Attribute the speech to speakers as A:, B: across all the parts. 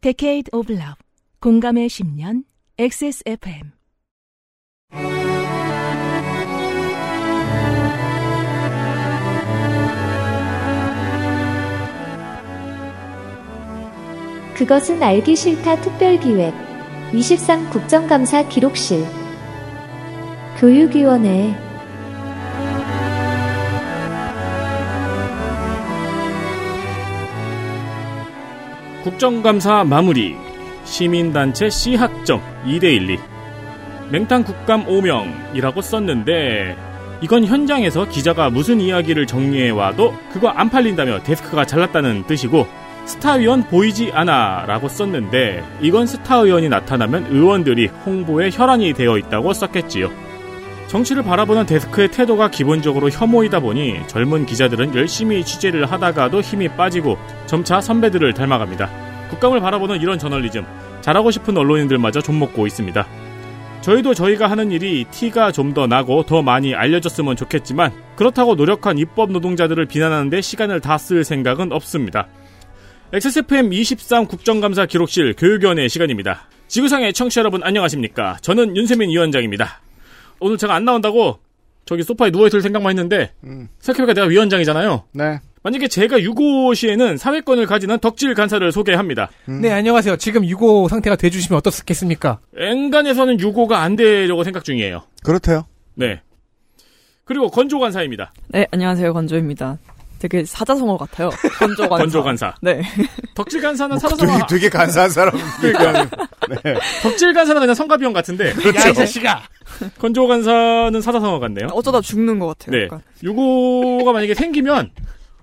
A: Decade of Love. 공감의 10년 XSFM
B: 그것은 알기 싫다 특별기획 23 국정감사 기록실. 교육위원회
C: 국정감사 마무리 시민단체 C학점 2대12 맹탕 국감 5명이라고 썼는데 이건 현장에서 기자가 무슨 이야기를 정리해와도 그거 안 팔린다며 데스크가 잘났다는 뜻이고 스타위원 보이지 않아 라고 썼는데 이건 스타 의원이 나타나면 의원들이 홍보에 혈안이 되어 있다고 썼겠지요. 정치를 바라보는 데스크의 태도가 기본적으로 혐오이다 보니 젊은 기자들은 열심히 취재를 하다가도 힘이 빠지고 점차 선배들을 닮아갑니다. 국감을 바라보는 이런 저널리즘, 잘하고 싶은 언론인들마저 좀먹고 있습니다. 저희도 저희가 하는 일이 티가 좀 더 나고 더 많이 알려졌으면 좋겠지만 그렇다고 노력한 입법 노동자들을 비난하는데 시간을 다 쓸 생각은 없습니다. XSFM 23 국정감사 기록실 교육위원회 시간입니다. 지구상의 청취자 여러분 안녕하십니까? 저는 윤세민 위원장입니다. 오늘 제가 안 나온다고 저기 소파에 누워있을 생각만 했는데
D: 음.
C: 생각해보니까 내가 위원장이잖아요.
D: 네.
C: 만약에 제가 유고 시에는 사회권을 가지는 덕질 간사를 소개합니다.
E: 네, 안녕하세요. 지금 유고 상태가 돼주시면 어떻겠습니까?
C: 엔간에서는 유고가 안 되려고 생각 중이에요.
D: 그렇대요.
C: 네. 그리고 건조 간사입니다.
F: 네, 안녕하세요. 건조입니다. 되게 사자성어 같아요. 건조 간사.
C: 건조 간사.
F: 네.
C: 덕질 간사는
D: 뭐
C: 사자성어.
D: 되게, 되게 간사한 사람.
C: 그러니까
D: 네.
C: 덕질 간사는 그냥 성가비형 같은데
E: 야, 이 자식아!
C: 건조 간사는 사자성어 같네요.
F: 어쩌다 죽는 것 같아요.
C: 네.
F: 약간.
C: 유고가 만약에 생기면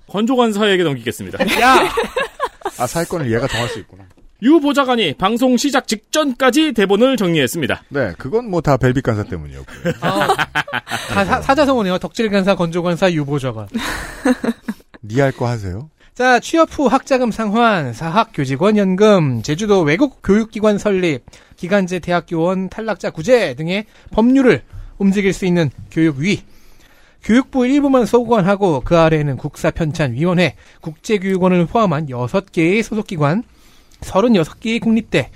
C: 건조 간사에게 넘기겠습니다.
E: 야!
D: 아, 사회권을 얘가 정할 수 있구나.
C: 유 보좌관이 방송 시작 직전까지 대본을 정리했습니다.
D: 네, 그건 뭐 다 벨빅 간사 때문이었고요.
E: 아, 다 사, 사자성어네요. 덕질간사, 건조 간사, 유 보좌관.
D: 니할거 하세요.
E: 자, 취업 후 학자금 상환, 사학 교직원 연금, 제주도 외국 교육기관 설립, 기간제 대학교원 탈락자 구제 등의 법률을 움직일 수 있는 교육위. 교육부 일부만 소관하고 그 아래에는 국사편찬위원회, 국제교육원을 포함한 6개의 소속기관, 36개의 국립대,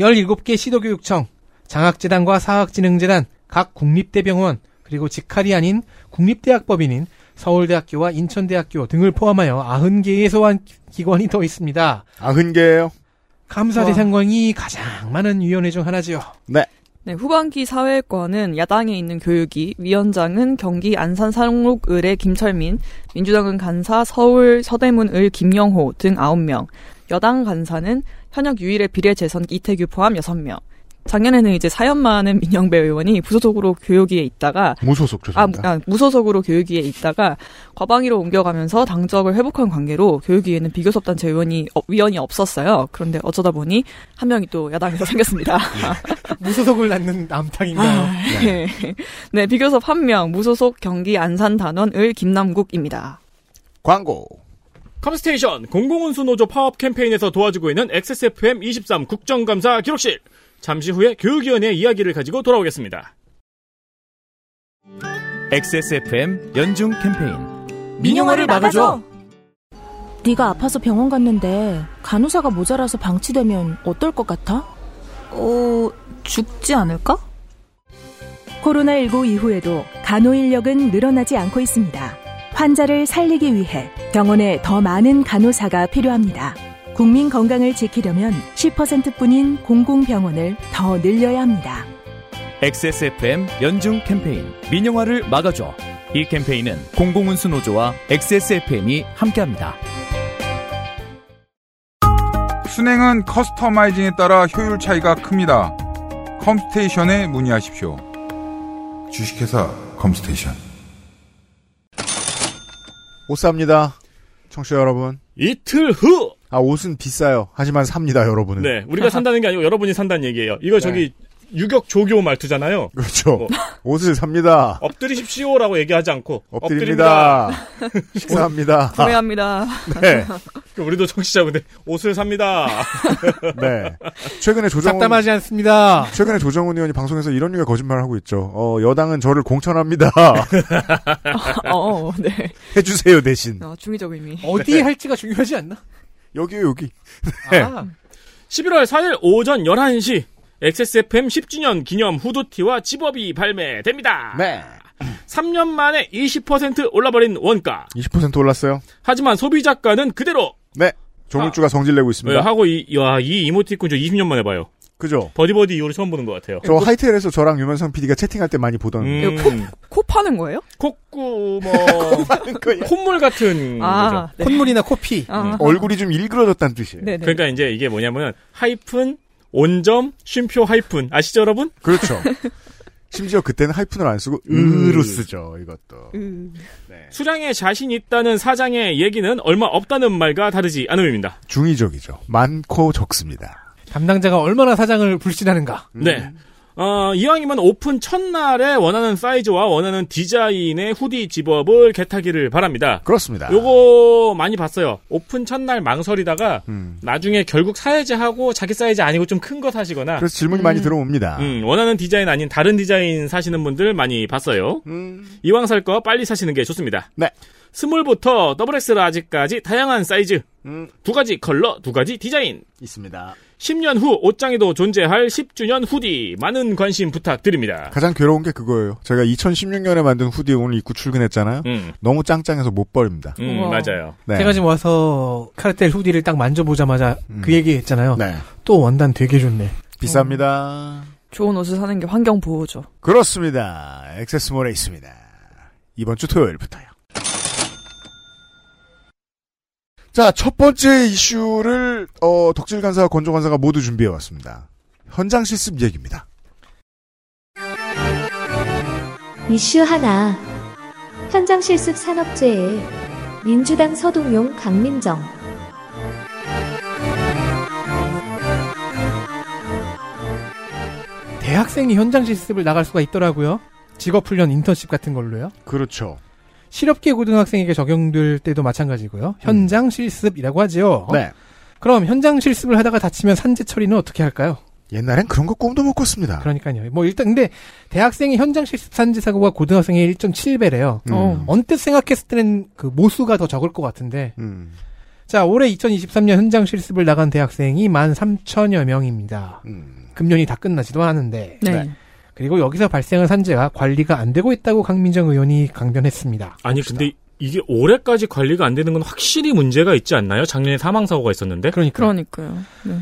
E: 17개 시도교육청, 장학재단과 사학진흥재단, 각 국립대병원, 그리고 직할이 아닌 국립대학법인인 서울대학교와 인천대학교 등을 포함하여 90개의 소환 기관이 더 있습니다.
D: 아흔 개예요.
E: 감사
F: 와.
E: 대상관이 가장 많은 위원회 중 하나지요.
D: 네.
F: 네, 후반기 사회권은 야당에 있는 교육이, 위원장은 경기 안산 상록을의 김철민, 민주당은 간사 서울 서대문 을 김영호 등 9명, 여당 간사는 현역 유일의 비례 재선 이태규 포함 6명. 작년에는 이제 사연 많은 민영배 의원이 부소속으로 교육위에 있다가
D: 무소속
F: 아,
D: 죄송합니다.
F: 아, 무소속으로 교육위에 있다가 과방위로 옮겨가면서 당적을 회복한 관계로 교육위에는 비교섭 단체 의원이 어, 위원이 없었어요. 그런데 어쩌다 보니 한 명이 또 야당에서 생겼습니다.
E: 무소속을 낳는 남탕인가요?
F: 아, 네. 네, 비교섭 한 명, 무소속 경기 안산 단원을 김남국입니다.
D: 광고.
C: 컴스테이션 공공운수 노조 파업 캠페인에서 도와주고 있는 XSFM 23 국정감사 기록실. 잠시 후에 교육위원회 이야기를 가지고 돌아오겠습니다.
G: XSFM 연중 캠페인
A: 민영화를 막아줘. 네가 아파서 병원 갔는데 간호사가 모자라서 방치되면 어떨 것 같아?
H: 어, 죽지 않을까?
A: 코로나19 이후에도 간호 인력은 늘어나지 않고 있습니다. 환자를 살리기 위해 병원에 더 많은 간호사가 필요합니다. 국민 건강을 지키려면 10%뿐인 공공병원을 더 늘려야 합니다.
G: XSFM 연중 캠페인 민영화를 막아줘 이 캠페인은 공공운수 노조와 XSFM이 함께합니다.
I: 순행은 커스터마이징에 따라 효율 차이가 큽니다. 컴스테이션에 문의하십시오. 주식회사 컴스테이션.
D: 옷 삽니다. 청취자 여러분.
C: 이틀 후!
D: 아, 옷은 비싸요. 하지만 삽니다, 여러분은.
C: 네, 우리가 산다는 게 아니고 여러분이 산다는 얘기예요. 이거 저기 유격 조교 말투잖아요.
D: 그렇죠.
C: 어.
D: 옷을 삽니다.
C: 엎드리십시오라고 얘기하지 않고
D: 엎드립니다. 식사합니다.
F: 구매합니다.
D: 네.
C: 우리도 청취자분들 옷을 삽니다.
D: 네. 최근에 조정훈
E: 잡담하지 않습니다.
D: 최근에 조정훈 의원이 방송에서 이런 류의 거짓말을 하고 있죠. 어, 여당은 저를 공천합니다.
F: 어, 네.
D: 해주세요 대신.
F: 어, 중의적 의미.
E: 어디에 할지가 중요하지 않나?
D: 여기요 여기. 네.
E: 아,
C: 11월 4일 오전 11시 XSFM 10주년 기념 후드티와 집업이 발매됩니다.
D: 네.
C: 3년 만에 20% 올라버린 원가.
D: 20% 올랐어요.
C: 하지만 소비자가는 그대로.
D: 네. 조물주가 성질 내고 있습니다.
C: 네, 하고 이, 야, 이 이모티콘 저 20년 만에 봐요.
D: 그죠?
C: 버디버디 이후로 처음 보는 것 같아요.
D: 저 하이텔에서 저랑 유면상 PD가 채팅할 때 많이 보던
C: 음,
F: 코, 코 파는 거예요?
C: 콧구 뭐 콧물 같은
F: 아,
C: 거죠.
F: 네.
E: 콧물이나 코피.
F: 아,
D: 얼굴이 좀 일그러졌다는 뜻이에요.
F: 네네.
C: 그러니까 이제 이게 뭐냐면 하이픈 온점 쉼표 하이픈 아시죠 여러분?
D: 그렇죠. 심지어 그때는 하이픈을 안 쓰고 으로 쓰죠. 이것도.
F: 음.
D: 네.
C: 수량에 자신 있다는 사장의 얘기는 얼마 없다는 말과 다르지 않음입니다.
D: 중의적이죠. 많고 적습니다.
E: 담당자가 얼마나 사장을 불신하는가.
C: 네. 어, 이왕이면 오픈 첫날에 원하는 사이즈와 원하는 디자인의 후디 집업을 get하기를 바랍니다.
D: 그렇습니다.
C: 요거 많이 봤어요. 오픈 첫날 망설이다가
D: 음.
C: 나중에 결국 사야지하고 자기 사이즈 아니고 좀 큰 거 사시거나
D: 그래서 질문이 많이 들어옵니다.
C: 음, 원하는 디자인 아닌 다른 디자인 사시는 분들 많이 봤어요. 이왕 살 거 빨리 사시는 게 좋습니다.
D: 네.
C: 스몰부터 더블 X 라지까지 다양한 사이즈,
D: 음.
C: 두 가지 컬러, 두 가지 디자인.
D: 있습니다.
C: 10년 후 옷장에도 존재할 10주년 후디 많은 관심 부탁드립니다.
D: 가장 괴로운 게 그거예요. 제가 2016년에 만든 후디 오늘 입고 출근했잖아요.
C: 음,
D: 너무 짱짱해서 못 버립니다.
C: 음. 맞아요.
D: 네.
E: 제가 지금 와서 카르텔 후디를 딱 만져보자마자
D: 음.
E: 그 얘기 했잖아요.
D: 네.
E: 또 원단 되게 좋네.
D: 비쌉니다.
F: 좋은 옷을 사는 게 환경 보호죠.
D: 그렇습니다. 액세스몰에 있습니다. 이번 주 토요일부터요. 자, 첫 번째 이슈를 어, 덕질 간사와 건조 간사가 모두 준비해 왔습니다. 현장 실습 얘기입니다.
B: 이슈 하나. 현장 실습 산업재해. 민주당 서동용 강민정.
E: 대학생이 현장 실습을 나갈 수가 있더라고요. 직업훈련 인턴십 같은 걸로요.
D: 그렇죠.
E: 실업계 고등학생에게 적용될 때도 마찬가지고요. 현장 실습이라고 하지요.
D: 네.
E: 그럼 현장 실습을 하다가 다치면 산재 처리는 어떻게 할까요?
D: 옛날엔 그런 거 꿈도 못 꿨습니다.
E: 그러니까요. 뭐 일단 근데 대학생의 현장 실습 산재 사고가 고등학생의 1.7배래요.
D: 음.
F: 어.
E: 언뜻 생각했을 때는 그 모수가 더 적을 것 같은데.
D: 음.
E: 자, 올해 2023년 현장 실습을 나간 대학생이 13,000여 명입니다.
D: 음.
E: 금년이 다 끝나지도 않았는데.
F: 네.
D: 네.
E: 그리고 여기서 발생한 산재가 관리가 안 되고 있다고 강민정 의원이 강변했습니다.
C: 아니 근데 이게 올해까지 관리가 안 되는 건 확실히 문제가 있지 않나요? 작년에 사망 사고가 있었는데.
E: 그러니까.
F: 그러니까 요. 네.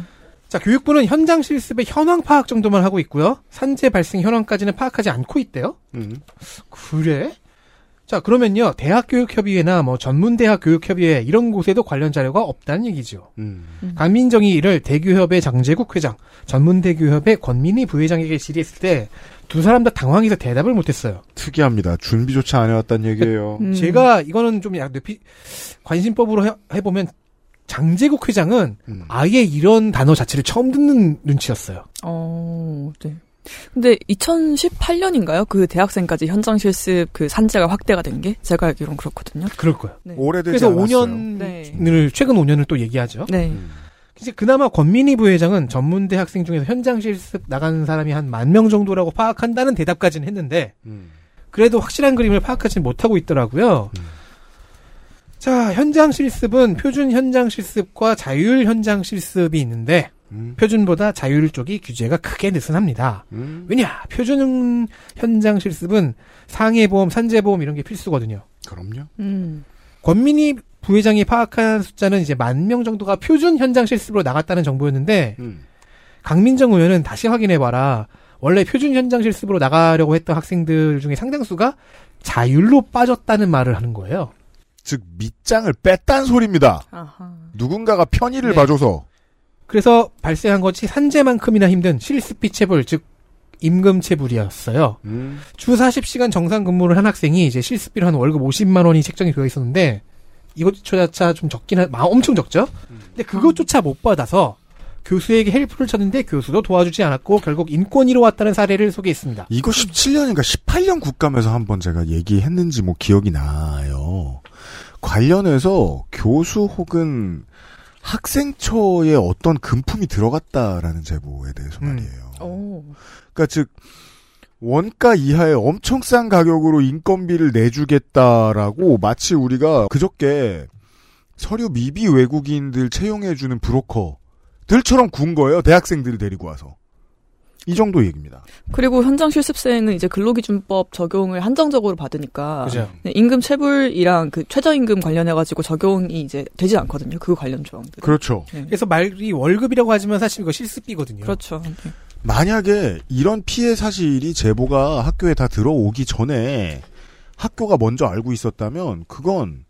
E: 자, 교육부는 현장 실습의 현황 파악 정도만 하고 있고요. 산재 발생 현황까지는 파악하지 않고 있대요.
D: 음.
E: 그래? 자, 그러면요. 대학교육협의회나 뭐 전문대학 교육협의회 이런 곳에도 관련 자료가 없다는 얘기죠.
D: 음.
E: 강민정이 이를 대교협의 장재국 회장, 전문대교협의 권민희 부회장에게 질의했을 때 두 사람 다 당황해서 대답을 못했어요.
D: 특이합니다. 준비조차 안 해왔단 얘기예요.
F: 음.
E: 제가 이거는 좀약 높이 관심법으로 해, 해보면 장재국 회장은
D: 음.
E: 아예 이런 단어 자체를 처음 듣는 눈치였어요.
F: 어, 네. 근데 2018년인가요? 그 대학생까지 현장 실습 그 산재가 확대가 된 게 제가 알기로는 그렇거든요.
E: 그럴 거예요.
F: 네.
D: 오래되지
E: 그래서
D: 않았어요.
E: 5년을
F: 네.
E: 최근 5년을 또 얘기하죠.
F: 네.
D: 음.
E: 이제 그나마 권민희 부회장은 전문대 학생 중에서 현장 실습 나간 사람이 한 만 명 정도라고 파악한다는 대답까지는 했는데
D: 음.
E: 그래도 확실한 그림을 파악하지 못하고 있더라고요.
D: 음.
E: 자, 현장 실습은 표준 현장 실습과 자율 현장 실습이 있는데
D: 음.
E: 표준보다 자율 쪽이 규제가 크게 느슨합니다.
D: 음.
E: 왜냐? 표준 현장 실습은 상해보험, 산재보험 이런 게 필수거든요.
D: 그럼요.
F: 음.
E: 권민희 부회장이 파악한 숫자는 이제 만 명 정도가 표준 현장 실습으로 나갔다는 정보였는데
D: 음.
E: 강민정 의원은 다시 확인해봐라. 원래 표준 현장 실습으로 나가려고 했던 학생들 중에 상당수가 자율로 빠졌다는 말을 하는 거예요.
D: 즉 밑장을 뺐단 소리입니다.
F: 아하.
D: 누군가가 편의를
E: 네.
D: 봐줘서
E: 그래서 발생한 것이 산재만큼이나 힘든 실습비 체불, 즉 임금체불이었어요.
D: 음.
E: 주 40시간 정상 근무를 한 학생이 이제 실습비로 한 월급 50만 원이 책정이 되어 있었는데 이것조차 좀 적긴 한, 마 엄청 적죠? 근데 그것조차 못 받아서 교수에게 헬프를 쳤는데 교수도 도와주지 않았고 결국 인권위로 왔다는 사례를 소개했습니다.
D: 이거 17년인가 18년 국감에서 한번 제가 얘기했는지 뭐 기억이 나요. 관련해서 교수 혹은 학생처에 어떤 금품이 들어갔다라는 제보에 대해서
E: 음.
D: 말이에요.
F: 오.
D: 그러니까 즉 원가 이하의 엄청 싼 가격으로 인건비를 내주겠다라고 마치 우리가 그저께 서류 미비 외국인들 채용해주는 브로커들 들처럼 군 거예요. 대학생들을 데리고 와서. 이 정도 얘기입니다.
F: 그리고 현장 실습생은 이제 근로기준법 적용을 한정적으로 받으니까
E: 그죠.
F: 네, 임금 체불이랑 그 최저임금 관련해 가지고 적용이 이제 되지 않거든요. 그 관련 조항들.
D: 그렇죠.
F: 네.
E: 그래서 말이 월급이라고 하지만 사실 이거 실습비거든요.
F: 그렇죠. 네.
D: 만약에 이런 피해 사실이 제보가 학교에 다 들어오기 전에 학교가 먼저 알고 있었다면 그건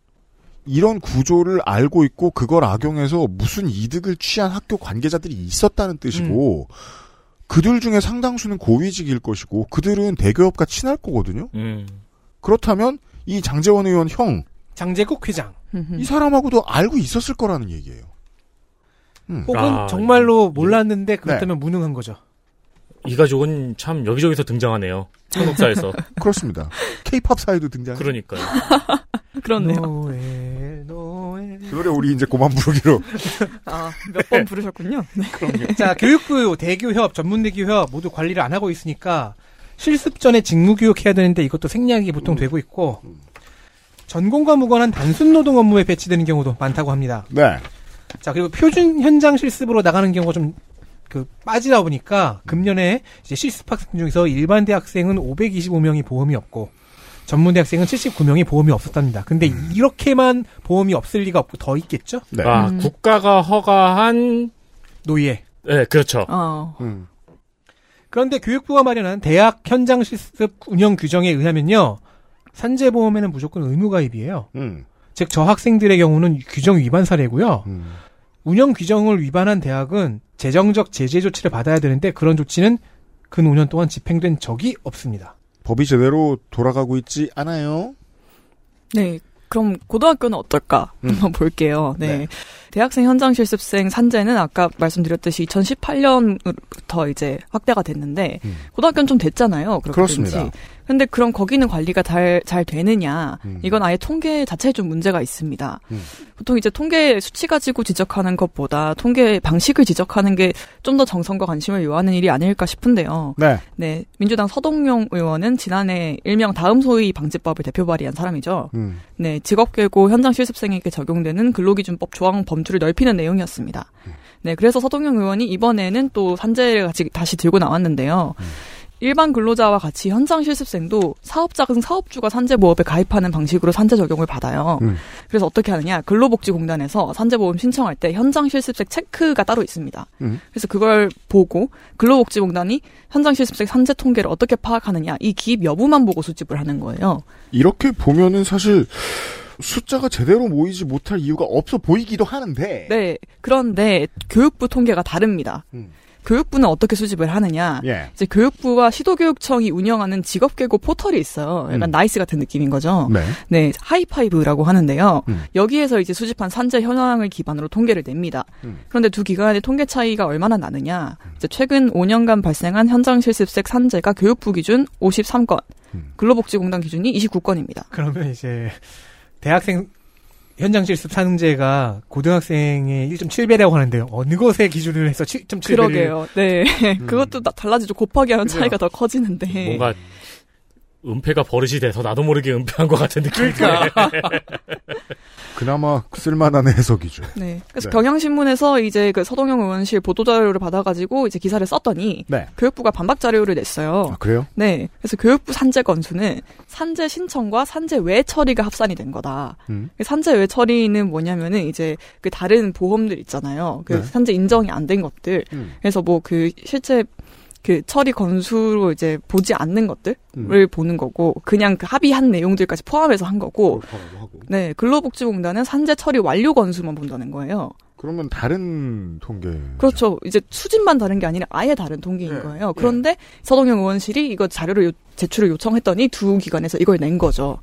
D: 이런 구조를 알고 있고 그걸 악용해서 무슨 이득을 취한 학교 관계자들이 있었다는 뜻이고 그들 중에 상당수는 고위직일 것이고 그들은 대기업과 친할 거거든요.
C: 음.
D: 그렇다면 이 장재원 의원 형이
E: 장재국 회장
D: 사람하고도 알고 있었을 거라는 얘기예요. 음.
E: 혹은
C: 아,
E: 정말로 몰랐는데 그렇다면 무능한 거죠.
C: 이 가족은 참 여기저기서 등장하네요. 한국사에서.
D: 그렇습니다. 케이팝 사에도 등장.
C: 그러니까요.
F: 그렇네요.
E: 노엘.
D: 그 노래 우리 이제 그만 부르기로.
F: 아, 몇 번 부르셨군요. 네.
E: 자, 교육부, 대교협, 전문대교협 모두 관리를 안 하고 있으니까 실습 전에 직무교육해야 되는데 이것도 생략이 보통 되고 있고 전공과 무관한 단순 노동 업무에 배치되는 경우도 많다고 합니다.
D: 네.
E: 자, 그리고 표준 현장 실습으로 나가는 경우가 좀, 그, 빠지다 보니까, 금년에 이제 실습 학생 중에서 일반 대학생은 525명이 보험이 없고, 전문 대학생은 79명이 보험이 없었답니다. 근데 이렇게만 보험이 없을 리가 없고 더 있겠죠?
D: 네.
C: 아, 국가가 허가한
E: 노예.
C: 네, 그렇죠.
F: 어.
D: 음.
E: 그런데 교육부가 마련한 대학 현장 실습 운영 규정에 의하면요. 산재보험에는 무조건 의무가입이에요.
D: 음.
E: 즉, 저 학생들의 경우는 규정 위반 사례고요.
D: 음.
E: 운영 규정을 위반한 대학은 재정적 제재 조치를 받아야 되는데 그런 조치는 근 5년 동안 집행된 적이 없습니다.
D: 법이 제대로 돌아가고 있지 않아요.
F: 네. 그럼 고등학교는 어떨까
D: 음.
F: 한번 볼게요. 네.
D: 네.
F: 대학생 현장 실습생 산재는 아까 말씀드렸듯이 2018년부터 이제 확대가 됐는데
D: 음.
F: 고등학교는 좀 됐잖아요.
D: 그렇습니다.
F: 근데 그럼 거기는 관리가 잘, 잘 되느냐?
D: 음.
F: 이건 아예 통계 자체에 좀 문제가 있습니다.
D: 음.
F: 보통 이제 통계 수치 가지고 지적하는 것보다 통계 방식을 지적하는 게 좀 더 정성과 관심을 요하는 일이 아닐까 싶은데요.
D: 네.
F: 네, 민주당 서동용 의원은 지난해 일명 다음 소위 방지법을 대표 발의한 사람이죠.
D: 음.
F: 네, 직업계고 현장 실습생에게 적용되는 근로기준법 조항 범주를 넓히는 내용이었습니다. 네, 그래서 서동영 의원이 이번에는 또 산재를 같이 다시 들고 나왔는데요. 일반 근로자와 같이 현장 실습생도 사업자가 사업주가 산재보험에 가입하는 방식으로 산재 적용을 받아요.
D: 음.
F: 그래서 어떻게 하느냐? 근로복지공단에서 산재보험 신청할 때 현장 실습생 체크가 따로 있습니다.
D: 음.
F: 그래서 그걸 보고 근로복지공단이 현장 실습생 산재 통계를 어떻게 파악하느냐 이 기입 여부만 보고 수집을 하는 거예요.
D: 이렇게 보면은 사실 숫자가 제대로 모이지 못할 이유가 없어 보이기도 하는데.
F: 네. 그런데 교육부 통계가 다릅니다.
D: 음.
F: 교육부는 어떻게 수집을 하느냐?
D: 예.
F: 이제 교육부와 시도교육청이 운영하는 직업계고 포털이 있어요. 약간
D: 음.
F: 나이스 같은 느낌인 거죠.
D: 네.
F: 네, 하이파이브라고 하는데요.
D: 음.
F: 여기에서 이제 수집한 산재 현황을 기반으로 통계를 냅니다.
D: 음.
F: 그런데 두 기관의 통계 차이가 얼마나 나느냐? 이제 최근 5년간 발생한 현장 실습생 산재가 교육부 기준 53건,
D: 음.
F: 근로복지공단 기준이 29건입니다.
E: 그러면 이제 대학생 현장 실습 산재가 고등학생의 1.7배라고 하는데요. 어느 것에 기준을 해서 7.7배를
F: 그러게요. 네. 그것도 나- 달라지죠. 곱하기 하면? 차이가 더 커지는데.
C: 뭔가 은폐가 버릇이 돼서 나도 모르게 은폐한 것 같은 느낌이
F: 그러니까.
D: 그나마 쓸만한 해석이죠.
F: 네. 그래서
D: 네.
F: 경향신문에서 이제 그 서동영 의원실 보도자료를 받아가지고 이제 기사를 썼더니
D: 네.
F: 교육부가 반박 자료를 냈어요.
D: 아, 그래요?
F: 네. 그래서 교육부 산재 건수는 산재 신청과 산재 외 처리가 합산이 된 거다.
D: 음.
F: 그 산재 외 처리는 뭐냐면은 이제 그 다른 보험들 있잖아요. 그
D: 네.
F: 산재 인정이 안 된 것들.
D: 음.
F: 그래서 뭐 그 실제 그 처리 건수로 이제 보지 않는 것들을
D: 음.
F: 보는 거고 그냥 그 합의한 내용들까지 포함해서 한 거고. 네 근로복지공단은 산재 처리 완료 건수만 본다는 거예요.
D: 그러면 다른 통계.
F: 그렇죠. 이제 수준만 다른 게 아니라 아예 다른 통계인
D: 네.
F: 거예요. 그런데 서동영 의원실이 이거 자료를 요- 제출을 요청했더니 두 기관에서 이걸 낸 거죠.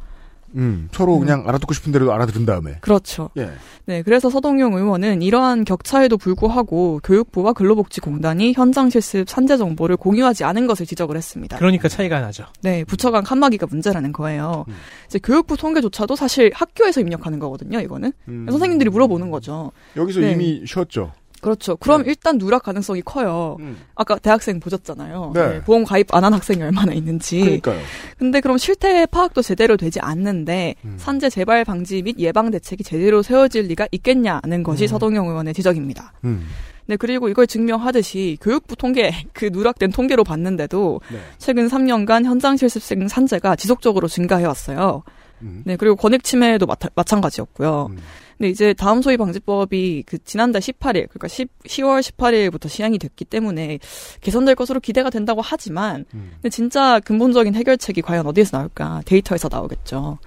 D: 음, 서로
F: 음.
D: 그냥 알아듣고 싶은 대로 알아들은 다음에.
F: 그렇죠.
D: 예.
F: 네, 그래서 서동용 의원은 이러한 격차에도 불구하고 교육부와 근로복지공단이 현장 실습 산재 정보를 공유하지 않은 것을 지적을 했습니다.
E: 그러니까 차이가 나죠.
F: 네, 부처 간 칸막이가 문제라는 거예요.
D: 음.
F: 이제 교육부 통계조차도 사실 학교에서 입력하는 거거든요, 이거는.
D: 음.
F: 선생님들이 물어보는 거죠.
D: 여기서
F: 네.
D: 이미 쉬었죠.
F: 그렇죠. 그럼
D: 네.
F: 일단 누락 가능성이 커요.
D: 음.
F: 아까 대학생 보셨잖아요.
D: 네.
F: 보험 가입 안 한 학생이 얼마나 있는지.
D: 그러니까요.
F: 근데 그럼 실태 파악도 제대로 되지 않는데
D: 음.
F: 산재 재발 방지 및 예방 대책이 제대로 세워질 리가 있겠냐는 것이
E: 음.
F: 서동영 의원의 지적입니다.
D: 음.
F: 네, 그리고 이걸 증명하듯이 교육부 통계, 그 누락된 통계로 봤는데도
D: 네.
F: 최근 3년간 현장 실습생 산재가 지속적으로 증가해왔어요.
D: 음.
F: 네, 그리고 권익 침해도 마, 마찬가지였고요.
D: 음.
F: 근데 이제 다음 소희 방지법이 그 지난달 18일, 그러니까 10, 10월 18일부터 시행이 됐기 때문에 개선될 것으로 기대가 된다고 하지만,
D: 음.
F: 근데 진짜 근본적인 해결책이 과연 어디에서 나올까? 데이터에서 나오겠죠.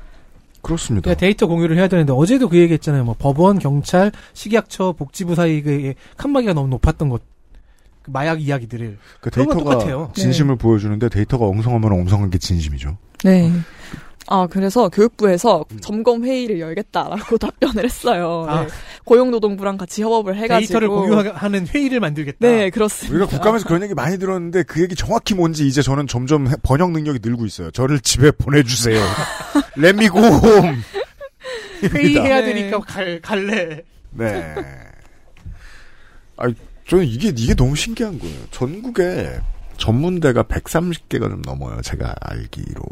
D: 그렇습니다.
E: 그러니까 데이터 공유를 해야 되는데 어제도 그 얘기했잖아요. 뭐 법원, 경찰, 식약처, 복지부 사이의 그 칸막이가 너무 높았던 것, 그 마약 이야기들을
D: 그 데이터가
E: 똑같아요.
D: 진심을 보여주는데 데이터가 엉성하면 엉성한 게 진심이죠.
F: 네. 아, 그래서 교육부에서 점검 회의를 열겠다라고 답변을 했어요.
E: 아.
F: 네. 고용노동부랑 같이 협업을 해가지고.
E: 데이터를 공유하는 회의를 만들겠다.
F: 네, 그렇습니다.
D: 우리가 국감에서 그런 얘기 많이 들었는데 그 얘기 정확히 뭔지 이제 저는 점점 해- 번역 능력이 늘고 있어요. 저를 집에 보내주세요. 렛미고 홈.
E: 회의해야
F: 네.
E: 되니까 갈, 갈래.
D: 네. 아, 저는 이게 이게 너무 신기한 거예요. 전국에 전문대가 130개가 좀 넘어요. 제가 알기로.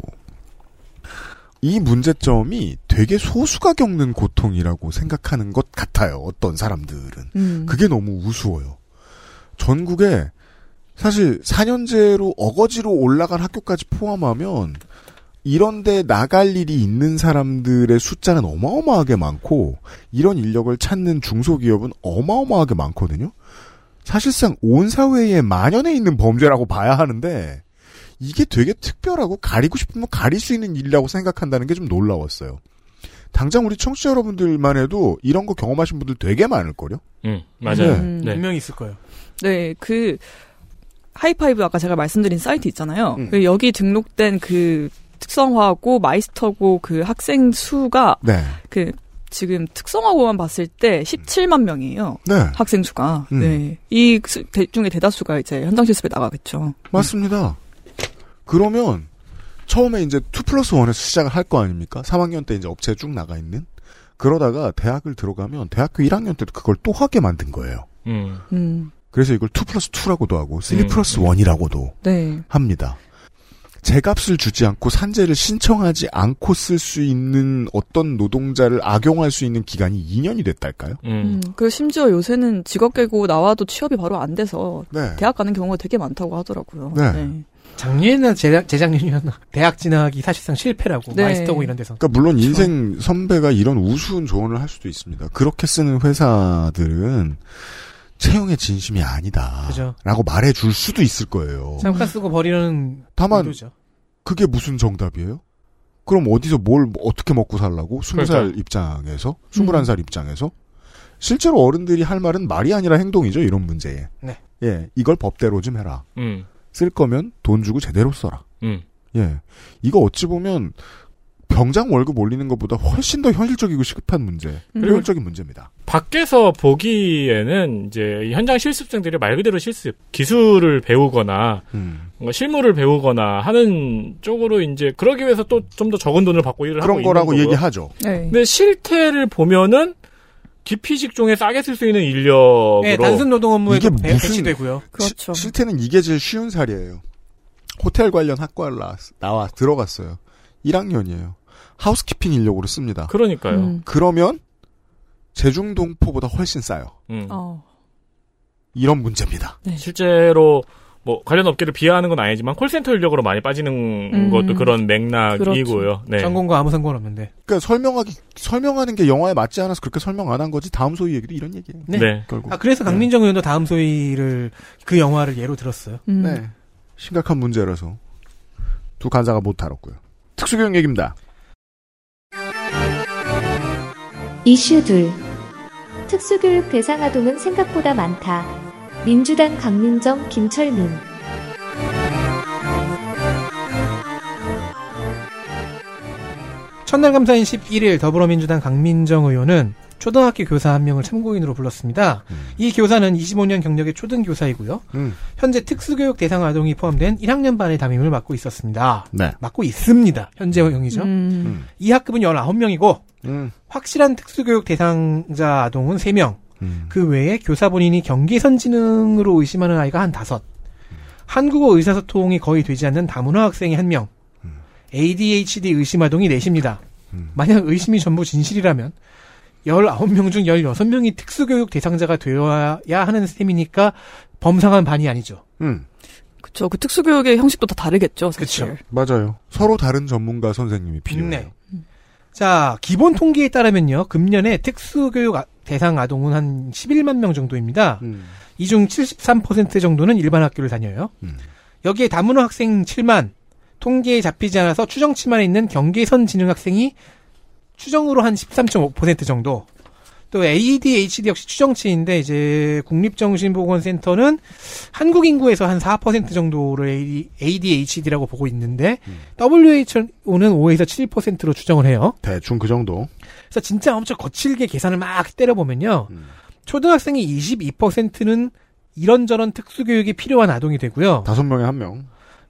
D: 이 문제점이 되게 소수가 겪는 고통이라고 생각하는 것 같아요. 어떤 사람들은.
F: 음.
D: 그게 너무 우스워요. 전국에 사실 4년제로 어거지로 올라간 학교까지 포함하면 이런데 나갈 일이 있는 사람들의 숫자는 어마어마하게 많고 이런 인력을 찾는 중소기업은 어마어마하게 많거든요. 사실상 온 사회에 만연해 있는 범죄라고 봐야 하는데 이게 되게 특별하고 가리고 싶으면 가릴 수 있는 일이라고 생각한다는 게 좀 놀라웠어요. 당장 우리 청취자 여러분들만 해도 이런 거 경험하신 분들 되게 많을걸요?
C: 음, 맞아요.
F: 음.
C: 네.
E: 분명히 있을 거예요.
F: 네, 그 하이파이브 아까 제가 말씀드린 사이트 있잖아요.
D: 음.
F: 그 여기 등록된 그 특성화고 마이스터고 그 학생 수가
D: 네.
F: 그 지금 특성화고만 봤을 때 17만 명이에요.
D: 네.
F: 학생 수가.
D: 음.
F: 네. 이 수- 대- 중에 대다수가 이제 현장 실습에 나가겠죠.
D: 맞습니다. 그러면 처음에 이제 2 플러스 1에서 시작을 할 거 아닙니까? 3학년 때 이제 업체에 쭉 나가 있는. 그러다가 대학을 들어가면 대학교 1학년 때도 그걸 또 하게 만든 거예요.
C: 음.
F: 음.
D: 그래서 이걸 2 플러스 2라고도 하고 3
C: 음.
D: 플러스 1이라고도
F: 네.
D: 합니다. 제값을 주지 않고 산재를 신청하지 않고 쓸 수 있는 어떤 노동자를 악용할 수 있는 기간이 2년이 됐달까요?
F: 음. 그리고 심지어 요새는 직업 깨고 나와도 취업이 바로 안 돼서
D: 네.
F: 대학 가는 경우가 되게 많다고 하더라고요.
D: 네.
E: 작년이나 재작, 재작년이었나 대학 진학이 사실상 실패라고
F: 네.
E: 마이스터고 이런 데서.
D: 그러니까 물론 인생 선배가 이런 우스운 조언을 할 수도 있습니다. 그렇게 쓰는 회사들은 채용의 진심이 아니다.
E: 그죠.
D: 라고 말해줄 수도 있을 거예요.
E: 잠깐 쓰고 버리는
D: 다만
E: 의도죠.
D: 그게 무슨 정답이에요? 그럼 어디서 뭘뭐 어떻게 먹고 살라고? 스무 살
C: 그러니까요.
D: 입장에서, 스물한 살 입장에서 실제로 어른들이 할 말은 말이 아니라 행동이죠. 이런 문제에.
E: 네.
D: 예, 이걸 법대로 좀 해라.
C: 음.
D: 쓸 거면 돈 주고 제대로 써라.
C: 음.
D: 예, 이거 어찌 보면 병장 월급 올리는 것보다 훨씬 더 현실적이고 시급한 문제,
F: 음.
D: 효율적인 문제입니다.
C: 밖에서 보기에는 이제 이 현장 실습생들이 말 그대로 실습, 기술을 배우거나
D: 음.
C: 실무를 배우거나 하는 쪽으로 이제 그러기 위해서 또 좀 더 적은 돈을 받고 일을 하고
D: 그런 거라고
C: 있는 거고요.
D: 얘기하죠.
F: 네.
C: 근데 실태를 보면은 기피 직종에 싸게 쓸 수 있는 인력으로
E: 네, 단순 노동 업무에도
D: 이게
E: 배-
D: 무슨-
E: 배치되고요.
F: 그렇죠.
D: 시- 실태는 이게 제일 쉬운 사례예요. 호텔 관련 학과를 나왔, 나와 들어갔어요. 1학년이에요. 하우스키핑 인력으로 씁니다.
C: 그러니까요.
F: 음.
D: 그러면 제중동포보다 훨씬 싸요.
C: 음.
F: 어.
D: 이런 문제입니다.
F: 네.
C: 실제로 뭐 관련 업계를 비하하는 건 아니지만 콜센터 인력으로 많이 빠지는
F: 음.
C: 것도 그런 맥락이고요. 네.
E: 전공과 아무 상관없는데.
D: 그러니까 설명하기 설명하는 게 영화에 맞지 않아서 그렇게 설명 안 한 거지. 다음 소위 얘기도 이런 얘기예요.
E: 네.
C: 네.
D: 결국.
E: 아 그래서 강민정 의원도 다음 소위를 그 영화를 예로 들었어요.
F: 음.
D: 네. 심각한 문제라서 두 간사가 못 다뤘고요. 특수교육 얘기입니다.
B: 이슈 둘. 특수교육 대상 아동은 생각보다 많다. 민주당 강민정, 김철민.
E: 첫날 감사인 11일 더불어민주당 강민정 의원은 초등학교 교사 한 명을 참고인으로 불렀습니다. 이 교사는 25년 경력의 초등 교사이고요.
D: 음.
E: 현재 특수교육 대상 아동이 포함된 1학년 반의 담임을 맡고 있었습니다.
D: 네.
E: 맡고 있습니다. 현재형이죠.
F: 음.
E: 이 학급은 19명이고
D: 음.
E: 확실한 특수교육 대상자 아동은 3명.
D: 음.
E: 그 외에 교사 본인이 경계선 지능으로 의심하는 아이가 한 다섯. 한국어 의사소통이 거의 되지 않는 다문화 학생이 한 명. ADHD 의심 아동이 넷입니다.
D: 음.
E: 만약 의심이 전부 진실이라면 19명 중 16명이 특수교육 대상자가 되어야 하는 셈이니까 범상한 반이 아니죠.
D: 음,
F: 그쵸. 그 특수교육의 형식도 다 다르겠죠, 사실.
E: 그쵸.
D: 맞아요. 서로 다른 전문가 선생님이 필요해요.
E: 네. 자, 기본 통계에 따르면요. 금년에 특수교육 아- 대상 아동은 한 11만 명 정도입니다.
D: 음,
E: 이중 73% 정도는 일반 학교를 다녀요.
D: 음.
E: 여기에 다문화 학생 7만, 통계에 잡히지 않아서 추정치만에 있는 경계선 지능 학생이 추정으로 한 13.5% 정도. 또 ADHD 역시 추정치인데 이제 국립정신보건센터는 한국 인구에서 한 4% 정도를 ADHD라고 보고 있는데 WHO는 5에서 7%로 추정을 해요.
D: 대충 그 정도.
E: 그래서 진짜 엄청 거칠게 계산을 막 때려보면요.
D: 음.
E: 초등학생의 22%는 이런저런 특수교육이 필요한 아동이 되고요.
D: 다섯 명에 한 명.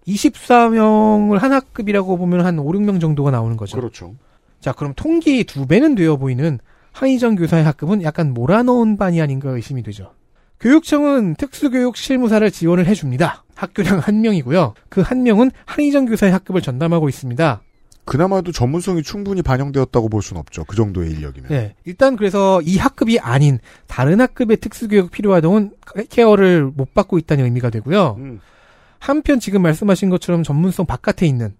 E: 24명을 한 학급이라고 보면 한 5, 6명 정도가 나오는 거죠.
D: 그렇죠.
E: 자, 그럼 통계의 두 배는 되어 보이는 한희정 교사의 학급은 약간 몰아넣은 반이 아닌가 의심이 되죠. 교육청은 특수교육 실무사를 지원을 해줍니다. 학교량 한 명이고요. 그 한 명은 한희정 교사의 학급을 전담하고 있습니다.
D: 그나마도 전문성이 충분히 반영되었다고 볼 수는 없죠. 그 정도의 인력이면.
E: 네. 일단 그래서 이 학급이 아닌 다른 학급의 특수교육 필요하동은 케어를 못 받고 있다는 의미가 되고요.
D: 음,
E: 한편 지금 말씀하신 것처럼 전문성 바깥에 있는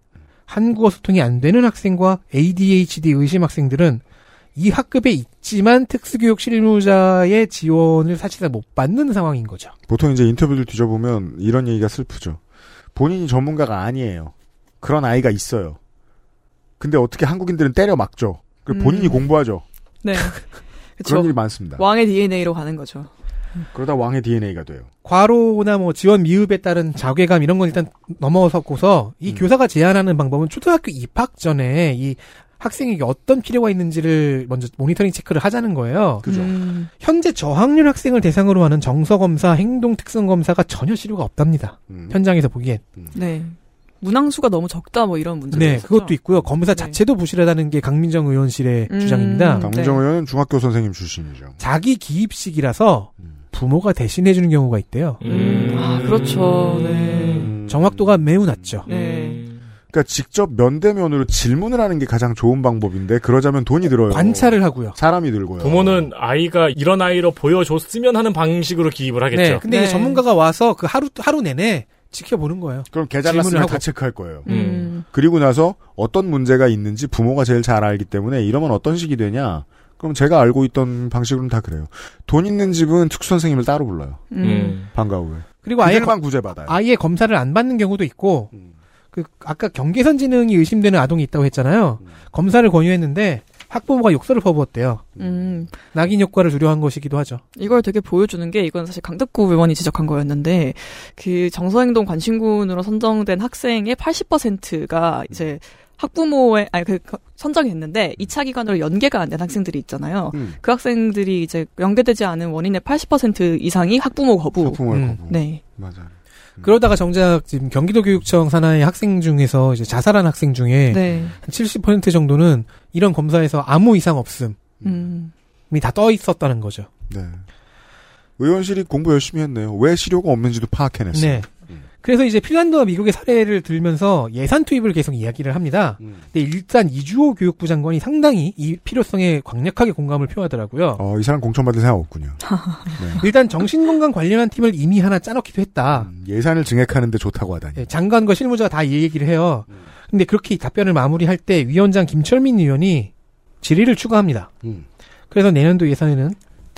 E: 한국어 소통이 안 되는 학생과 ADHD 의심 학생들은 이 학급에 있지만 특수교육 실무자의 지원을 사실상 못 받는 상황인 거죠.
D: 보통 이제 인터뷰를 뒤져보면 이런 얘기가 슬프죠. 본인이 전문가가 아니에요. 그런 아이가 있어요. 근데 어떻게 한국인들은 때려 막죠. 그리고 본인이
F: 음.
D: 공부하죠.
F: 네.
D: 그런. 일이 많습니다.
F: 왕의 DNA로 가는 거죠.
D: 그러다 왕의 DNA가 돼요.
E: 과로나 뭐 지원 미흡에 따른 자괴감 이런 건 일단 넘어서고서 이
D: 음.
E: 교사가 제안하는 방법은 초등학교 입학 전에 이 학생에게 어떤 필요가 있는지를 먼저 모니터링 체크를 하자는 거예요.
D: 그죠.
F: 음,
E: 현재 저학년 학생을 대상으로 하는 정서 검사, 행동 특성 검사가 전혀 실효가 없답니다.
D: 음.
E: 현장에서 보기엔.
F: 네. 문항수가 너무 적다 뭐 이런 문제가
E: 네,
F: 있었죠.
E: 그것도 있고요. 검사
F: 네.
E: 자체도 부실하다는 게 강민정 의원실의
F: 음.
E: 주장입니다.
D: 강민정
F: 네.
D: 의원은 중학교 선생님 출신이죠.
E: 자기 기입식이라서
D: 음.
E: 부모가 대신해 주는 경우가 있대요.
C: 음.
F: 아, 그렇죠. 네.
D: 음.
E: 정확도가 매우 낮죠.
F: 네.
D: 그러니까 직접 면대면으로 질문을 하는 게 가장 좋은 방법인데 그러자면 돈이 들어요.
E: 관찰을 하고요.
D: 사람이 들고요.
C: 부모는 아이가 이런 아이로 보여줬으면 하는 방식으로 기입을 하겠죠.
E: 네, 근데 이제
F: 네.
E: 전문가가 와서 그 하루 하루 내내 지켜보는 거예요.
D: 그럼
E: 하고.
D: 다 체크할 거예요.
F: 음.
D: 그리고 나서 어떤 문제가 있는지 부모가 제일 잘 알기 때문에 이러면 어떤 식이 되냐. 그럼 제가 알고 있던 방식으로는 다 그래요. 돈 있는 집은 특수 선생님을 따로 불러요.
F: 음.
C: 음.
D: 방과 후에.
E: 그리고 아예
D: 그들만 구제 받아요.
E: 아예 검사를 안 받는 경우도 있고
D: 음.
E: 그 아까 경계선 지능이 의심되는 아동이 있다고 했잖아요.
D: 음.
E: 검사를 권유했는데 학부모가 욕설을 퍼부었대요.
F: 음.
E: 낙인 효과를 두려워한 것이기도 하죠.
F: 이걸 되게 보여주는 게 이건 사실 강덕구 의원이 지적한 거였는데 그 정서행동 관심군으로 선정된 학생의 80%가 이제 학부모의 아니 그 선정했는데 2차 기간으로 연계가 안 된 학생들이 있잖아요.
D: 음.
F: 그 학생들이 이제 연계되지 않은 원인의 80% 이상이 학부모 거부.
D: 학부모의
E: 음.
D: 거부.
F: 네.
D: 맞아요.
E: 그러다가 정작 지금 경기도 교육청 산하의 학생 중에서 이제 자살한 학생 중에
F: 네.
E: 한70% 정도는 이런 검사에서 아무 이상 없음이
F: 음.
E: 다떠 있었다는 거죠.
D: 네. 의원실이 공부 열심히 했네요. 왜 실효가 없는지도 파악해냈어요.
E: 네.
D: 음.
E: 그래서 이제 핀란드와 미국의 사례를 들면서 예산 투입을 계속 이야기를 합니다.
D: 음.
E: 근데 일단 이주호 교육부 장관이 상당히 이 필요성에 강력하게 공감을 표하더라고요.
D: 어, 이 사람 공천받을 생각 없군요. 네.
E: 일단 정신건강 관련한 팀을 이미 하나 짜놓기도 했다.
D: 음, 예산을 증액하는데 좋다고 하다니.
E: 예, 장관과 실무자가 다 이 얘기를 해요.
D: 음.
E: 근데 그렇게 답변을 마무리할 때 위원장 김철민 의원이 질의를 추가합니다.
D: 음.
E: 그래서 내년도 예산에는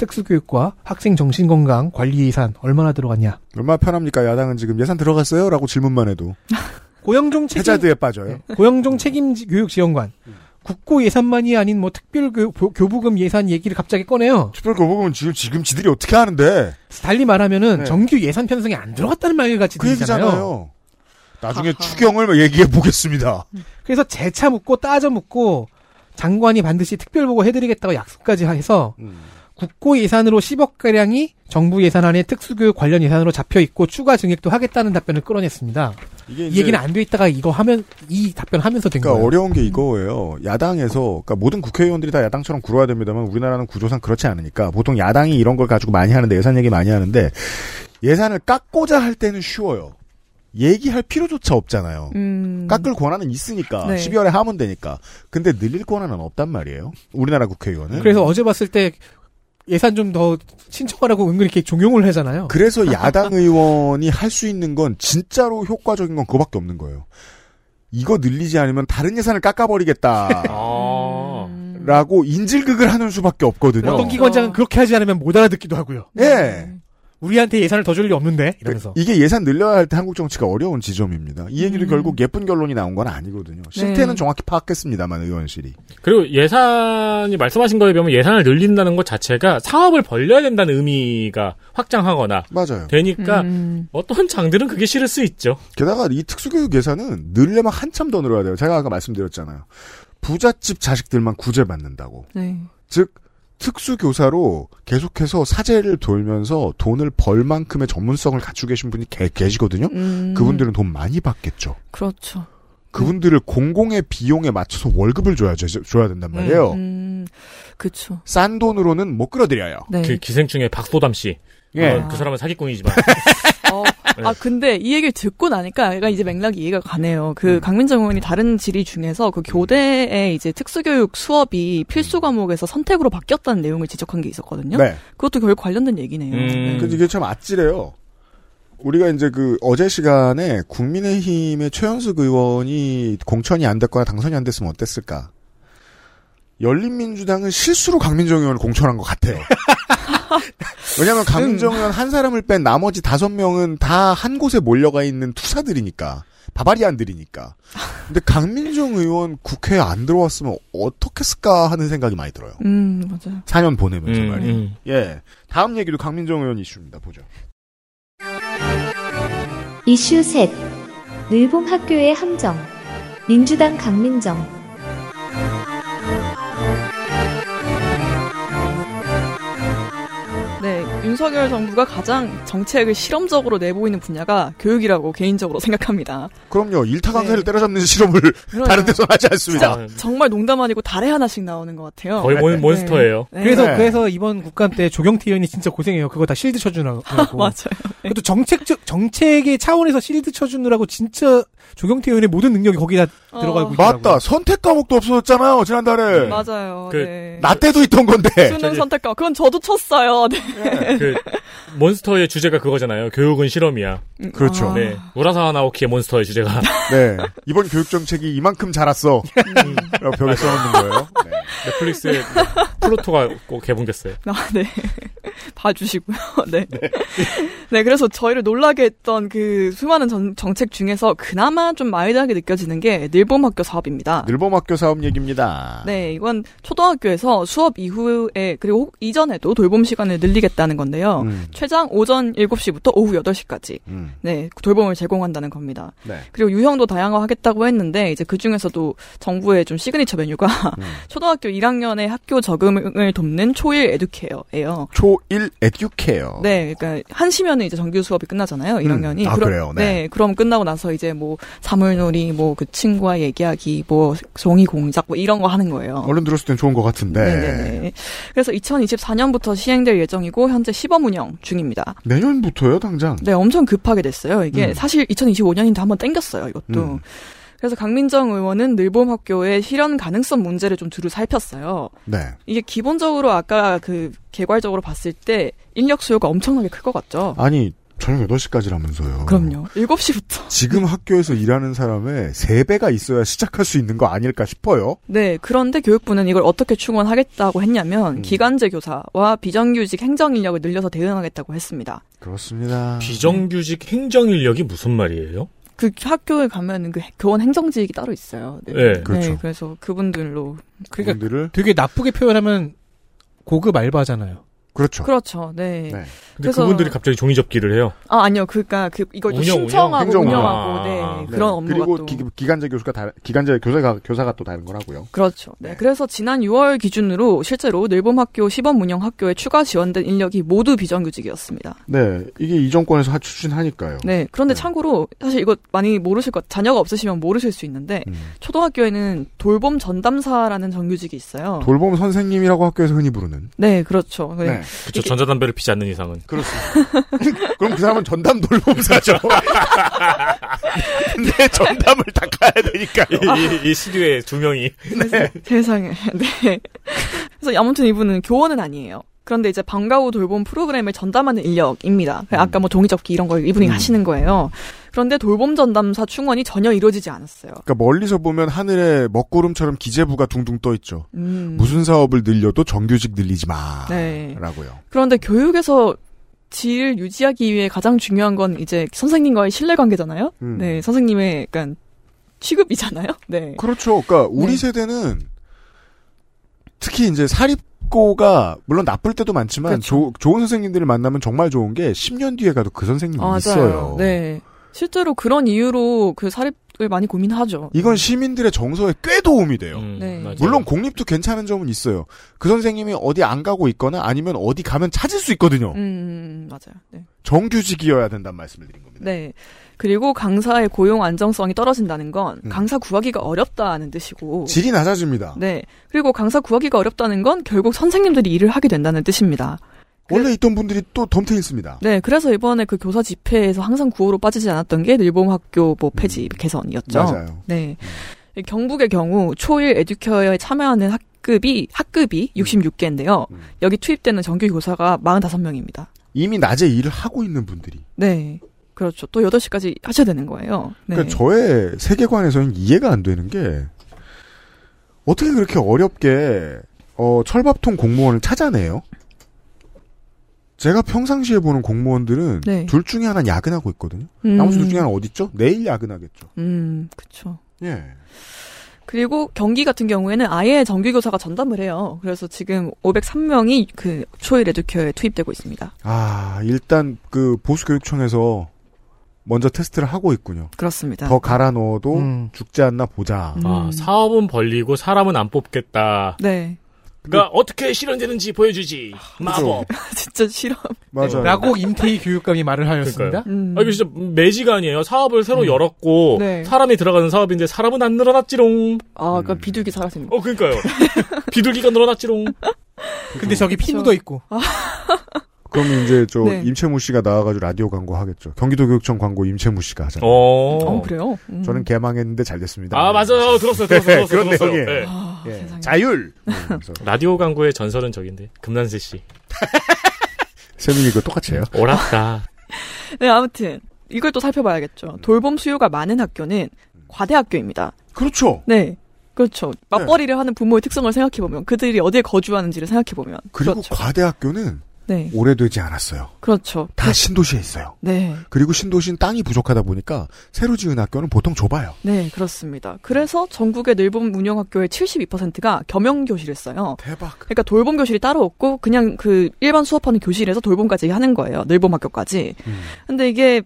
E: 특수교육과 학생 정신건강 관리 예산 얼마나 들어갔냐.
D: 얼마나 편합니까? 야당은 지금 예산 들어갔어요? 라고 질문만 해도.
E: 고영종 책임,
D: 해자드에 빠져요.
E: 네, 고영종 책임 지- 교육지원관.
D: 음.
E: 국고 예산만이 아닌 뭐 특별 교, 부금 예산 얘기를 갑자기 꺼내요.
D: 특별 교부금은 지금, 지금 지들이 어떻게 하는데?
E: 달리 말하면은
D: 네.
E: 정규 예산 편성이 안 들어갔다는 말 같이
D: 그
E: 들리잖아요.
D: 나중에
F: 하하.
D: 추경을 얘기해 보겠습니다.
E: 그래서 재차 묻고 따져 묻고 장관이 반드시 특별 보고 해드리겠다고 약속까지 해서 국고 예산으로 10억 가량이 정부 예산안에 특수교육 관련 예산으로 잡혀 있고 추가 증액도 하겠다는 답변을 끌어냈습니다.
D: 이게
E: 이 얘기는 안 돼 있다가 이거 하면 이 답변 하면서 된
D: 그러니까
E: 거예요.
D: 어려운 게 이거예요. 야당에서 그러니까 모든 국회의원들이 다 야당처럼 굴어야 됩니다만 우리나라는 구조상 그렇지 않으니까 보통 야당이 이런 걸 가지고 많이 하는데 예산 얘기 많이 하는데 예산을 깎고자 할 때는 쉬워요. 얘기할 필요조차 없잖아요.
F: 음.
D: 깎을 권한은 있으니까
F: 네.
D: 12월에 하면 되니까. 근데 늘릴 권한은 없단 말이에요. 우리나라 국회의원은.
E: 그래서 어제 봤을 때 예산 좀 더 신청하라고 은근히 이렇게 종용을 하잖아요.
D: 그래서 야당 의원이 할 수 있는 건 진짜로 효과적인 건 그거밖에 없는 거예요. 이거 늘리지 않으면 다른 예산을 깎아버리겠다.
C: 아.
D: 라고 인질극을 하는 수밖에 없거든요.
E: 어떤 기관장은 그렇게 하지 않으면 못 알아듣기도 하고요.
D: 예.
E: 우리한테 예산을 더 줄 리 없는데 이러면서.
D: 이게 예산 늘려야 할 때 한국 정치가 어려운 지점입니다. 이 얘기를
F: 음.
D: 결국 예쁜 결론이 나온 건 아니거든요. 실태는
F: 네.
D: 정확히 파악했습니다만 의원실이.
C: 그리고 예산이 말씀하신 거에 비하면 예산을 늘린다는 것 자체가 사업을 벌려야 된다는 의미가 확장하거나
D: 맞아요.
C: 되니까
F: 음.
C: 어떤 장들은 그게 싫을 수 있죠.
D: 게다가 이 특수교육 예산은 늘려면 한참 더 늘어야 돼요. 제가 아까 말씀드렸잖아요. 부잣집 자식들만 구제받는다고.
F: 네.
D: 즉 특수교사로 계속해서 사제를 돌면서 돈을 벌 만큼의 전문성을 갖추고 계신 분이 계, 계시거든요.
F: 음.
D: 그분들은 돈 많이 받겠죠.
F: 그렇죠.
D: 그분들을 공공의 비용에 맞춰서 월급을 줘야 줘야 된단 말이에요.
F: 음. 그쵸.
D: 싼 돈으로는 못 끌어들여요.
F: 네.
C: 그 기생충의 박소담 씨.
D: 예.
C: 어, 그 사람은 사기꾼이지만.
F: 어, 아 근데 이 얘기를 듣고 나니까 얘가 이제 맥락이 이해가 가네요.
D: 음.
F: 그 강민정 의원이 다른 질의 중에서 그 교대에 이제 특수교육 수업이 필수 과목에서 선택으로 바뀌었다는 내용을 지적한 게 있었거든요.
D: 네.
F: 그것도 결국 관련된 얘기네요.
C: 음.
F: 네.
D: 그 이게 참 아찔해요. 우리가 이제 그 어제 시간에 국민의힘의 최현숙 의원이 공천이 안 됐거나 당선이 안 됐으면 어땠을까? 열린민주당은 실수로 강민정 의원을 공천한 것 같아요. 왜냐하면 강민정 의원 한 사람을 뺀 나머지 다섯 명은 다 한 곳에 몰려가 있는 투사들이니까 바바리안들이니까. 근데 강민정 의원 국회에 안 들어왔으면 어떻겠을까 하는 생각이 많이 들어요.
F: 음 맞아요.
D: 4년 보내면서
C: 음,
D: 말이에요.
C: 음.
D: 예. 다음 얘기도 강민정 의원 이슈입니다. 보죠.
B: 이슈 셋. 늘봄 학교의 함정. 민주당 강민정.
F: 윤석열 정부가 가장 정책을 실험적으로 내보이는 분야가 교육이라고 개인적으로 생각합니다.
D: 그럼요. 일타 강사를
F: 네.
D: 때려잡는 실험을
F: 그러네요.
D: 다른 데서 하지 않습니다.
C: 아,
F: 정말 농담 아니고 달에 하나씩 나오는 것 같아요.
C: 거의 몬, 몬스터예요.
F: 네.
E: 그래서
D: 네.
E: 그래서 이번 국감 때 조경태 의원이 진짜 고생해요. 그거 다 실드 쳐주느라고.
F: 맞아요.
E: 그것도 정책적 정책의 차원에서 실드 쳐주느라고 진짜 조경태 의원의 모든 능력이 거기다
F: 어,
E: 들어가고 있더라고요.
D: 맞다. 선택 과목도 없어졌잖아요. 지난달에.
F: 맞아요.
C: 그,
F: 네.
D: 나 때도 있던 건데.
F: 수능
C: 저기-
F: 선택과 그건 저도 쳤어요. 네.
C: 그 몬스터의 주제가 그거잖아요. 교육은 실험이야.
D: 그렇죠.
F: 아.
C: 네. 우라사 나오키의 몬스터의 주제가.
D: 네. 이번 교육 정책이 이만큼 자랐어. 라고 벽에 써놓는 거예요. 네.
C: 넷플릭스에 플루토가 꼭 개봉됐어요.
F: 아, 네. 봐주시고요. 네. 네. 그래서 저희를 놀라게 했던 그 수많은 전- 정책 중에서 그나마 좀 mild하게 느껴지는 게 늘봄학교 사업입니다.
D: 늘봄학교 사업 얘기입니다.
F: 네, 이건 초등학교에서 수업 이후에 그리고 혹 이전에도 돌봄 시간을 늘리겠다는 건데 요.
D: 음,
F: 최장 오전 7시부터 오후 8시까지
D: 음,
F: 네, 돌봄을 제공한다는 겁니다.
D: 네.
F: 그리고 유형도 다양화하겠다고 했는데 이제 그 중에서도 정부의 좀 시그니처 메뉴가
D: 음.
F: 초등학교 1학년의 학교 적응을 돕는 초일 에듀케어예요.
D: 초1 에듀케어.
F: 네, 그러니까 한시면은 이제 정규 수업이 끝나잖아요. 1학년이.
D: 아, 그래요? 네.
F: 그럼 끝나고 나서 이제 뭐 사물놀이, 뭐 그 친구와 얘기하기, 뭐 종이 공작, 뭐 이런 거 하는 거예요.
D: 얼른 들었을 땐 좋은 것 같은데.
F: 네네네. 그래서 2024년부터 시행될 예정이고 현재 시범 운영 중입니다.
D: 내년부터요, 당장.
F: 네, 엄청 급하게 됐어요. 이게
D: 음.
F: 사실 2025년인데 한번 땡겼어요, 이것도.
D: 음.
F: 그래서 강민정 의원은 늘봄 학교의 실현 가능성 문제를 좀 두루 살폈어요.
D: 네.
F: 이게 기본적으로 아까 그 개괄적으로 봤을 때 인력 수요가 엄청나게 클 것 같죠.
D: 아니, 저녁 8시까지라면서요.
F: 그럼요. 7시부터.
D: 지금 학교에서 일하는 사람의 3배가 있어야 시작할 수 있는 거 아닐까 싶어요.
F: 네, 그런데 교육부는 이걸 어떻게 충원하겠다고 했냐면
D: 음.
F: 기간제 교사와 비정규직 행정 인력을 늘려서 대응하겠다고 했습니다.
D: 그렇습니다.
C: 비정규직 행정 인력이 무슨 말이에요?
F: 그 학교에 가면은 그 교원 행정직이 따로 있어요. 네.
C: 네.
D: 그렇죠.
F: 그래서 그분들로
E: 그러니까
D: 그분들을
E: 되게 나쁘게 표현하면 고급 알바잖아요.
D: 그렇죠.
F: 그렇죠. 네.
D: 네.
C: 근데
F: 그래서-
C: 그분들이 갑자기 종이 접기를 해요.
F: 아 아니요, 그니까 그 이걸 또
C: 운영,
F: 신청하고
D: 운영.
F: 운영하고
C: 아,
F: 네,
C: 네.
F: 그런 업무가
D: 그리고
F: 또
D: 기, 기간제 교수가 다 기간제 교사가 교사가 또 다른 거라고요.
F: 그렇죠. 네.
D: 네.
F: 그래서 지난 6월 기준으로 실제로 늘봄학교 시범 운영 학교에 추가 지원된 인력이 모두 비정규직이었습니다.
D: 네, 이게 이 정권에서 하- 추진하니까요.
F: 네. 그런데
D: 네.
F: 참고로 사실 이거 많이 모르실 것, 자녀가 없으시면 모르실 수 있는데
D: 음.
F: 초등학교에는 돌봄 전담사라는 정규직이 있어요.
D: 돌봄 선생님이라고 학교에서 흔히 부르는.
F: 네, 그렇죠. 네.
D: 네.
C: 그쵸, 전자담배를 피지 않는 이상은.
D: 그렇습니다. 그럼 그 사람은 전담 돌봄사죠. 근데 전담을 닦아야 되니까요.
C: 이, 이, 이 스튜디오에 두 명이.
D: 네.
F: 세상에. 네. 그래서 아무튼 이분은 교원은 아니에요. 그런데 이제 방과 후 돌봄 프로그램을 전담하는 인력입니다. 아까 뭐 종이접기 이런 걸 이분이
D: 음.
F: 하시는 거예요. 그런데 돌봄 전담사 충원이 전혀 이루어지지 않았어요.
D: 그러니까 멀리서 보면 하늘에 먹구름처럼 기재부가 둥둥 떠 있죠.
F: 음.
D: 무슨 사업을 늘려도 정규직 늘리지 마.
F: 네.
D: 라고요.
F: 그런데 교육에서 질을 유지하기 위해 가장 중요한 건 이제 선생님과의 신뢰 관계잖아요.
D: 음.
F: 네, 선생님의 약간 취급이잖아요. 네.
D: 그렇죠. 그러니까 우리
F: 네.
D: 세대는 특히 이제 사립고가 물론 나쁠 때도 많지만
F: 그렇죠.
D: 조- 좋은 선생님들을 만나면 정말 좋은 게 10년 뒤에 가도 그 선생님이
F: 맞아요.
D: 있어요.
F: 네. 실제로 그런 이유로 그 사립을 많이 고민하죠.
D: 이건 시민들의 정서에 꽤 도움이 돼요.
C: 음,
F: 네.
D: 물론 공립도 괜찮은 점은 있어요. 그 선생님이 어디 안 가고 있거나 아니면 어디 가면 찾을 수 있거든요.
F: 음, 맞아요. 네.
D: 정규직이어야 된다는 말씀을 드린 겁니다.
F: 네. 그리고 강사의 고용 안정성이 떨어진다는 건
D: 음.
F: 강사 구하기가 어렵다는 뜻이고.
D: 질이 낮아집니다.
F: 네. 그리고 강사 구하기가 어렵다는 건 결국 선생님들이 일을 하게 된다는 뜻입니다.
D: 원래 있던 분들이 또 덤태있습니다.
F: 네, 그래서 이번에 그 교사 집회에서 항상 구호로 빠지지 않았던 게 일본학교 뭐 폐지 개선이었죠.
D: 음. 맞아요.
F: 네. 경북의 경우 초일 에듀케어에 참여하는 학급이 학급이 66개인데요.
D: 음.
F: 여기 투입되는 정규 교사가 45명입니다.
D: 이미 낮에 일을 하고 있는 분들이.
F: 네. 그렇죠. 또 8시까지 하셔야 되는 거예요. 네.
D: 그러니까 저의 세계관에서는 이해가 안 되는 게 어떻게 그렇게 어렵게 어, 철밥통 공무원을 찾아내요? 제가 평상시에 보는 공무원들은
F: 네.
D: 둘 중에 하나 는 야근하고 있거든요.
F: 음.
D: 나머지 둘 중에 하나 어디 있죠? 내일 야근하겠죠.
F: 음, 그쵸.
D: 예.
F: 그리고 경기 같은 경우에는 아예 정규교사가 전담을 해요. 그래서 지금 503명이 그 초일 에듀케어에 투입되고 있습니다.
D: 아 일단 그 보수교육청에서 먼저 테스트를 하고 있군요.
F: 그렇습니다.
D: 더 갈아 넣어도
E: 음.
D: 죽지 않나 보자.
F: 음.
C: 아, 사업은 벌리고 사람은 안 뽑겠다.
F: 네.
C: 그러니까 어떻게 실현되는지 보여주지. 마법.
F: 진짜 싫어.
D: 맞아요.
E: 라고 임태희 교육감이 말을 하였습니다.
F: 음.
C: 아, 이거 진짜 매지가 아니에요. 사업을 새로
E: 음.
C: 열었고
F: 네.
C: 사람이 들어가는 사업인데 사람은 안 늘어났지롱.
F: 아,
D: 음.
F: 그러니까 비둘기 사라집니다.
C: 어, 그러니까요. 비둘기가 늘어났지롱.
E: 근데 저기 피
F: 그쵸.
E: 묻어 있고.
D: 그러면 이제 저
F: 네.
D: 임채무 씨가 나와가지고 라디오 광고 하겠죠. 경기도 교육청 광고 임채무 씨가 하잖아요.
C: 어.
F: 어, 그래요? 음.
D: 저는 개망했는데 잘 됐습니다.
C: 아, 맞아요. 들었어요. 들었어요. 들었어요.
D: 그런
C: 들었어요.
D: 내용이에요.
C: 네.
F: 아,
D: 예. 자율. 음, 그래서
C: 라디오 광고의 전설은 저긴데. 금난세 씨.
D: 세민이 그 똑같이 해요.
C: 옳았다.
F: 네, 아무튼 이걸 또 살펴봐야겠죠. 돌봄 수요가 많은 학교는 과대학교입니다.
D: 그렇죠.
F: 네. 그렇죠. 맞벌이를 하는 부모의 특성을 생각해보면, 그들이 어디에 거주하는지를 생각해보면.
D: 그리고
F: 그렇죠.
D: 과대학교는
F: 네.
D: 오래되지 않았어요.
F: 그렇죠.
D: 다 신도시에 있어요.
F: 네.
D: 그리고 신도시는 땅이 부족하다 보니까 새로 지은 학교는 보통 좁아요.
F: 네, 그렇습니다. 그래서 전국의 늘봄 운영학교의 72%가 겸용교실을 써요.
D: 대박.
F: 그러니까 돌봄 교실이 따로 없고 그냥 그 일반 수업하는 교실에서 돌봄까지 하는 거예요. 늘봄 학교까지.
D: 음.
F: 근데 이게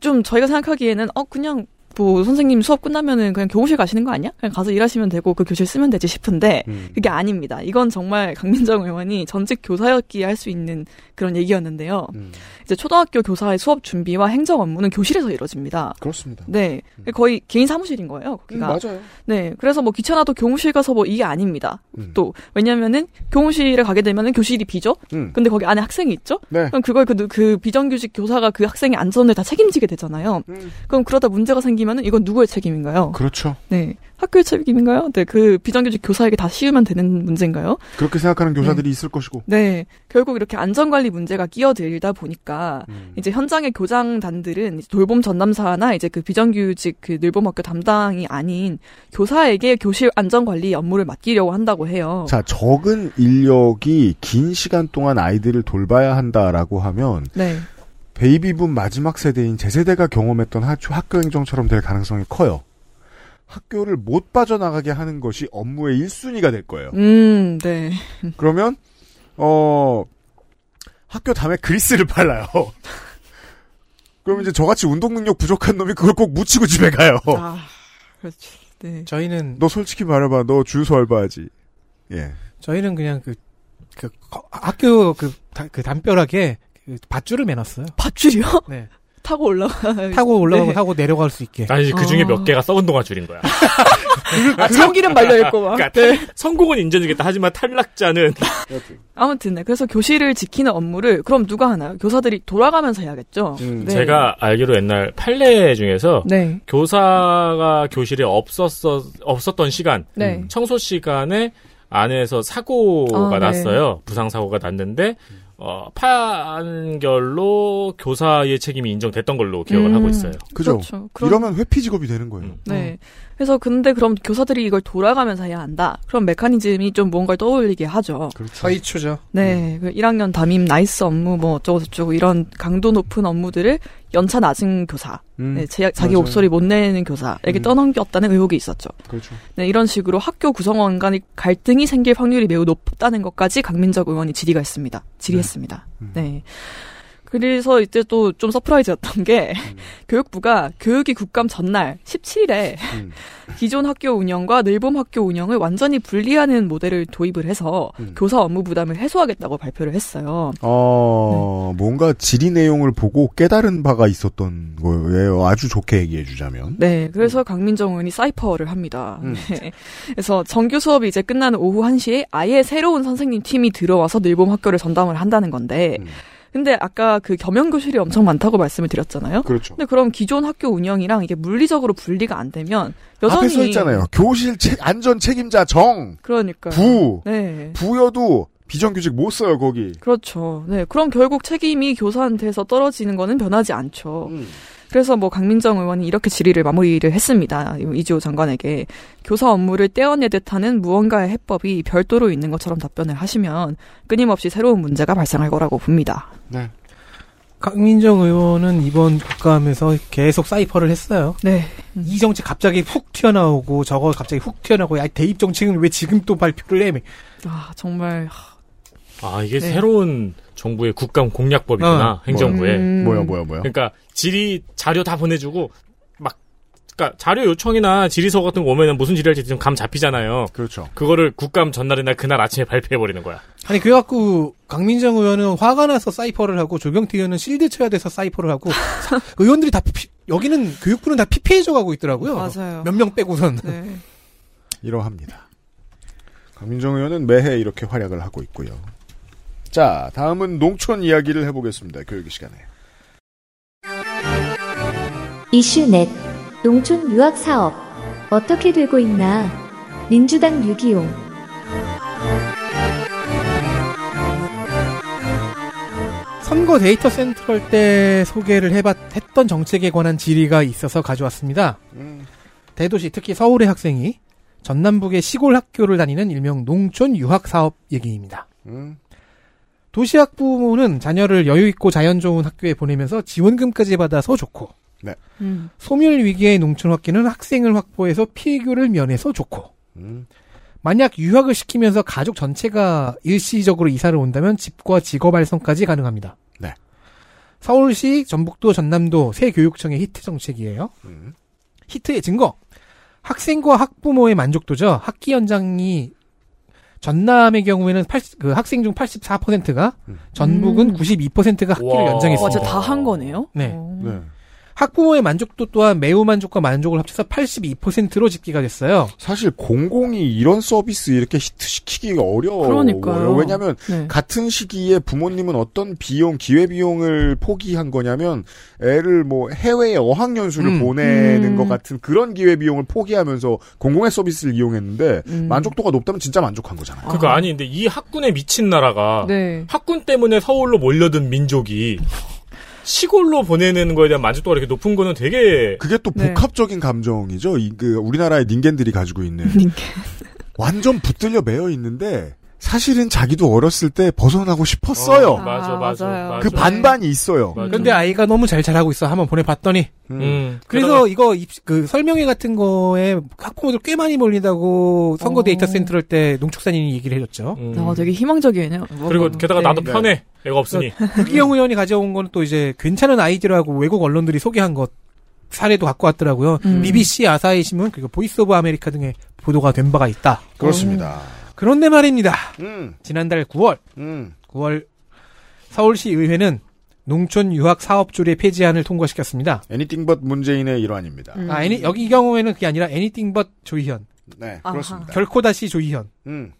F: 좀 저희가 생각하기에는 어 그냥 뭐 선생님 수업 끝나면은 그냥 교무실 가시는 거 아니야? 그냥 가서 일하시면 되고 그 교실 쓰면 되지 싶은데
D: 음.
F: 그게 아닙니다. 이건 정말 강민정 의원이 전직 교사였기에 할 수 있는 그런 얘기였는데요.
D: 음.
F: 이제 초등학교 교사의 수업 준비와 행정 업무는 교실에서 이루어집니다.
D: 그렇습니다.
F: 네, 거의 개인 사무실인 거예요.
D: 음,
F: 거기가.
D: 맞아요.
F: 네, 그래서 뭐 귀찮아도 교무실 가서 뭐 이게 아닙니다.
D: 음.
F: 또 왜냐면은 교무실에 가게 되면은 교실이 비죠.
D: 음.
F: 근데 거기 안에 학생이 있죠.
D: 네.
F: 그럼 그걸 그, 그 비정규직 교사가 그 학생의 안전을 다 책임지게 되잖아요.
D: 음.
F: 그럼 그러다 문제가 생기 면은 이건 누구의 책임인가요?
D: 그렇죠.
F: 네, 학교의 책임인가요? 네, 그 비정규직 교사에게 다 씌우면 되는 문제인가요?
D: 그렇게 생각하는 교사들이 있을 것이고.
F: 네, 결국 이렇게 안전관리 문제가 끼어들다 보니까
D: 음.
F: 이제 현장의 교장단들은 이제 돌봄 전담사나 이제 그 비정규직 그 늘봄학교 담당이 아닌 교사에게 교실 안전관리 업무를 맡기려고 한다고 해요.
D: 자, 적은 인력이 긴 시간 동안 아이들을 돌봐야 한다라고 하면
F: 네,
D: 베이비붐 마지막 세대인 제 세대가 경험했던 학- 학교 행정처럼 될 가능성이 커요. 학교를 못 빠져나가게 하는 것이 업무의 1순위가 될 거예요.
F: 음, 네,
D: 그러면 어 학교 다음에 그리스를 발라요. 그럼 이제 저같이 운동 능력 부족한 놈이 그걸 꼭 묻히고 집에 가요.
F: 아, 그렇죠. 네,
E: 저희는
D: 너 솔직히 말해봐. 너 주유소 알바하지. 예.
E: 저희는 그냥 그, 그 거- 학교 그, 다- 그 담벼락에 그 밧줄을 매놨어요.
F: 밧줄이요?
E: 네.
F: 타고 올라가.
E: 타고 올라가고
F: 네.
E: 타고 내려갈 수 있게.
C: 아니 그 중에
F: 어.
C: 몇 개가 썩은 동안 줄인 거야.
F: 아, 참기름 말려 있고 막.
C: 그러니까 탈- 성공은 인정주겠다. 하지만 탈락자는
F: 아무튼, 네. 그래서 교실을 지키는 업무를 그럼 누가 하나요? 교사들이 돌아가면서 해야겠죠?
C: 음,
F: 네.
C: 제가 알기로 옛날 판례 중에서
F: 네.
C: 교사가 교실에 없었어 없었던 시간
F: 네.
C: 청소 시간에 안에서 사고가
F: 아, 네.
C: 났어요. 부상 사고가 났는데 어, 판결로 교사의 책임이 인정됐던 걸로 기억을
F: 음,
C: 하고 있어요.
D: 그죠?
F: 그렇죠. 그럼-
D: 이러면 회피 직업이 되는 거예요.
F: 네. 그래서 근데 그럼 교사들이 이걸 돌아가면서 해야 한다. 그럼 메커니즘이 좀 뭔가를 떠올리게 하죠.
D: 그렇죠.
E: 서이초죠.
F: 네. 그 1학년 담임 나이스 업무 뭐 어쩌고 저쩌고 이런 강도 높은 업무들을 연차 낮은 교사,
D: 음,
F: 네, 제, 자기
D: 맞아요.
F: 목소리 못 내는 교사에게
D: 음.
F: 떠넘겼다는 의혹이 있었죠.
D: 그렇죠.
F: 네, 이런 식으로 학교 구성원 간의 갈등이 생길 확률이 매우 높다는 것까지 강민정 의원이 질의가 했습니다. 질의했습니다.
D: 음.
F: 네. 그래서 이때 또 좀 surprise였던 게 교육부가 교육위 국감 전날 17일에
D: 음.
F: 기존 학교 운영과 늘봄 학교 운영을 완전히 분리하는 모델을 도입을 해서
D: 음.
F: 교사 업무 부담을 해소하겠다고 발표를 했어요.
D: 어, 뭔가 질의 내용을 보고 깨달은 바가 있었던 거예요. 아주 좋게 얘기해 주자면.
F: 네, 그래서 강민정 의원이 cypher를 합니다.
D: 음.
F: 네. 그래서 정규 수업이 이제 끝나는 오후 1시에 아예 새로운 선생님 팀이 들어와서 늘봄 학교를 전담을 한다는 건데,
D: 음.
F: 근데 아까 그 겸용교실이 엄청 많다고 말씀을 드렸잖아요.
D: 그렇죠.
F: 근데 그럼 기존 학교 운영이랑 이게 물리적으로 분리가 안 되면 여전히
D: 앞에 써 있잖아요. 교실 책, 안전 책임자 정,
F: 그러니까
D: 부,
F: 네.
D: 부여도 비정규직 못 써요, 거기.
F: 그렇죠. 네. 그럼 결국 책임이 교사한테서 떨어지는 거는 변하지 않죠. 그래서 뭐 강민정 의원이 이렇게 질의를 마무리를 했습니다. 이지호 장관에게 교사 업무를 떼어내듯 하는 무언가의 해법이 별도로 있는 것처럼 답변을 하시면 끊임없이 새로운 문제가 발생할 거라고 봅니다.
D: 네.
E: 강민정 의원은 이번 국감에서 계속 사이퍼를 했어요.
F: 네.
E: 이 정책 갑자기 훅 튀어나오고 저거 갑자기 훅 튀어나오고 야 대입 정책은 왜 지금 또 발표를 해?
F: 아 정말
C: 아 이게
F: 네.
C: 새로운 정부의 국감 공약법이구나
E: 어,
C: 행정부에.
F: 음.
D: 뭐야, 뭐야, 뭐야.
C: 그러니까 질의 자료 다 보내주고 막 그러니까 자료 요청이나 질의서 같은 거 오면은 무슨 질의할지 좀감 잡히잖아요.
D: 그렇죠.
C: 그거를 국감 전날이나 그날 아침에 발표해 버리는 거야.
E: 아니 그래갖고 강민정 의원은 화가 나서 사이퍼를 하고 조경태 의원은 실드 쳐야 돼서 사이퍼를 하고 사- 의원들이 다 피- 여기는 교육부는 다 피폐해져 가고 있더라고요.
F: 맞아요.
E: 몇 명 빼고선.
F: 네.
D: 이러합니다. 강민정 의원은 매해 이렇게 활약을 하고 있고요. 자, 다음은 농촌 이야기를 해보겠습니다. 교육 시간에.
B: 이슈넷 농촌 유학 사업 어떻게 되고 있나 민주당 유기용
E: 선거 데이터 센트럴 때 소개를 해봤 했던 정책에 관한 질의가 있어서 가져왔습니다.
D: 음,
E: 대도시 특히 서울의 학생이 전남북의 시골 학교를 다니는 일명 농촌 유학 사업 얘기입니다.
D: 음,
E: 도시 학 부모는 자녀를 여유 있고 자연 좋은 학교에 보내면서 지원금까지 받아서 좋고
F: 음.
E: 소멸 위기의 농촌 학교는 학생을 확보해서 피해교를 면해서 좋고
D: 음,
E: 만약 유학을 시키면서 가족 전체가 일시적으로 이사를 온다면 집과 직업 활성까지 가능합니다.
D: 네.
E: 서울시, 전북도, 전남도 새 교육청의 히트 정책이에요.
D: 음.
E: 히트의 증거. 학생과 학부모의 만족도죠. 학기 연장이 전남의 경우에는 80, 그 학생 중 84%가
D: 음.
E: 전북은
F: 음.
E: 92%가 학기를
C: 와.
F: 와,
E: 연장했습니다.
F: 진짜 다한 거네요?
E: 네.
F: 어.
D: 네.
E: 학부모의 만족도 또한 매우 만족과 만족을 합쳐서 82%로 집계가 됐어요.
D: 사실 공공이 이런 서비스 이렇게 히트시키기가 어려워요.
F: 그러니까요.
D: 왜냐하면
F: 네.
D: 같은 시기에 부모님은 어떤 비용, 기회 비용을 포기한 거냐면 애를 뭐 해외에 어학연수를
E: 음.
D: 보내는
F: 음.
D: 것 같은 그런 기회 비용을 포기하면서 공공의 서비스를 이용했는데
F: 음.
D: 만족도가 높다면 진짜 만족한 거잖아요.
C: 그거 아니 근데 이 학군에 미친 나라가
F: 네.
C: 학군 때문에 서울로 몰려든 민족이 시골로 보내는 거에 대한 만족도가 이렇게 높은 거는 되게
D: 그게 또
F: 네.
D: 복합적인 감정이죠. 이, 그, 우리나라의 닌겐들이 가지고 있는. 완전 붙들려 매여 있는데, 사실은 자기도 어렸을 때 벗어나고 싶었어요.
C: 어, 맞아
F: 아,
C: 맞아
F: 맞아요.
C: 맞아.
D: 그 반반이 있어요.
C: 맞아.
E: 근데 아이가 너무 잘 자라고 있어. 한번 보내봤더니.
D: 음.
C: 음.
E: 그래서 이거 입- 그 설명회 같은 거에 학부모들 꽤 많이 몰린다고 선거
F: 어.
E: 데이터 센터럴 때 농축산인이 얘기를 해줬죠.
C: 음.
F: 아, 되게 희망적이네요.
C: 그리고 게다가
F: 네.
C: 나도 편해 애가 없으니
E: 구기영 의원이 가져온 거는 또 이제 괜찮은 아이디어라고 외국 언론들이 소개한 것 사례도 갖고 왔더라고요.
F: 음.
E: BBC, 아사히 신문 그리고 Voice of America 등의 보도가 된 바가 있다.
D: 그렇습니다.
E: 그런데 말입니다.
D: 음,
E: 지난달 9월
D: 음,
E: 9월 서울시 의회는 농촌 유학 사업 조례 폐지안을 통과시켰습니다.
D: anything but 문재인의 일환입니다.
F: 음.
E: 아, any, 여기 이 경우에는 그게 아니라 anything but 조희연.
D: 네,
F: 아하.
D: 그렇습니다.
E: 결코 다시 조희연.
D: 음,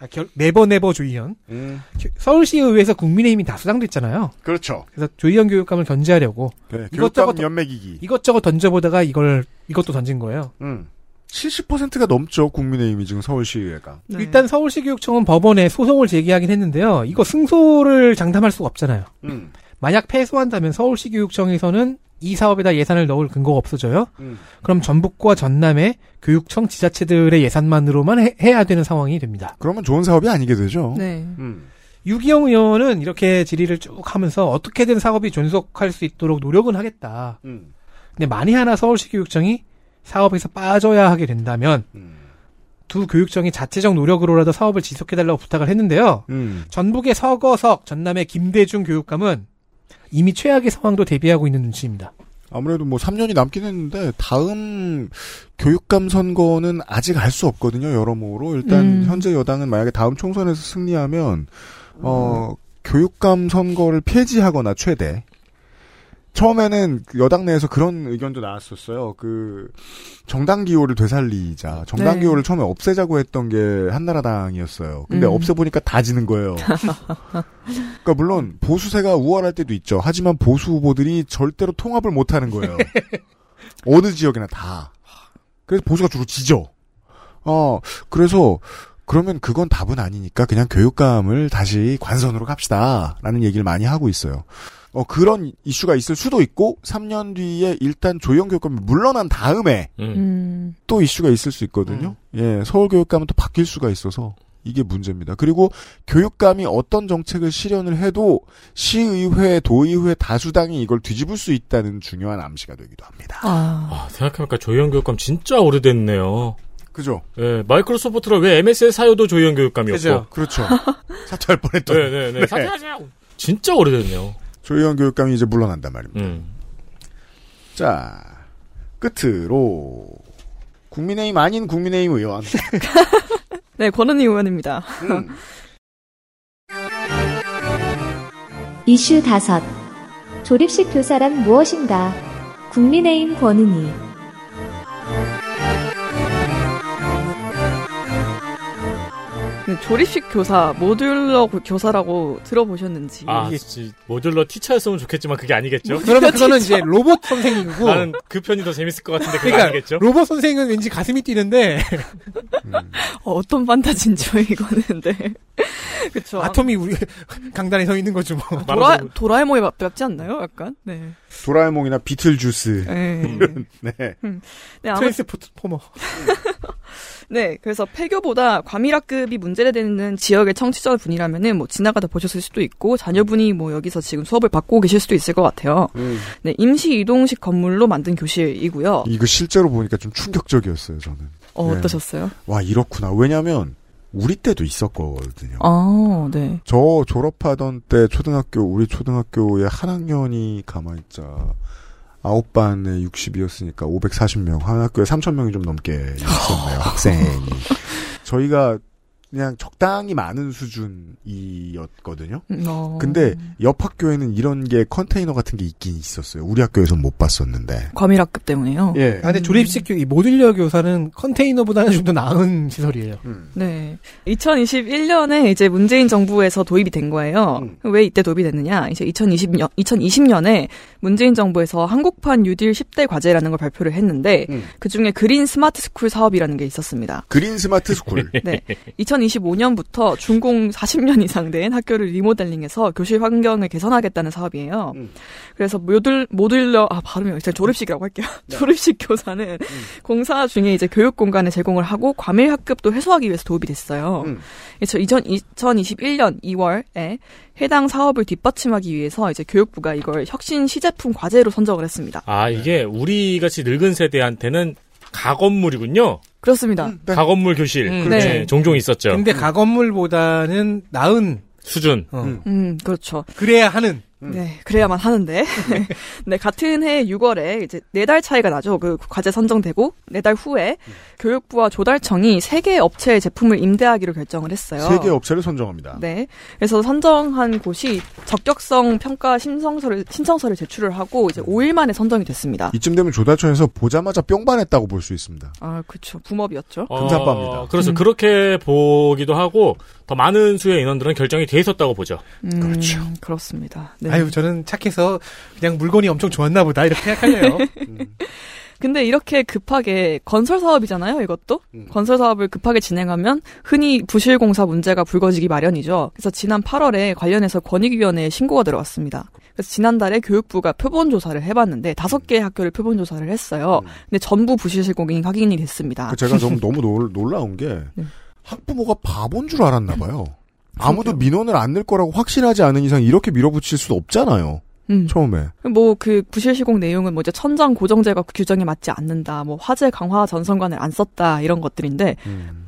E: 아, 결, never never 조희연.
D: 음,
E: 서울시 의회에서 국민의힘이 다수당됐잖아요.
D: 그렇죠.
E: 그래서 조희연 교육감을 견제하려고
D: 네,
E: 이것저것
D: 교육감 엿멕이기.
E: 이것저것 던져보다가 이걸 이것도 던진 거예요.
D: 음. 70%가 넘죠, 국민의힘이 지금 서울시의회가.
F: 네.
E: 일단 서울시교육청은 법원에 소송을 제기하긴 했는데요. 이거 승소를 장담할 수가 없잖아요.
D: 음,
E: 만약 패소한다면 서울시교육청에서는 이 사업에다 예산을 넣을 근거가 없어져요.
D: 음.
E: 그럼 전북과 전남의 교육청 지자체들의 예산만으로만 해, 해야 되는 상황이 됩니다.
D: 그러면 좋은 사업이 아니게 되죠.
F: 네.
D: 음.
E: 유기영 의원은 이렇게 질의를 쭉 하면서 어떻게든 사업이 존속할 수 있도록 노력은 하겠다.
D: 음.
E: 근데 만에 하나 서울시 교육청이 사업에서 빠져야 하게 된다면
D: 음.
E: 두 교육청이 자체적 노력으로라도 사업을 지속해달라고 부탁을 했는데요.
D: 음.
E: 전북의 서거석, 전남의 김대중 교육감은 이미 최악의 상황도 대비하고 있는 눈치입니다.
D: 아무래도 뭐 3년이 남긴 했는데 다음 교육감 선거는 아직 알 수 없거든요. 여러모로 일단
F: 음.
D: 현재 여당은 만약에 다음 총선에서 승리하면 어 교육감 선거를 폐지하거나 최대 처음에는 그 여당 내에서 그런 의견도 나왔었어요. 그 정당 기호를 되살리자 정당
F: 네.
D: 기호를 처음에 없애자고 했던 게 한나라당이었어요. 근데
F: 음.
D: 없애보니까 다 지는 거예요. 그러니까 물론 보수세가 우월할 때도 있죠. 하지만 보수 후보들이 절대로 통합을 못하는 거예요. 어느 지역이나 다. 그래서 보수가 주로 지죠. 어 그래서 그러면 그건 답은 아니니까 그냥 교육감을 다시 관선으로 갑시다 라는 얘기를 많이 하고 있어요. 어 그런 이슈가 있을 수도 있고 3년 뒤에 일단 조영 교육감이 물러난 다음에
C: 음.
F: 음.
D: 또 이슈가 있을 수 있거든요. 예, 서울 교육감은 또 바뀔 수가 있어서 이게 문제입니다. 그리고 교육감이 어떤 정책을 실현을 해도 시의회, 도의회 다수당이 이걸 뒤집을 수 있다는 중요한 암시가 되기도 합니다.
F: 아.
C: 아, 생각해보니까 조희연 교육감 진짜 오래됐네요.
D: 그죠?
C: 예, 마이크로소프트를 왜 MS의 사유도 조희연 교육감이었고.
E: 그죠.
D: 그렇죠. 사퇴할 뻔했던
C: 네네네. 사퇴하자. 진짜 오래됐네요.
D: 조희연 교육감이 이제 물러난단 말입니다.
C: 음.
D: 자, 끝으로 국민의힘 아닌 국민의힘 의원.
F: 네, 권은희 의원입니다.
D: 음,
B: 이슈 다섯. 조립식 교사란 무엇인가? 국민의힘 권은희.
F: 조립식 교사, 모듈러 고- 교사라고 들어보셨는지.
C: 아,
E: 이게-
C: 모듈러 티처였으면 좋겠지만 그게 아니겠죠?
E: 그러면 그거는 이제 로봇 선생님이고
C: 나는 그 편이 더 재밌을 것 같은데 그게
E: 그러니까
C: 아니겠죠?
E: 로봇 선생은 왠지 가슴이 뛰는데
F: 어, 어떤 판타지인지요, 이거는. 네. 그쵸.
E: 아톰이 우리 강단에 서 있는 거죠 뭐.
F: 도라,
C: 말하자면-
F: 도라에몽에 맞- 맞지 않나요? 약간? 네.
D: 도라에몽이나 비틀주스.
F: 네.
D: 네.
F: 네, 아무,
E: 트랜스포머.
F: 네, 그래서 폐교보다 과밀학급이 문제되는 지역의 청취자 분이라면은 뭐 지나가다 보셨을 수도 있고 자녀분이 뭐 여기서 지금 수업을 받고 계실 수도 있을 것 같아요.
D: 음,
F: 네, 임시 이동식 건물로 만든 교실이고요.
D: 이거 실제로 보니까 좀 충격적이었어요, 저는.
F: 어,
D: 네.
F: 어떠셨어요?
D: 와, 이렇구나. 왜냐면, 우리 때도 있었거든요.
F: 아, 네.
D: 저 졸업하던 때 초등학교, 우리 초등학교에 한 학년이 가만있자. 아홉 반에 60이었으니까 540명. 한 학교에 3,000명이 좀 넘게 있었네요, 학생이. 저희가 그냥 적당히 많은 수준이었거든요.
F: 음, 어.
D: 근데 옆 학교에는 이런 게 컨테이너 같은 게 있긴 있었어요. 우리 학교에선 못 봤었는데.
F: 과밀학급 때문에요.
D: 예.
E: 아, 근데 조립식 교, 이 모듈러 교사는 컨테이너보다는 좀 더 나은 시설이에요.
D: 음.
F: 네. 2021년에 이제 문재인 정부에서 도입이 된 거예요.
D: 음.
F: 왜 이때 도입이 됐느냐? 이제 2020년, 2020년에 문재인 정부에서 한국판 뉴딜 10대 과제라는 걸 발표를 했는데,
D: 음.
F: 그 중에 그린 스마트 스쿨 사업이라는 게 있었습니다.
D: 그린 스마트 스쿨.
F: 네. 2025년부터 준공 40년 이상 된 학교를 리모델링해서 교실 환경을 개선하겠다는 사업이에요.
D: 음.
F: 그래서 모듈, modular, 아, 발음이 일단 조립식이라고 할게요. 조립식 교사는 공사 중에 이제 교육 공간을 제공을 하고 과밀 학급도 해소하기 위해서 도입이 됐어요.
D: 음.
F: 그래서 2000, 2021년 2월에 해당 사업을 뒷받침하기 위해서 이제 교육부가 이걸 혁신 시제품 과제로 선정을 했습니다.
C: 아, 이게 우리 같이 늙은 세대한테는 가건물이군요.
F: 그렇습니다.
D: 네.
C: 가건물 교실.
E: 음,
C: 그렇지.
F: 네.
C: 종종 있었죠.
E: 근데 가건물보다는 나은
C: 수준.
E: 어,
D: 음.
F: 음, 그렇죠.
E: 그래야 하는
F: 네, 그래야만 하는데. 네, 같은 해 6월에 이제 네 달 차이가 나죠. 그 과제 선정되고 네 달 후에 교육부와 조달청이 세 개 업체의 제품을 임대하기로 결정을 했어요.
D: 세 개 업체를 선정합니다.
F: 네. 그래서 선정한 곳이 적격성 평가 신청서를 신청서를 제출을 하고 이제 5일 만에 선정이 됐습니다.
D: 이쯤 되면 조달청에서 보자마자 뿅반했다고 볼 수 있습니다.
F: 아, 그렇죠. 붐업이었죠.
D: 금사빠입니다.
C: 어, 그래서
F: 음.
C: 그렇게 보기도 하고 더 많은 수의 인원들은 결정이 돼 있었다고 보죠.
F: 음,
D: 그렇죠.
F: 그렇습니다. 네.
E: 아유, 저는 착해서 그냥 물건이 엄청 좋았나 보다 이렇게 생각하네요.
F: 근데 이렇게 급하게 건설 사업이잖아요, 이것도.
D: 음.
F: 건설 사업을 급하게 진행하면 흔히 부실 공사 문제가 불거지기 마련이죠. 그래서 지난 8월에 관련해서 권익위원회에 신고가 들어왔습니다. 그래서 지난달에 교육부가 표본 조사를 해봤는데 다섯 개의 학교를 표본 조사를 했어요. 근데 전부 부실 실공이 확인이 됐습니다.
D: 그 제가 너무 너무 놀, 놀라운 게
F: 아. 네.
D: 학부모가 바본 줄 알았나 봐요. 아무도 민원을 안 낼 거라고 확신하지 않은 이상 이렇게 밀어붙일 수도 없잖아요.
F: 음.
D: 처음에.
F: 뭐 그 부실 시공 내용은 뭐 이제 천장 고정제가 규정에 맞지 않는다, 뭐 화재 강화 전선관을 안 썼다 이런 것들인데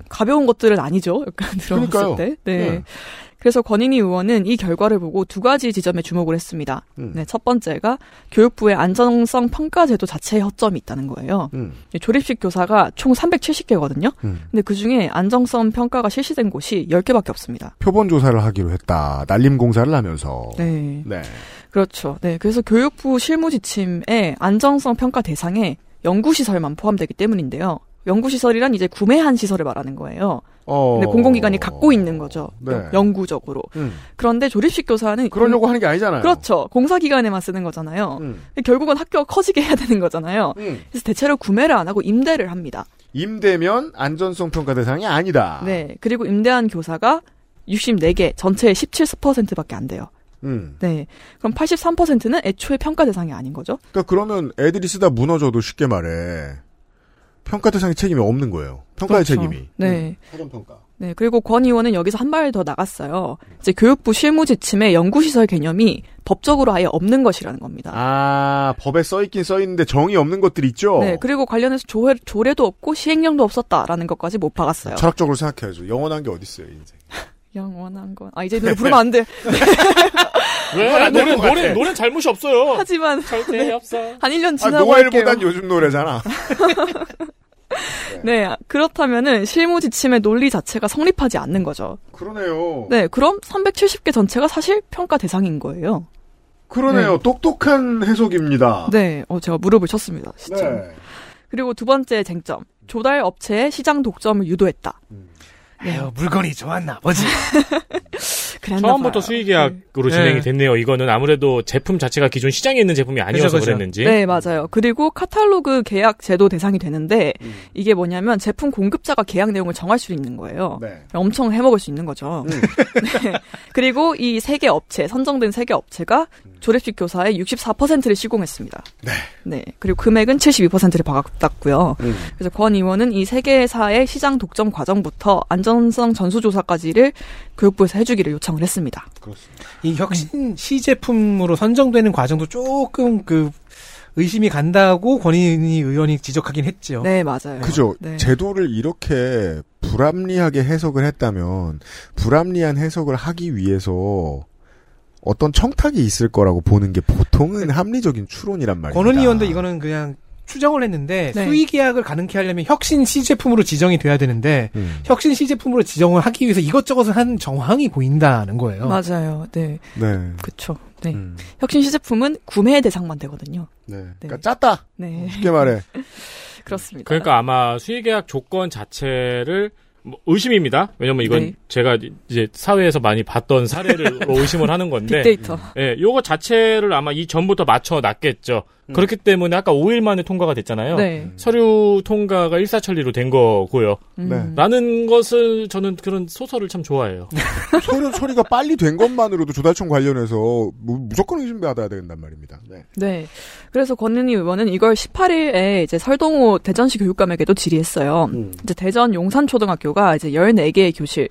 F: 가벼운 것들은 아니죠. 약간 들어봤을
D: 그러니까요.
F: 때. 네.
D: 네.
F: 그래서 권인희 의원은 이 결과를 보고 두 가지 지점에 주목을 했습니다.
D: 음.
F: 네, 첫 번째가 교육부의 안정성 평가 제도 자체에 허점이 있다는 거예요.
D: 음.
F: 조립식 교사가 총 370개거든요.
D: 음.
F: 근데 그 중에 안정성 평가가 실시된 곳이 10개밖에 없습니다.
D: 표본 조사를 하기로 했다. 날림 공사를 하면서.
F: 네.
D: 네.
F: 그렇죠. 네. 그래서 교육부 실무 지침에 안정성 평가 대상에 연구시설만 포함되기 때문인데요. 연구시설이란 이제 구매한 시설을 말하는 거예요.
D: 어.
F: 근데 공공기관이 갖고 있는 거죠.
D: 네.
F: 영구적으로.
D: 음.
F: 그런데 조립식 교사는
D: 그러려고 하는 게 아니잖아요.
F: 그렇죠. 공사기관에만 쓰는 거잖아요.
D: 음.
F: 결국은 학교가 커지게 해야 되는 거잖아요.
D: 음.
F: 그래서 대체로 구매를 안 하고 임대를 합니다.
D: 임대면 안전성 평가 대상이 아니다.
F: 네. 그리고 임대한 교사가 64개, 전체의 17%밖에 안 돼요.
D: 음.
F: 네. 그럼 83%는 애초에 평가 대상이 아닌 거죠.
D: 그러니까 그러면 애들이 쓰다 무너져도 쉽게 말해 평가 대상의 책임이 없는 거예요. 평가의
F: 그렇죠.
D: 책임이.
F: 네.
D: 사전 평가.
F: 네, 그리고 권 의원은 여기서 한 발 더 나갔어요. 이제 교육부 실무 지침에 연구시설 개념이 법적으로 아예 없는 것이라는 겁니다.
D: 아 법에 써 있긴 써 있는데 정이 없는 것들 있죠.
F: 네, 그리고 관련해서 조회, 조례도 없고 시행령도 없었다라는 것까지 못 박았어요.
D: 철학적으로 생각해야죠. 영원한 게 어디 있어요 인생.
F: 영원한 건. 아, 이제 노래 부르면 안 돼.
C: 왜?
D: 안
C: 노래, 노래. 노래는 잘못이 없어요.
F: 하지만
C: 절대 없어.
F: 한 1년
D: 아,
F: 지나고 할게요.
D: 노엘보단 요즘 노래잖아.
F: 네, 그렇다면은 실무 지침의 논리 자체가 성립하지 않는 거죠.
D: 그러네요.
F: 네, 그럼 370개 전체가 사실 평가 대상인 거예요.
D: 그러네요. 똑똑한 해석입니다.
F: 네, 어, 제가 무릎을 쳤습니다. 진짜.
D: 네.
F: 그리고 두 번째 쟁점. 조달 업체의 시장 독점을 유도했다.
E: 아유, 물건이 좋았나 보지.
C: 처음부터
F: 봐요.
C: 수의 계약으로
E: 네.
C: 진행이 됐네요. 이거는 아무래도 제품 자체가 기존 시장에 있는 제품이 아니어서
E: 그죠, 그죠.
C: 그랬는지.
F: 네, 맞아요. 그리고 카탈로그 계약 제도 대상이 되는데 이게 뭐냐면 제품 공급자가 계약 내용을 정할 수 있는 거예요.
D: 네.
F: 엄청 해먹을 수 있는 거죠. 네. 그리고 이 세 개 업체, 선정된 세 개 업체가 조립식 교사의 64%를 시공했습니다.
D: 네.
F: 네. 그리고 금액은 72%를 받았고요.
D: 음.
F: 그래서 권 의원은 이 세 개사의 시장 독점 과정부터 안전 성 전수조사까지를 교육부에서 해주기를 요청을 했습니다.
D: 그렇습니다.
E: 이 혁신 시제품으로 선정되는 과정도 조금 그 의심이 간다고 권인희 의원이 지적하긴 했죠.
F: 네, 맞아요.
D: 그죠.
F: 네.
D: 제도를 이렇게 불합리하게 해석을 했다면 불합리한 해석을 하기 위해서 어떤 청탁이 있을 거라고 보는 게 보통은 합리적인 추론이란 말입니다.
E: 권은희 의원도 이거는 그냥 추정을 했는데
F: 네.
E: 수의 계약을 가능케 하려면 혁신 시제품으로 지정이 돼야 되는데
D: 음.
E: 혁신 시제품으로 지정을 하기 위해서 이것저것을 한 정황이 보인다는 거예요.
F: 맞아요. 네.
D: 네.
F: 그쵸. 네.
D: 음.
F: 혁신 시제품은 구매 대상만 되거든요.
D: 네. 그러니까 짰다.
F: 네.
D: 쉽게 말해.
F: 그렇습니다.
C: 그러니까 아마 수의 계약 조건 자체를 뭐 의심입니다. 왜냐면 이건
F: 네.
C: 제가 이제 사회에서 많이 봤던 사례를 의심을 하는 건데.
F: 빅데이터.
C: 예, 요거 자체를 아마 이 전부터 맞춰 놨겠죠.
D: 음.
C: 그렇기 때문에 아까 5일 만에 통과가 됐잖아요.
F: 네.
C: 서류 통과가 일사천리로 된 거고요.
F: 음.
D: 네.
C: 라는 것을 저는 그런 소설을 참 좋아해요.
D: 소련 처리가 빨리 된 것만으로도 조달청 관련해서 무- 무조건 의심받아야 된단 말입니다. 네.
F: 네. 그래서 권은희 의원은 이걸 18일에 이제 설동호 대전시 교육감에게도 질의했어요.
D: 음.
F: 이제 대전 용산초등학교가 이제 14개의 교실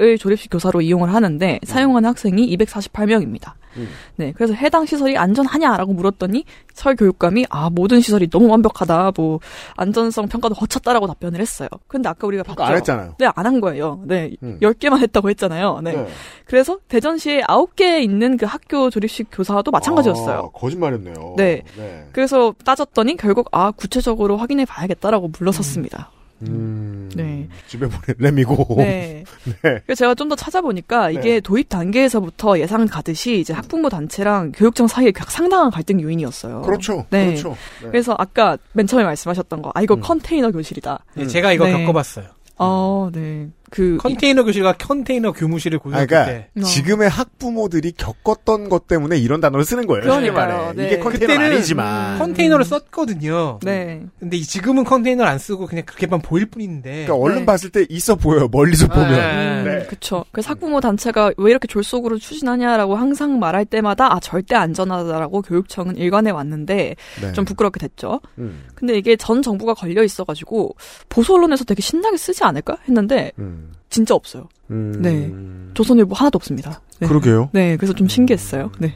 F: 을 조립식 교사로 이용을 하는데 사용하는 학생이 248명입니다.
D: 음.
F: 네, 그래서 해당 시설이 안전하냐라고 물었더니 서울 교육감이 아 모든 시설이 너무 완벽하다, 뭐 안전성 평가도 거쳤다라고 답변을 했어요. 근데 아까 우리가
D: 평가
F: 봤죠.
D: 안 했잖아요.
F: 네, 안 한 거예요. 네,
D: 음.
F: 10개만 했다고 했잖아요. 네.
D: 네.
F: 그래서 대전시에 9개 있는 그 학교 조립식 교사도 마찬가지였어요.
D: 아, 거짓말했네요.
F: 네.
D: 네.
F: 그래서 따졌더니 결국 아 구체적으로 확인해 봐야겠다라고 물러섰습니다.
D: 음,
F: 네.
D: 집에 보낼래미고.
F: 네.
D: 네.
F: 그래서 제가 좀 더 찾아보니까 이게
D: 네.
F: 도입 단계에서부터 예상 가듯이 이제 학부모 단체랑 교육청 사이에 상당한 갈등 요인이었어요.
D: 그렇죠.
F: 네.
D: 그렇죠. 네.
F: 그래서 아까 맨 처음에 말씀하셨던 거, 아 이거
D: 음.
F: 컨테이너 교실이다.
E: 예, 제가 이거
F: 네.
E: 겪어봤어요.
F: 어, 네. 그
E: 컨테이너 교실과 컨테이너 교무실을
D: 아,
E: 고등학교
D: 그러니까
E: 때.
F: 어.
D: 지금의 학부모들이 겪었던 것 때문에 이런 단어를 쓰는 거예요.
F: 그러니까요.
D: 말해.
F: 네.
D: 이게 컨테이너 아니지만.
F: 음.
E: 컨테이너를 썼거든요.
F: 네.
E: 근데 이- 지금은 컨테이너를 안 쓰고 그냥 그렇게만 보일 뿐인데.
D: 그러니까 얼른
F: 네.
D: 봤을 때 있어 보여요. 멀리서
E: 아,
D: 보면.
E: 네.
F: 음,
D: 네.
F: 그쵸. 그래서 학부모 단체가 왜 이렇게 졸속으로 추진하냐라고 항상 말할 때마다 아 절대 안전하다라고 교육청은 일관해 왔는데
D: 네.
F: 좀 부끄럽게 됐죠.
D: 음,
F: 근데 이게 전 정부가 걸려 있어가지고 보수 언론에서 되게 신나게 쓰지 않을까 했는데
D: 음,
F: 진짜 없어요.
D: 음.
F: 네. 조선일보 하나도 없습니다. 네.
D: 그러게요.
F: 네, 그래서 좀 신기했어요. 네.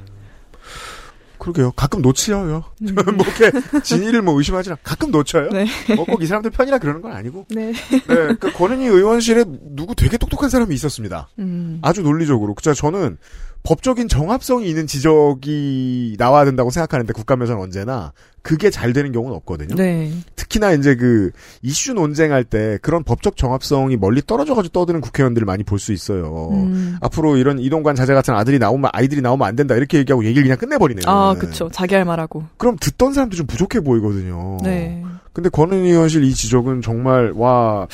D: 그러게요. 가끔 놓치어요.
F: 음.
D: 뭐 이렇게 진위를 뭐 의심하지 않. 가끔 놓쳐요.
F: 네.
D: 뭐 꼭 이 사람들 편이라 그러는 건 아니고.
F: 네.
D: 네. 그 권은희 의원실에 누구 되게 똑똑한 사람이 있었습니다.
F: 음.
D: 아주 논리적으로. 그자 저는 법적인 정합성이 있는 지적이 나와야 된다고 생각하는데 국감에서는 언제나 그게 잘 되는 경우는 없거든요.
F: 네.
D: 특히나 이제 그 이슈 논쟁할 때 그런 법적 정합성이 멀리 떨어져가지고 떠드는 국회의원들을 많이 볼 수 있어요.
F: 음.
D: 앞으로 이런 이동관 자제 같은 아들이 나오면 아이들이 나오면 안 된다 이렇게 얘기하고 얘기를 그냥 끝내버리네요.
F: 아, 그쵸. 자기 할 말하고.
D: 그럼 듣던 사람도 좀 부족해 보이거든요.
F: 네.
D: 근데 권은희 의원실 이 지적은 정말 와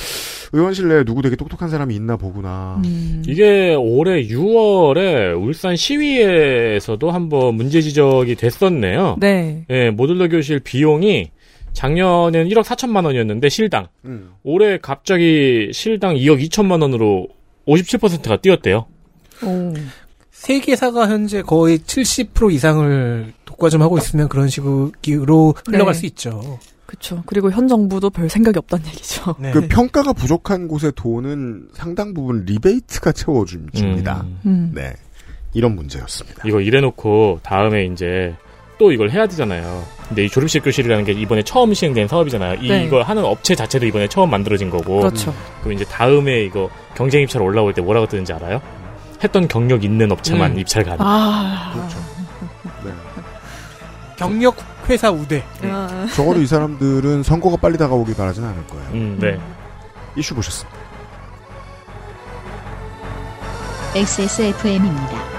D: 의원실 내에 누구 되게 똑똑한 사람이 있나 보구나.
F: 음.
C: 이게 올해 6월에 울산 시위에서도 한번 문제 지적이 됐었네요.
F: 네.
C: 예, 모듈러 교실 비용이 작년에는 1억 4천만 원이었는데 실당
D: 음.
C: 올해 갑자기 실당 2억 2천만 원으로 57%가 뛰었대요.
F: 오.
E: 세계사가 현재 거의 70% 이상을 독과점 하고 있으면 그런 식으로 흘러갈
F: 네.
E: 수 있죠.
F: 그쵸. 그리고 현 정부도 별 생각이 없다는 얘기죠.
E: 네.
D: 그 평가가 부족한 곳의 돈은 상당 부분 리베이트가 채워줍니다.
C: 음,
F: 음.
D: 네. 이런 문제였습니다.
C: 이거 이래놓고 다음에 이제 또 이걸 해야 되잖아요. 근데 이 졸업식 교실이라는 게 이번에 처음 시행된 사업이잖아요.
F: 네.
C: 이걸 하는 업체 자체도 이번에 처음 만들어진 거고.
F: 그렇죠.
C: 그럼 이제 다음에 이거 경쟁 입찰 올라올 때 뭐라고 뜨는지 알아요? 했던 경력 있는 업체만
E: 음.
C: 입찰 가능.
F: 아.
D: 그렇죠. 네.
E: 경력 회사 우대.
F: 아.
D: 적어도 이 사람들은 선거가 빨리 다가오길 바라진 않을 거예요.
C: 음, 네.
D: 이슈 보셨습니다.
B: XSFM입니다.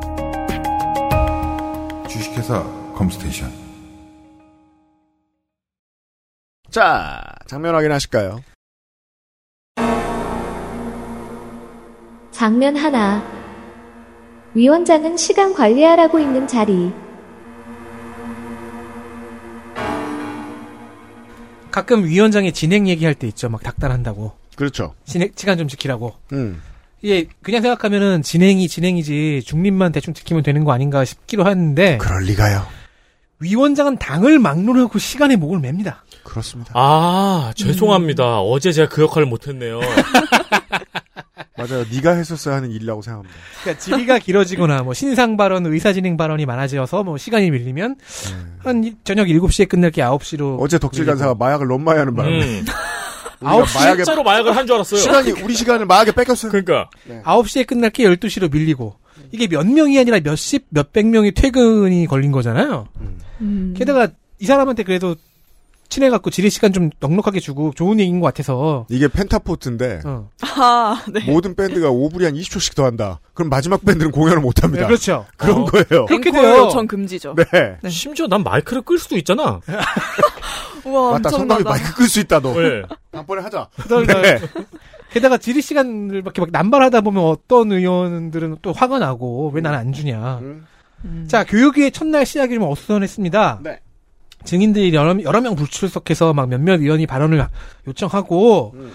I: 주식회사 컴스테이션.
D: 자, 장면 확인하실까요?
B: 장면 하나. 위원장은 시간 관리하라고 있는 자리.
E: 가끔 위원장이 진행 얘기할 때 있죠. 막 닥달한다고.
D: 그렇죠.
E: 진행, 시간 좀 지키라고.
D: 음.
E: 이게 그냥 생각하면은 진행이 진행이지 중립만 대충 지키면 되는 거 아닌가 싶기도 하는데
D: 그럴 리가요.
E: 위원장은 당을 막론하고 시간에 목을 맵니다.
D: 그렇습니다.
C: 아, 죄송합니다. 어제 제가 그 역할을 못했네요.
D: 맞아요. 네가 했었어야 하는 일이라고 생각합니다.
E: 그러니까 질의가 길어지거나 뭐 신상 발언, 의사 진행 발언이 많아져서 뭐 시간이 밀리면 한 이- 저녁 7시에 끝날 게 9시로
D: 어제 덕질 간사가 마약을 너무 많이 하는 바람에
C: 음. 아홉 시
D: 마약에-
C: 진짜로 마약을 한 줄 알았어요.
D: 시간이 우리 시간을 마약에 뺏겼어요.
C: 그러니까
E: 9시에 끝날 게 12시로 밀리고 이게 몇 명이 아니라 몇십, 몇백 명이 퇴근이 걸린 거잖아요.
F: 음.
E: 게다가 이 사람한테 그래도 친해갖고 지뢰 시간 좀 넉넉하게 주고 좋은 얘기인 것 같아서
D: 이게 펜타포트인데
E: 어.
F: 아, 네.
D: 모든 밴드가 5분이 한 20초씩 더 한다. 그럼 마지막 밴드는 공연을 못 합니다.
E: 네, 그렇죠.
D: 그런
C: 어.
D: 거예요.
E: 그렇게 돼요.
F: 요청 금지죠.
D: 네.
F: 네.
C: 심지어 난 마이크를 끌 수도 있잖아.
F: 우와,
D: 맞다, 성남이. 마이크 끌 수 있다, 너.
C: 네.
D: 다음번에 하자. 네.
E: 게다가 질의 시간을 막, 이렇게 막 남발하다 보면 어떤 의원들은 또 화가 나고 왜 난 안 주냐.
F: 음.
E: 자, 교육위의 첫날 시작이 좀 어수선했습니다.
D: 네.
E: 증인들이 여러, 여러 명 불출석해서 막 몇몇 의원이 발언을 요청하고,
D: 음.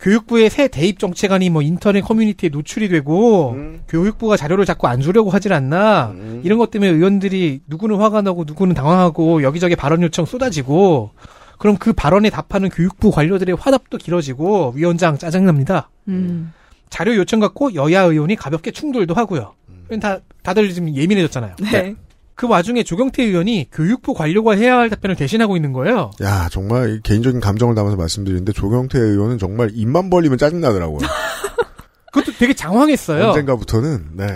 E: 교육부의 새 대입 정책안이 뭐 인터넷 커뮤니티에 노출이 되고,
D: 음.
E: 교육부가 자료를 자꾸 안 주려고 하질 않나,
D: 음.
E: 이런 것 때문에 의원들이 누구는 화가 나고 누구는 당황하고 여기저기 발언 요청 쏟아지고, 그럼 그 발언에 답하는 교육부 관료들의 화답도 길어지고, 위원장 짜증납니다.
F: 음.
E: 자료 요청 갖고 여야 의원이 가볍게 충돌도 하고요. 다, 다들 지금 예민해졌잖아요.
F: 네.
E: 그 와중에 조경태 의원이 교육부 관료가 해야 할 답변을 대신하고 있는 거예요.
D: 야, 정말 개인적인 감정을 담아서 말씀드리는데 조경태 의원은 정말 입만 벌리면 짜증나더라고요.
E: 그것도 되게 장황했어요.
D: 언젠가부터는 네.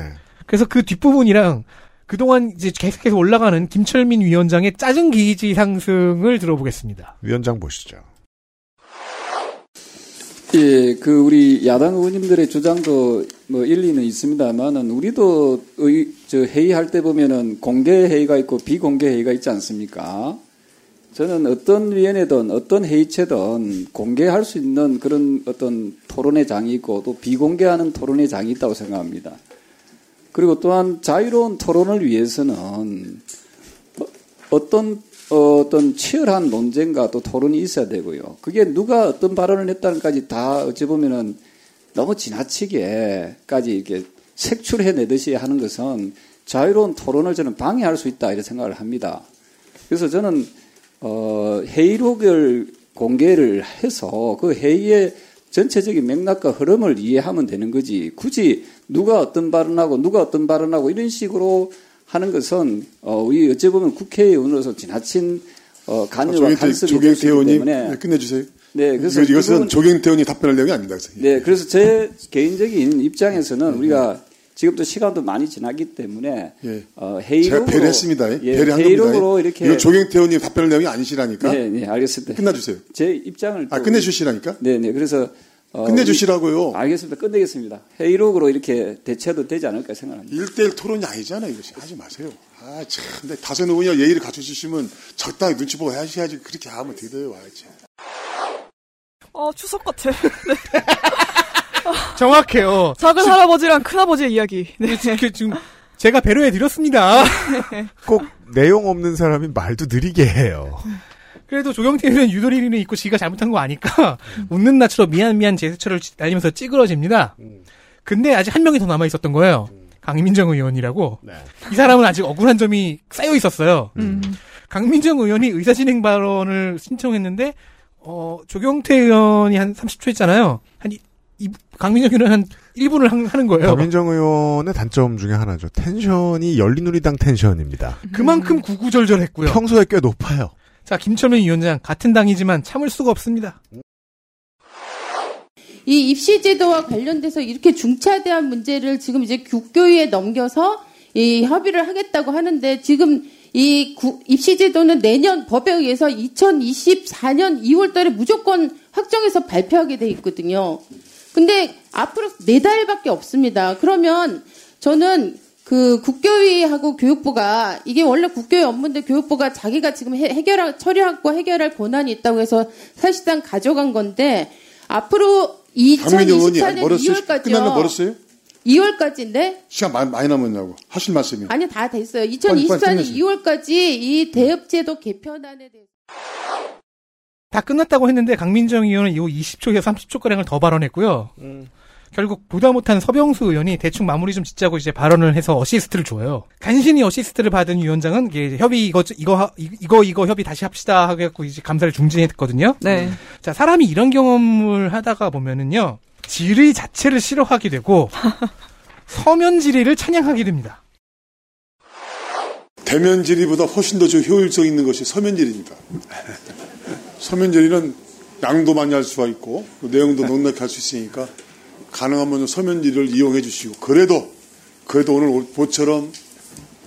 E: 그래서 그 뒷부분이랑 그동안 이제 계속해서 올라가는 김철민 위원장의 짜증 기지 상승을 들어보겠습니다.
D: 위원장 보시죠.
J: 예, 그 우리 야당 의원님들의 주장도 뭐 일리는 있습니다만은 우리도 의, 저 회의할 때 보면은 공개 회의가 있고 비공개 회의가 있지 않습니까? 저는 어떤 위원회든 어떤 회의체든 공개할 수 있는 그런 어떤 토론의 장이 있고 또 비공개하는 토론의 장이 있다고 생각합니다. 그리고 또한 자유로운 토론을 위해서는 어- 어떤 어, 어떤 치열한 논쟁과 또 토론이 있어야 되고요. 그게 누가 어떤 발언을 했다는까지 다 어찌 보면은 너무 지나치게까지 이렇게 색출해내듯이 하는 것은 자유로운 토론을 저는 방해할 수 있다 이런 생각을 합니다. 그래서 저는 어, 회의록을 공개를 해서 그 회의의 전체적인 맥락과 흐름을 이해하면 되는 거지. 굳이 누가 어떤 발언하고 누가 어떤 발언하고 이런 식으로 하는 것은 어, 우리 어찌 보면 국회의원으로서 지나친 어, 간여와
K: 조경태,
J: 간섭이 될
K: 조경태 의원님
J: 때문에
K: 네, 끝내주세요.
J: 네, 그래서
K: 이것은
J: 그 부분-
K: 조경태 의원이 답변할 내용이 아닙니다.
J: 네, 그래서 제 개인적인 입장에서는 우리가 지금도 시간도 많이 지났기 때문에
K: 예.
J: 어,
K: 제가
J: 회의록으로
K: 배려했습니다.
J: 예,
K: 배려한
J: 회의록으로
K: 겁니다.
J: 이렇게
K: 이거 조경태 의원님 답변할 내용이 아니시라니까.
J: 네, 네, 알겠습니다.
K: 끝내주세요.
J: 제 입장을
K: 아
J: 또-
K: 끝내주시라니까.
J: 네, 네. 그래서 어,
K: 끝내주시라고요.
J: 우리- 알겠습니다. 끝내겠습니다. 회의록으로 이렇게 대체도 되지 않을까 생각합니다.
K: 일대일 토론이 아니잖아요. 이것이 하지 마세요. 아 참, 근데 다선 의원이 예의를 갖춰주시면 적당히 눈치 보고 하셔야지 그렇게 하면 어떻게 돼요, 와야지.
F: 어, 추석 같아.
E: 정확해요.
F: 작은 할아버지랑 큰아버지의 이야기. 네.
E: 그 지금 제가 배려해 드렸습니다.
D: 꼭 내용 없는 사람이 말도 느리게 해요.
E: 그래도 조경태는 유도리는 있고 지가 잘못한 거 아니까 웃는 낯으로 미안 미안 제스처를 날리면서 찌그러집니다. 근데 아직 한 명이 더 남아 있었던 거예요. 강민정 의원이라고. 이 사람은 아직 억울한 점이 쌓여 있었어요.
F: 음.
E: 강민정 의원이 의사진행 발언을 신청했는데 어, 조경태 의원이 한 30초 했잖아요. 한 이, 이- 강민정 의원은 한 1분을 하는 거예요.
D: 박민정 의원의 단점 중에 하나죠. 텐션이 열린우리당 텐션입니다.
E: 그만큼 구구절절했고요.
D: 평소에 꽤 높아요.
E: 자, 김철민 위원장 같은 당이지만 참을 수가 없습니다.
L: 이 입시 제도와 관련돼서 이렇게 중차대한 문제를 지금 이제 국교위에 넘겨서 이 협의를 하겠다고 하는데 지금 이 구- 입시 제도는 내년 법에 의해서 2024년 2월 달에 무조건 확정해서 발표하게 돼 있거든요. 근데 앞으로 네 달밖에 없습니다. 그러면 저는 그 국교위하고 교육부가 이게 원래 국교위 업무인데 교육부가 자기가 지금 해, 해결하 처리하고 해결할 권한이 있다고 해서 사실상 가져간 건데 앞으로
K: 강민정 의원이
L: 2024년
K: 멀었어요?
L: 2월까지요.
K: 끝나면 멀었어요?
L: 2월까지인데
K: 시간 많이, 많이 남았냐고. 하실 말씀이.
L: 아니 다 됐어요.
K: 빨리, 빨리
L: 2024년
K: 끝내세요.
L: 2월까지 이 대입제도 개편안에 대해서
E: 다 끝났다고 했는데 강민정 의원은 이후 20초에서 30초 가량을 더 발언했고요. 결국 보다 못한 서병수 의원이 대충 마무리 좀 짓자고 이제 발언을 해서 어시스트를 줘요. 간신히 어시스트를 받은 위원장은 이게 협의 이거 이거 하- 이거 이거 협의 다시 합시다 하고 이제 감사를 중지했거든요.
F: 네.
E: 자 사람이 이런 경험을 하다가 보면은요 질의 자체를 싫어하게 되고 서면 질의를 찬양하게 됩니다.
K: 대면 질의보다 훨씬 더좀 효율성 있는 것이 서면 질의입니다. 서면 질의는 양도 많이 할 수가 있고 그 내용도 넉넉히 할 수 있으니까 가능하면 서면 질의를 이용해 주시고 그래도 그래도 오늘 모처럼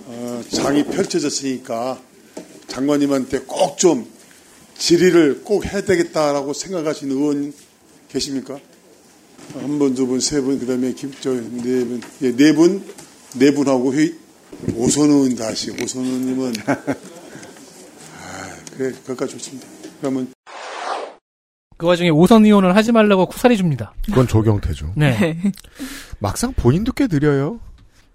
K: 어, 장이 펼쳐졌으니까 장관님한테 꼭 좀 질의를 꼭 해야 되겠다라고 생각하시는 의원 계십니까? 한 분, 두 분, 세 분, 그 다음에 김, 저, 네 분, 예, 네 분, 네 분하고 회의, 오선은 다시, 오선은님은, 아, 그래, 그것까지 좋습니다. 그러면
E: 그 와중에 오선 의원을 하지 말라고 쿠사리 줍니다.
D: 그건 조경태죠.
E: 네.
D: 막상 본인도 꽤 느려요.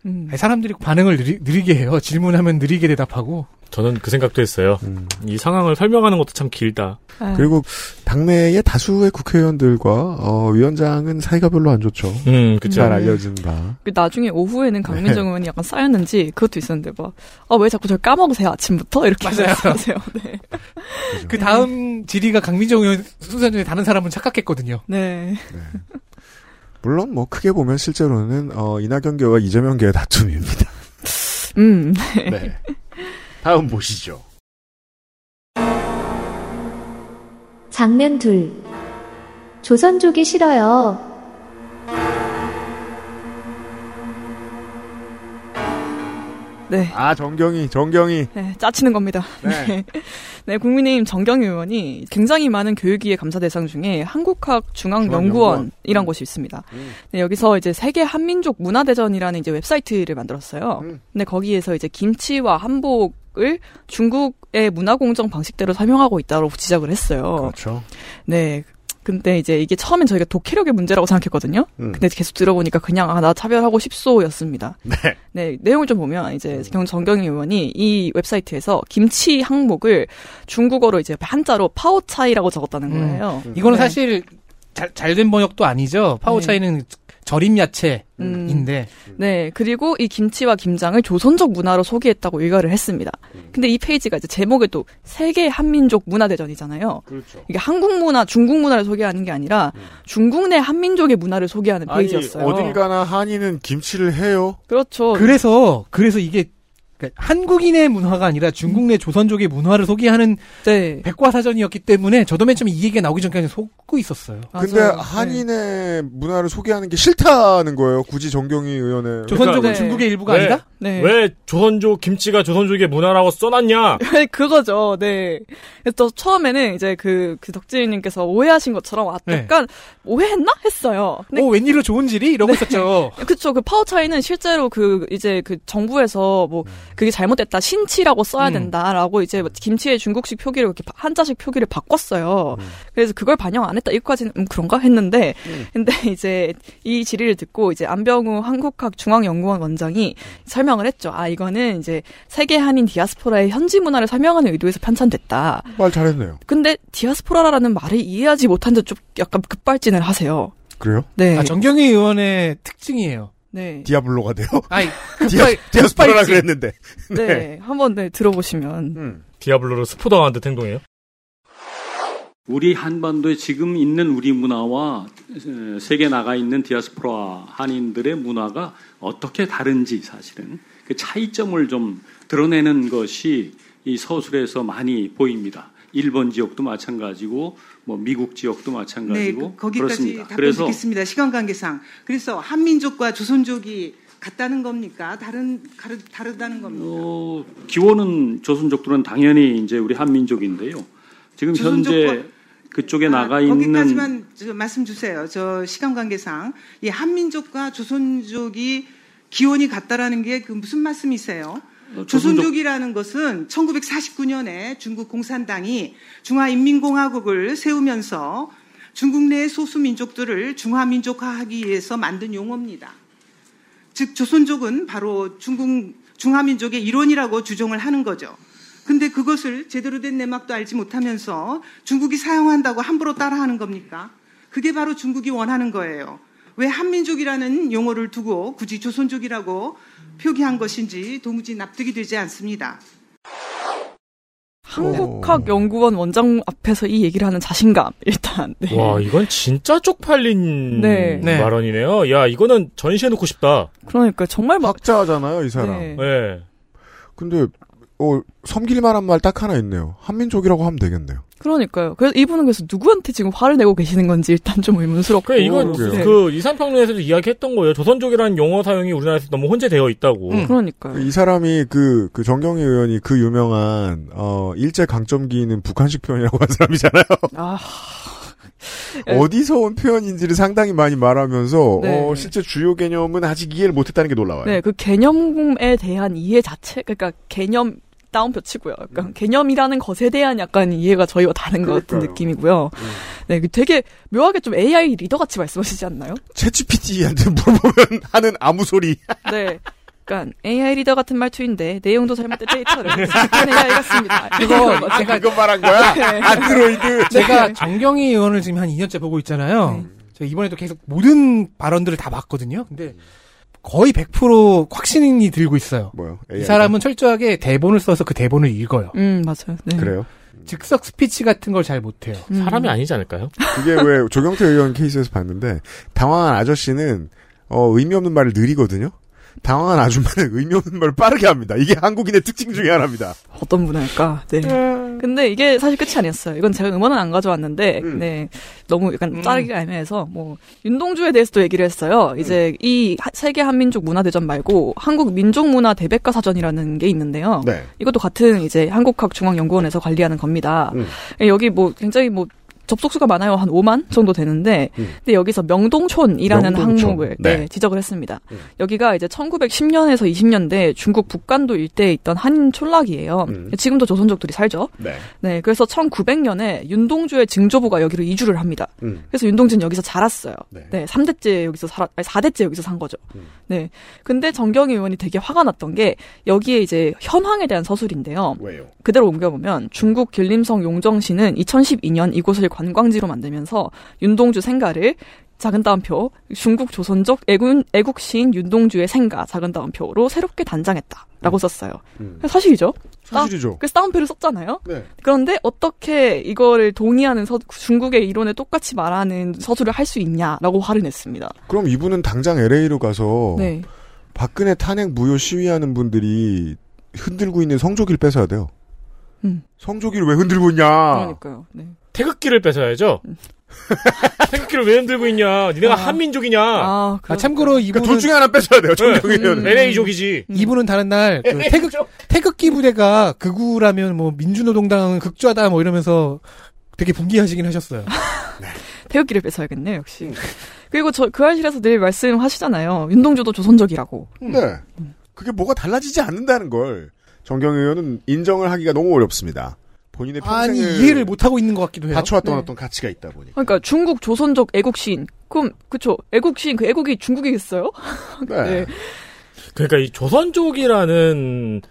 E: 아니, 사람들이 반응을 느리, 느리 게 해요. 질문하면 느리게 대답하고.
C: 저는 그 생각도 했어요.
D: 음.
C: 이 상황을 설명하는 것도 참 길다.
D: 그리고 당내의 다수의 국회의원들과 어, 위원장은 사이가 별로 안 좋죠.
C: 음, 그쵸.
D: 잘 알려진 바.
F: 그 나중에 오후에는 강민정
D: 네.
F: 의원이 약간 쌓였는지 그것도 있었는데 막, 아, 왜 자꾸 저를 까먹으세요, 아침부터? 이렇게
E: 맞아요.
F: 말씀하세요. 네.
E: 그 다음 질의가 강민정 의원 순서 중에 다른 사람은 착각했거든요.
F: 네.
D: 물론 뭐 크게 보면 실제로는 어, 이낙연계와 이재명계의 다툼입니다.
F: 음.
D: 네. 다음 보시죠.
B: 장면 둘. 조선족이 싫어요.
F: 네.
D: 아 정경이 정경이.
F: 네, 짜치는 겁니다.
D: 네.
F: 네. 네, 국민의힘 정경희 의원이 굉장히 많은 교육위의 감사 대상 중에 한국학 중앙연구원이란 곳이 있습니다. 네, 여기서 이제 세계 한민족 문화대전이라는 이제 웹사이트를 만들었어요. 근데 거기에서 이제 김치와 한복 을 중국의 문화공정 방식대로 설명하고 있다고 지적을 했어요.
D: 그렇죠.
F: 네. 근데 이제 이게 처음엔 저희가 독해력의 문제라고 생각했거든요.
D: 음.
F: 근데 계속 들어보니까 그냥 아, 나 차별하고 싶소였습니다.
D: 네.
F: 네, 내용을 좀 보면 이제 경 정경희 의원이 이 웹사이트에서 김치 항목을 중국어로 이제 한자로 파오차이라고 적었다는 거예요.
E: 이거는
F: 네.
E: 사실 잘, 잘된 번역도 아니죠. 파오차이는 절임 야채인데.
F: 음. 네, 그리고 이 김치와 김장을 조선족 문화로 소개했다고 일가를 했습니다. 근데 이 페이지가 이제 제목에도 세계 한민족 문화대전이잖아요.
D: 그렇죠.
F: 이게 한국 문화, 중국 문화를 소개하는 게 아니라 중국 내 한민족의 문화를 소개하는 페이지였어요.
D: 어딜 가나 한이는 김치를 해요.
F: 그렇죠.
E: 그래서, 그래서 이게 그러니까 한국인의 문화가 아니라 중국 내 조선족의 문화를 소개하는
F: 네.
E: 백과사전이었기 때문에 저도 맨 처음에 이 얘기가 나오기 전까지 속고 있었어요.
D: 근데 한인의 문화를 소개하는 게 싫다는 거예요. 굳이 정경희 의원의
E: 조선족은 중국의 일부가
C: 왜,
E: 아니다?
F: 네.
C: 왜 조선족 김치가 조선족의 문화라고 써놨냐?
F: 그거죠. 네. 그래서 또 처음에는 이제 그, 그 덕질님께서 오해하신 것처럼 아,
E: 네.
F: 약간 오해했나? 했어요. 근데
E: 오, 웬일로 좋은 질이? 이러고 있었죠.
F: 그쵸. 그 파워 차이는 실제로 그, 이제 그 정부에서 뭐, 그게 잘못됐다. 신치라고 써야
E: 음.
F: 된다라고 이제 김치의 중국식 표기를 이렇게 바- 한자식 표기를 바꿨어요. 그래서 그걸 반영 안 했다. 이거까지는 음, 그런가 했는데, 근데 이제 이 질의를 듣고 이제 안병우 한국학 중앙연구원 원장이 설명을 했죠. 아, 이거는 이제 세계 한인 디아스포라의 현지 문화를 설명하는 의도에서 편찬됐다.
D: 말 잘했네요.
F: 근데 디아스포라라는 말을 이해하지 못한 듯 좀 약간 급발진을 하세요.
D: 그래요?
F: 네.
E: 아, 정경희 의원의 특징이에요.
F: 네.
D: 디아블로가 돼요?
E: 아이,
D: 디아,
E: 급발진.
D: 그랬는데.
F: 네. 한번 네, 들어보시면.
C: 디아블로로 스포당한 듯 행동해요?
M: 우리 한반도에 지금 있는 우리 문화와 에, 세계 나가 있는 디아스포라 한인들의 문화가 어떻게 다른지 사실은 그 차이점을 좀 드러내는 것이 이 서술에서 많이 보입니다. 일본 지역도 마찬가지고 뭐 미국 지역도
N: 네,
M: 마찬가지고
N: 그- 거기까지
M: 그렇습니다.
N: 드리겠습니다. 시간 관계상. 그래서 한민족과 조선족이 같다는 겁니까? 다른 다르, 다르다는 겁니까?
M: 어, 기원은 조선족들은 당연히 이제 우리 한민족인데요. 지금 현재 그쪽에 나가 있는
N: 거기까지만 저 말씀 주세요. 저 시간 관계상 이 한민족과 조선족이 기원이 같다라는 게 그 무슨 말씀이세요?
M: 어, 조선족-
N: 조선족이라는 것은 1949년에 중국 공산당이 중화인민공화국을 세우면서 중국 내 소수 민족들을 중화민족화하기 위해서 만든 용어입니다. 즉 조선족은 바로 중국 중화민족의 일원이라고 주장을 하는 거죠. 근데 그것을 제대로 된 내막도 알지 못하면서 중국이 사용한다고 함부로 따라하는 겁니까? 그게 바로 중국이 원하는 거예요. 왜 한민족이라는 용어를 두고 굳이 조선족이라고 표기한 것인지 도무지 납득이 되지 않습니다.
F: 한국학연구원 원장 앞에서 이 얘기를 하는 자신감 일단. 네.
C: 와, 이건 진짜 쪽팔린
F: 네. 네.
C: 발언이네요. 야, 이거는 전시해놓고 싶다.
F: 그러니까 정말 막
D: 학자잖아요, 이 사람.
F: 네.
C: 네.
D: 근데 어, 섬길 만한 말 딱 하나 있네요. 한민족이라고 하면 되겠네요.
F: 그러니까요. 그래서 이분은 그래서 누구한테 지금 화를 내고 계시는 건지 일단 좀 의문스럽고.
C: 그래, 이건
F: 네.
C: 그 이산평론에서도 이야기했던 거예요. 조선족이라는 용어 사용이 우리나라에서 너무 혼재되어 있다고.
F: 그러니까요.
D: 이 사람이 그, 그 정경희 의원이 그 유명한, 어, 일제 강점기는 북한식 표현이라고 한 사람이잖아요.
F: 아.
D: 어디서 온 표현인지를 상당히 많이 말하면서,
F: 네.
D: 어, 실제 주요 개념은 아직 이해를 못했다는 게 놀라워요.
F: 네, 그 개념에 대한 이해 자체, 그러니까 개념 다운표 치고요. 약간 개념이라는 것에 대한 약간 이해가 저희와 다른 것 같은. 느낌이고요. 네, 그 되게 묘하게 좀 AI 리더 같이 말씀하시지 않나요?
D: ChatGPT한테 물어보면 하는 아무 소리.
F: 네. 그러니까 AI reader 같은 말투인데 내용도 잘못된 데이터를 스캔 AI 같습니다.
E: 그거 제가
D: 그거 말한 거야?
F: 네.
D: 안드로이드.
E: 제가 정경희 의원을 지금 한 2년째 보고 있잖아요. 제가 이번에도 계속 모든 발언들을 다 봤거든요. 근데 거의 100% 확신이 들고 있어요.
D: 뭐요?
E: 이 사람은 철저하게 대본을 써서 그 대본을 읽어요.
F: 음, 맞아요. 네.
D: 그래요?
E: 즉석 스피치 같은 걸 잘 못해요.
C: 사람이 아니지 않을까요?
D: 그게 왜 조경태 의원 케이스에서 봤는데 당황한 아저씨는 어, 의미 없는 말을 느리거든요. 당황한 아줌마는 의미 없는 말을 빠르게 합니다. 이게 한국인의 특징 중에 하나입니다.
F: 어떤 문화일까? 네. 근데 이게 사실 끝이 아니었어요. 이건 제가 음원은 안 가져왔는데,
D: 음.
F: 네. 너무 약간 짜기가 애매해서, 뭐, 윤동주에 대해서도 얘기를 했어요. 이제 이 하- 세계 한민족 문화대전 말고 한국 민족문화 대백과 사전이라는 게 있는데요.
D: 네.
F: 이것도 같은 이제 한국학중앙연구원에서 관리하는 겁니다.
D: 음.
F: 여기 뭐 굉장히 뭐 접속수가 많아요. 한 5만 정도 되는데,
D: 음.
F: 근데 여기서 명동촌이라는
D: 명동촌.
F: 항목을
D: 네.
F: 네, 지적을 했습니다.
D: 음.
F: 여기가 이제 1910년에서 20년대 중국 북간도 일대에 있던 한 촌락이에요.
D: 음.
F: 지금도 조선족들이 살죠.
D: 네.
F: 네, 그래서 1900년에 윤동주의 증조부가 여기로 이주를 합니다.
D: 음.
F: 그래서 윤동주는 여기서 자랐어요.
D: 네.
F: 네, 3대째 여기서 살아, 아니 4대째 여기서 산 거죠.
D: 음.
F: 네. 근데 정경희 의원이 되게 화가 났던 게 여기에 이제 현황에 대한 서술인데요.
D: 왜요?
F: 그대로 옮겨보면 중국 길림성 용정시는 2012년 이곳을 관광지로 만들면서 윤동주 생가를 작은 따옴표 중국 조선족 애군, 애국시인 윤동주의 생가 작은 따옴표로 새롭게 단장했다라고 썼어요.
D: 음.
F: 사실이죠.
D: 사실이죠.
F: 그래서 따옴표를 썼잖아요.
D: 네.
F: 그런데 어떻게 이거를 동의하는 서, 중국의 이론에 똑같이 말하는 서술을 할 수 있냐라고 화를 냈습니다.
D: 그럼 이분은 당장 LA로 가서
F: 네.
D: 박근혜 탄핵 무효 시위하는 분들이 흔들고 있는 성조기를 뺏어야 돼요.
F: 음.
D: 성조기를 왜 흔들고 있냐?
F: 그러니까요. 네.
C: 태극기를 뺏어야죠. 태극기를 왜 흔들고 있냐? 니네가 한민족이냐?
F: 아,
E: 아, 참고로 이분은
D: 둘 중에 하나 뺏어야 돼요. 정경희
C: 네.
D: 의원은.
C: LA족이지.
E: 이분은 다른 날 그 태극 태극기 부대가 극우라면 뭐 민주노동당은 극좌다 뭐 이러면서 되게 분기하시긴 하셨어요.
F: 태극기를 뺏어야겠네 역시. 그리고 저그 알실에서 늘 말씀하시잖아요. 윤동주도 조선족이라고.
D: 네. 그게 뭐가 달라지지 않는다는 걸 정경희 의원은 인정을 하기가 너무 어렵습니다. 본인의 평생을
E: 아니 이해를 못 하고 있는 것 같기도 해요.
D: 바쳐왔던
F: 네.
D: 어떤 가치가 있다 보니.
F: 그러니까 중국 조선족 애국 시인. 그럼 그쵸 애국 시인 그 애국이 중국이겠어요?
D: 네.
C: 그러니까 이 조선족이라는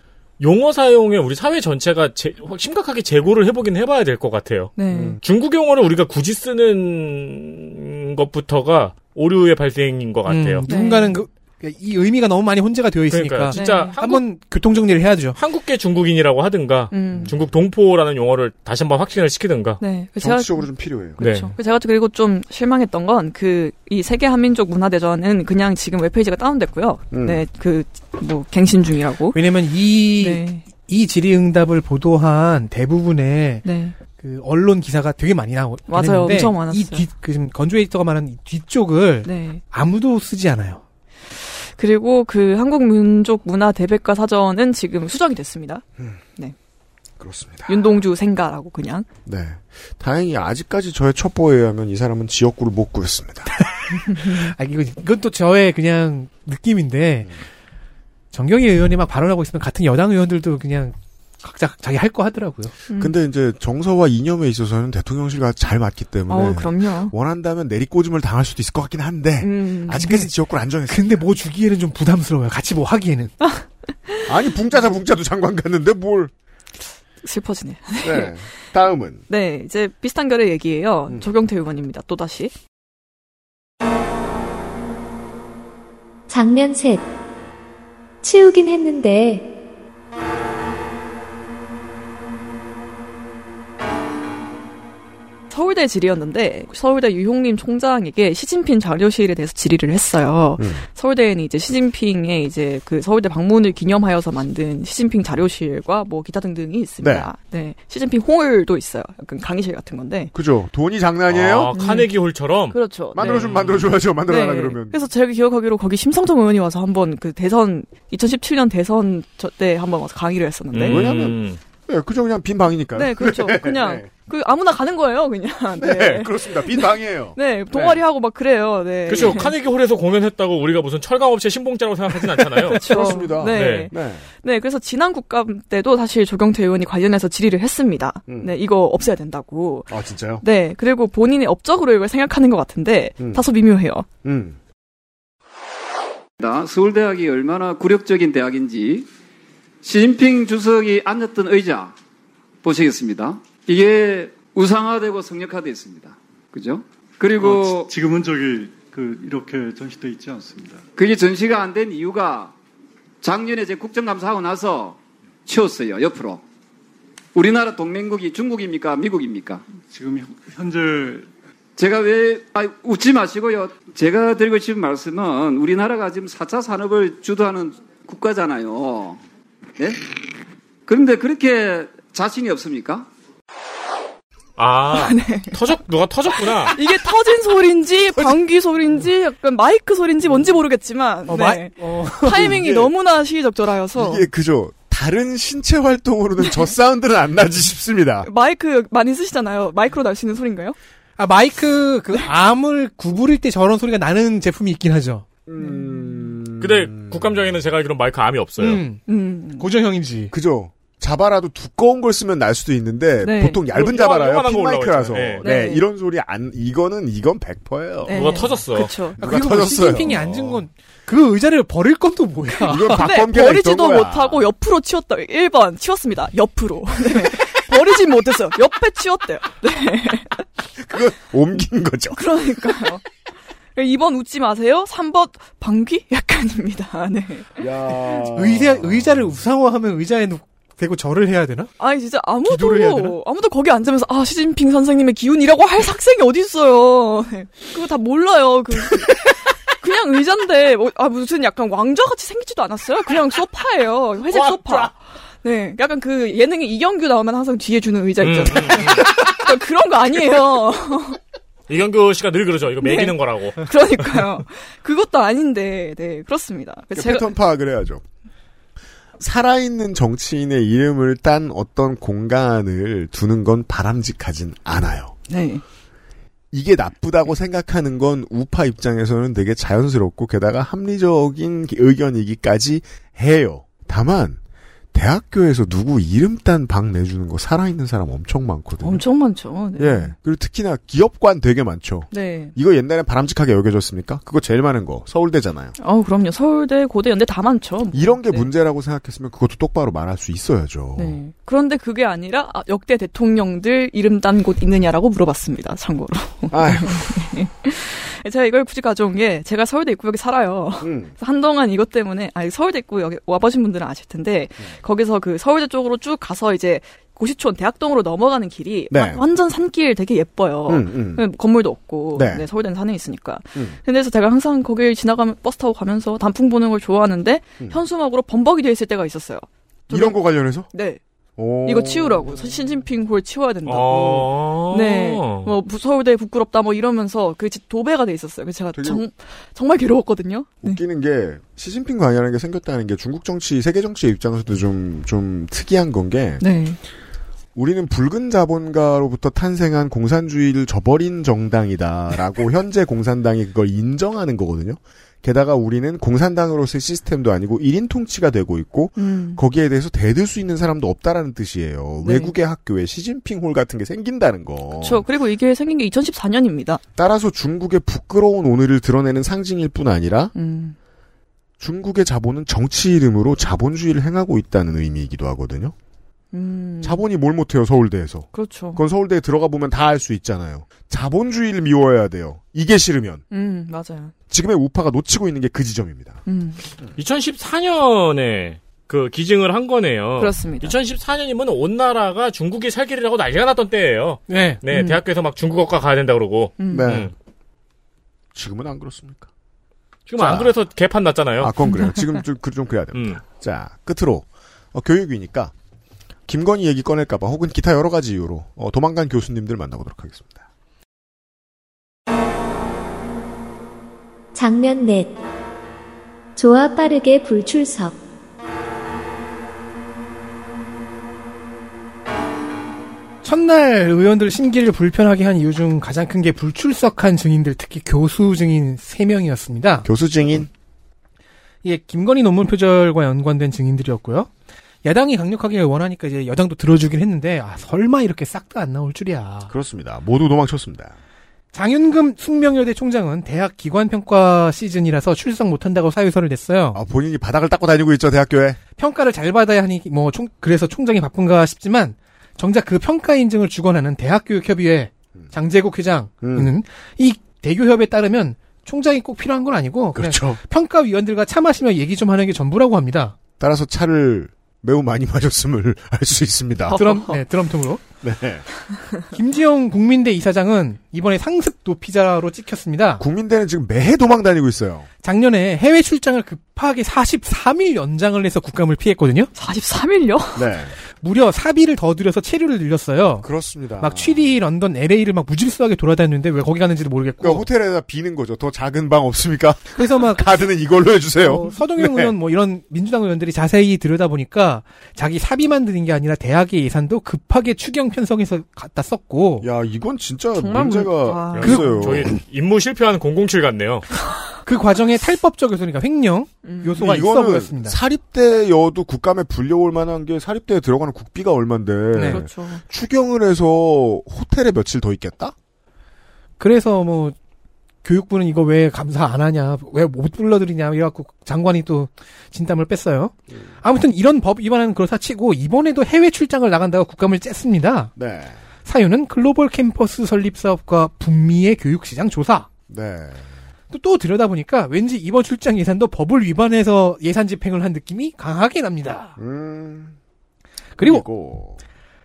C: 용어 사용에 우리 사회 전체가 제- 심각하게 재고를 해보긴 해봐야 될 것 같아요.
F: 네.
D: 음.
C: 중국 용어를 우리가 굳이 쓰는 것부터가 오류의 발생인 것 같아요.
E: 음, 누군가는 그, 이 의미가 너무 많이 혼재가 되어 있으니까
C: 그러니까요. 진짜
F: 네.
E: 한번 교통 정리를 해야죠.
C: 한국계 중국인이라고 하든가
F: 음.
C: 중국 동포라는 용어를 다시 한번 확신을 시키든가.
F: 네. 그 제가
D: 정치적으로 좀 필요해요.
F: 그렇죠.
C: 네.
F: 제가 그리고 좀 실망했던 건 그 이 세계 한민족 문화대전은 그냥 지금 웹페이지가 다운됐고요.
D: 음.
F: 네, 그 뭐 갱신 중이라고.
E: 왜냐면 이,
F: 네.
E: 이 질의응답을 보도한 대부분의
F: 네.
E: 그 언론 기사가 되게 많이 나오
F: 맞아요.
E: 했는데
F: 엄청 많았어요.
E: 이 뒤, 그 지금 건조 에디터가 말하는 이 뒤쪽을
F: 네.
E: 아무도 쓰지 않아요.
F: 그리고 그 한국 민족 문화 대백과 사전은 지금 수정이 됐습니다. 네.
D: 그렇습니다.
F: 윤동주 생가라고 그냥.
D: 네. 다행히 아직까지 저의 첩보에 의하면 이 사람은 지역구를 못 구했습니다.
E: 아 이거 이건 또 저의 그냥 느낌인데
D: 음.
E: 정경희 의원이 막 발언하고 있으면 같은 여당 의원들도 그냥 각자 자기 할 거 하더라고요.
F: 음.
D: 근데 이제 정서와 이념에 있어서는 대통령실과 잘 맞기 때문에
F: 어우, 그럼요.
D: 원한다면 내리꽂음을 당할 수도 있을 것 같긴 한데
F: 음.
D: 아직까지 지역구를 안 정했어요.
E: 근데 뭐 주기에는 좀 부담스러워요. 같이 뭐 하기에는.
D: 아니 붕짜자 붕짜도 장관 갔는데 뭘?
F: 슬퍼지네.
D: 네. 다음은
F: 네, 이제 비슷한 결의 얘기예요.
D: 음.
F: 조경태 의원입니다. 또 다시.
B: 장면 셋. 치우긴 했는데
F: 서울대 질의였는데 서울대 유홍림 총장에게 시진핑 자료실에 대해서 질의를 했어요.
D: 음.
F: 서울대는 이제 시진핑의 이제 그 서울대 방문을 기념하여서 만든 시진핑 자료실과 뭐 기타 등등이 있습니다. 네. 시진핑 홀도 있어요. 약간 강의실 같은 건데.
D: 그죠? 돈이 장난이에요?
C: 아, 카네기 홀처럼.
F: 그렇죠.
D: 만들어주면
F: 네.
D: 만들어줘야죠. 만들어라
F: 네.
D: 그러면.
F: 그래서 제가 기억하기로 거기 심상정 의원이 와서 한번 그 대선 2017년 대선 저 때 한번 와서 강의를 했었는데
C: 음.
D: 왜냐면 네, 그죠 그냥 빈 방이니까요.
F: 네, 그렇죠. 그냥 그 아무나 가는 거예요, 그냥.
D: 네,
F: 네.
D: 그렇습니다. 빈 방이에요.
F: 네, 동아리 하고 막 그래요. 네.
C: 그렇죠. 카네기 홀에서 공연했다고 우리가 무슨 철강업체 신봉자라고 생각하진 않잖아요.
F: 그렇죠.
D: 그렇습니다.
F: 네.
D: 네.
F: 네, 그래서 지난 국감 때도 사실 조경태 의원이 관련해서 질의를 했습니다.
D: 음.
F: 네, 이거 없애야 된다고.
D: 아 진짜요?
F: 네, 그리고 본인이 업적으로 이걸 생각하는 것 같은데
D: 음.
F: 다소 미묘해요.
D: 음.
J: 나 서울대학이 얼마나 굴욕적인 대학인지 시진핑 주석이 앉았던 의자 보시겠습니다. 이게 우상화되고 성역화되어 있습니다. 그죠? 그리고
O: 어, 지- 지금은 저기 그 이렇게 전시돼 있지 않습니다.
J: 그게 전시가 안 된 이유가 작년에 제 국정감사하고 나서 치웠어요. 옆으로. 우리나라 동맹국이 중국입니까? 미국입니까?
O: 지금 현- 현재
J: 제가 왜, 아, 웃지 마시고요. 제가 드리고 싶은 말씀은 우리나라가 지금 4차 산업을 주도하는 국가잖아요. 네? 그런데 그렇게 자신이 없습니까?
C: 아, 터졌, 누가 터졌구나.
F: 이게 터진 소리인지 방귀 소리인지 약간 마이크 소리인지 뭔지 모르겠지만
D: 어,
F: 네.
D: 마이- 어.
F: 타이밍이
D: 이게-
F: 너무나 시의적절하여서
D: 이게 그죠. 다른 신체 활동으로는 저 사운드는 안 나지 싶습니다.
F: 마이크 많이 쓰시잖아요. 마이크로 날 수 있는 소리인가요?
E: 아 마이크 그 암을 구부릴 때 저런 소리가 나는 제품이 있긴 하죠.
C: 근데 국감장에는 제가 알기로 마이크 암이 없어요.
E: 음. 고정형인지.
D: 그죠. 자바라도 두꺼운 걸 쓰면 날 수도 있는데
C: 네.
D: 보통 얇은 자바라요. 핀마이크라서.
C: 올라오죠.
D: 네.
C: 네.
D: 이런 소리 안 이거는 이건 100%예요.
F: 네.
C: 누가 터졌어.
F: 그쵸.
E: 아,
D: 누가
E: 그리고
D: 터졌어요.
E: 시진핑이 앉은 건 그 의자를 버릴 건또 뭐야?
D: 이건
F: 네, 버리지도 못하고 옆으로 치웠다. 1번 치웠습니다. 옆으로. 네. 버리진 못했어요. 옆에 치웠대요. 네.
D: 그건 옮긴 거죠.
F: 그러니까요. 2번 웃지 마세요. 3번 방귀? 약간입니다. 네.
D: 야.
E: 의자 의자를 우상화하면 의자에 놓- 대고 절을 해야 되나?
F: 아니 진짜? 아무도 아무도 거기 앉으면서 아 시진핑 선생님의 기운이라고 할 학생이 어디 있어요. 네. 그거 다 몰라요. 그 그냥 의자인데 뭐, 아 무슨 약간 왕좌 같이 생기지도 않았어요. 그냥 소파예요. 회색 소파. 네, 약간 그 예능에 이경규 나오면 항상 뒤에 주는 의자
C: 음,
F: 있잖아요. 그러니까 그런 거 아니에요.
C: 이경규 씨가 늘 그러죠. 이거 매기는
F: 네.
C: 거라고.
F: 그러니까요. 그것도 아닌데, 네, 그렇습니다. 그래서 제가
D: 패턴 파악을 해야죠. 살아있는 정치인의 이름을 딴 어떤 공간을 두는 건 바람직하진 않아요.
F: 네.
D: 이게 나쁘다고 생각하는 건 우파 입장에서는 되게 자연스럽고 게다가 합리적인 의견이기까지 해요. 다만 대학교에서 누구 이름 딴방 내주는 거 살아있는 사람 엄청 많거든요.
F: 엄청 많죠. 네.
D: 예. 그리고 특히나 기업관 되게 많죠.
F: 네.
D: 이거 옛날에 바람직하게 여겨졌습니까? 그거 제일 많은 거 서울대잖아요.
F: 어, 그럼요. 서울대, 고대, 연대 다 많죠.
D: 이런 게
F: 네.
D: 문제라고 생각했으면 그것도 똑바로 말할 수 있어야죠.
F: 네. 그런데 그게 아니라 아, 역대 대통령들 이름 딴 곳 있느냐라고 물어봤습니다. 참고로. 네. 제가 이걸 굳이 가져온 게 제가 서울대 입구역에 살아요.
D: 음.
F: 그래서 한동안 이것 때문에 아니 서울대 입구역에 와보신 분들은 아실 텐데 거기서 그 서울대 쪽으로 쭉 가서 이제 고시촌 대학동으로 넘어가는 길이
D: 네.
F: 와- 완전 산길 되게 예뻐요.
D: 음, 음.
F: 건물도 없고
D: 네.
F: 네, 서울대는 산에 있으니까.
D: 음.
F: 근데서 제가 항상 거길 지나가면 버스 타고 가면서 단풍 보는 걸 좋아하는데
D: 음.
F: 현수막으로 범벅이 돼 있을 때가 있었어요.
D: 이런 거 관련해서?
F: 네.
D: 오.
F: 이거 치우라고. 시진핑 홀 치워야 된다고.
C: 어.
F: 네. 뭐 부- 서울대 부끄럽다 뭐 이러면서 그 지- 도배가 돼 있었어요. 그래서 제가 정, 정말 괴로웠거든요. 네.
D: 웃기는 게 시진핑 관련한 게 생겼다는 게 중국 정치, 세계 정치의 입장에서도 좀, 좀 특이한 건게
F: 네.
D: 우리는 붉은 자본가로부터 탄생한 공산주의를 저버린 정당이다라고 현재 공산당이 그걸 인정하는 거거든요. 게다가 우리는 공산당으로서의 시스템도 아니고 1인 통치가 되고 있고
F: 음.
D: 거기에 대해서 대들 수 있는 사람도 없다라는 뜻이에요.
F: 네.
D: 외국의 학교에 시진핑 홀 같은 게 생긴다는 거.
F: 그렇죠. 그리고 이게 생긴 게 2014년입니다.
D: 따라서 중국의 부끄러운 오늘을 드러내는 상징일 뿐 아니라
F: 음.
D: 중국의 자본은 정치 이름으로 자본주의를 행하고 있다는 의미이기도 하거든요.
F: 음.
D: 자본이 뭘 못해요 서울대에서.
F: 그렇죠.
D: 그건 서울대에 들어가 보면 다 알 수 있잖아요. 자본주의를 미워해야 돼요. 이게 싫으면
F: 음, 맞아요.
D: 지금의 우파가 놓치고 있는 게 그 지점입니다.
F: 음.
C: 2014년에 그 기증을 한 거네요.
F: 그렇습니다.
C: 2014년이면 온 나라가 중국이 살 길이라고 난리가 났던 때예요.
E: 네.
C: 네,
F: 음.
C: 대학교에서 막 중국어과 가야 된다 그러고.
F: 음.
D: 네.
C: 음.
D: 지금은 안 그렇습니까?
C: 지금 안
D: 자.
C: 그래서 개판 났잖아요.
D: 아, 그건 그래요. 지금 좀, 그- 좀 그래야 됩니다.
C: 음.
D: 자, 끝으로 어, 교육이니까 김건희 얘기 꺼낼까봐 혹은 기타 여러 가지 이유로 어, 도망간 교수님들 만나보도록 하겠습니다.
B: 장면 넷. 조화 빠르게 불출석.
E: 첫날 의원들 심기를 불편하게 한 이유 중 가장 큰 게 불출석한 증인들, 특히 교수 증인 3명이었습니다.
D: 교수 증인?
E: 이게 김건희 논문 표절과 연관된 증인들이었고요. 야당이 강력하게 원하니까 이제 여당도 들어주긴 했는데, 아, 설마 이렇게 싹 다 안 나올 줄이야.
D: 그렇습니다. 모두 도망쳤습니다.
E: 장윤금 숙명여대 총장은 대학 기관 평가 시즌이라서 출석 못한다고 사유서를 냈어요.
D: 아, 본인이 바닥을 닦고 다니고 있죠, 대학교에.
E: 평가를 잘 받아야 하니 뭐 총, 그래서 총장이 바쁜가 싶지만 정작 그 평가 인증을 주관하는 대학교육협의회 장재국 회장은
D: 음.
E: 이 대교협에 따르면 총장이 꼭 필요한 건 아니고
D: 그렇죠.
E: 평가 위원들과 차 마시며 얘기 좀 하는 게 전부라고 합니다.
D: 따라서 차를 매우 많이 마셨음을 알 수 있습니다.
E: 드럼 네, 드럼통으로.
D: 네.
E: 김지영 국민대 이사장은 이번에 상습 도피자로 찍혔습니다.
D: 국민대는 지금 매해 도망 다니고 있어요.
E: 작년에 해외 출장을 급 하게 43일 연장을 해서 국감을 피했거든요.
F: 43일요?
D: 네.
E: 무려 사비를 더 들여서 체류를 늘렸어요.
D: 그렇습니다.
E: 막 취리, 런던, LA를 막 무질서하게 돌아다녔는데 왜 거기 가는지도 모르겠고.
D: 그러니까 호텔에다 비는 거죠. 더 작은 방 없습니까?
E: 그래서 막
D: 카드는 이걸로 해주세요.
E: 어, 서동영
D: 네.
E: 의원 뭐 이런 민주당 의원들이 자세히 들여다보니까 자기 사비만 드는 게 아니라 대학의 예산도 급하게 추경 편성해서 갖다 썼고.
D: 야 이건 진짜
F: 정말
D: 문제가
F: 문- 아.
D: 있어요.
C: 저희 임무 실패한 007 같네요.
E: 그 과정에 탈법적 요소니까 횡령 요소가 있어
D: 이거는
E: 보였습니다.
D: 사립대여도 국감에 불려올 만한 게 사립대에 들어가는 국비가 얼만데
E: 네.
F: 그렇죠.
D: 추경을 해서 호텔에 며칠 더 있겠다?
E: 그래서 뭐 교육부는 이거 왜 감사 안 하냐, 왜 못 불러들이냐 이래갖고 장관이 또 진땀을 뺐어요. 아무튼 이런 법 위반은 그렇다 치고 이번에도 해외 출장을 나간다고 국감을 쬐습니다.
D: 네.
E: 사유는 글로벌 캠퍼스 설립 사업과 북미의 교육 시장 조사.
D: 네.
E: 또, 또 들여다보니까 왠지 이번 출장 예산도 법을 위반해서 예산 집행을 한 느낌이 강하게 납니다.
D: 음.
E: 그리고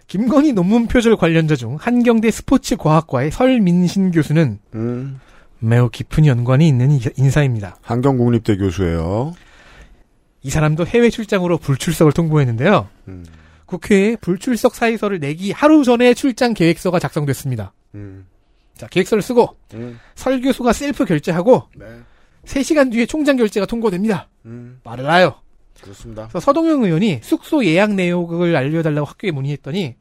E: 김건희 논문 표절 관련자 중 한경대 스포츠과학과의 설민신 교수는
D: 음.
E: 매우 깊은 연관이 있는 이- 인사입니다.
D: 한경국립대 교수예요.
E: 이 사람도 해외 출장으로 불출석을 통보했는데요.
D: 음.
E: 국회에 불출석 사유서를 내기 하루 전에 출장 계획서가 작성됐습니다.
D: 음.
E: 자, 계획서를 쓰고
D: 음.
E: 설 교수가 셀프 결제하고
D: 네.
E: 3시간 뒤에 총장 결제가 통보됩니다.
D: 음.
E: 말을 나요.
D: 그렇습니다.
E: 그래서 서동영 의원이 숙소 예약 내역을 알려달라고 학교에 문의했더니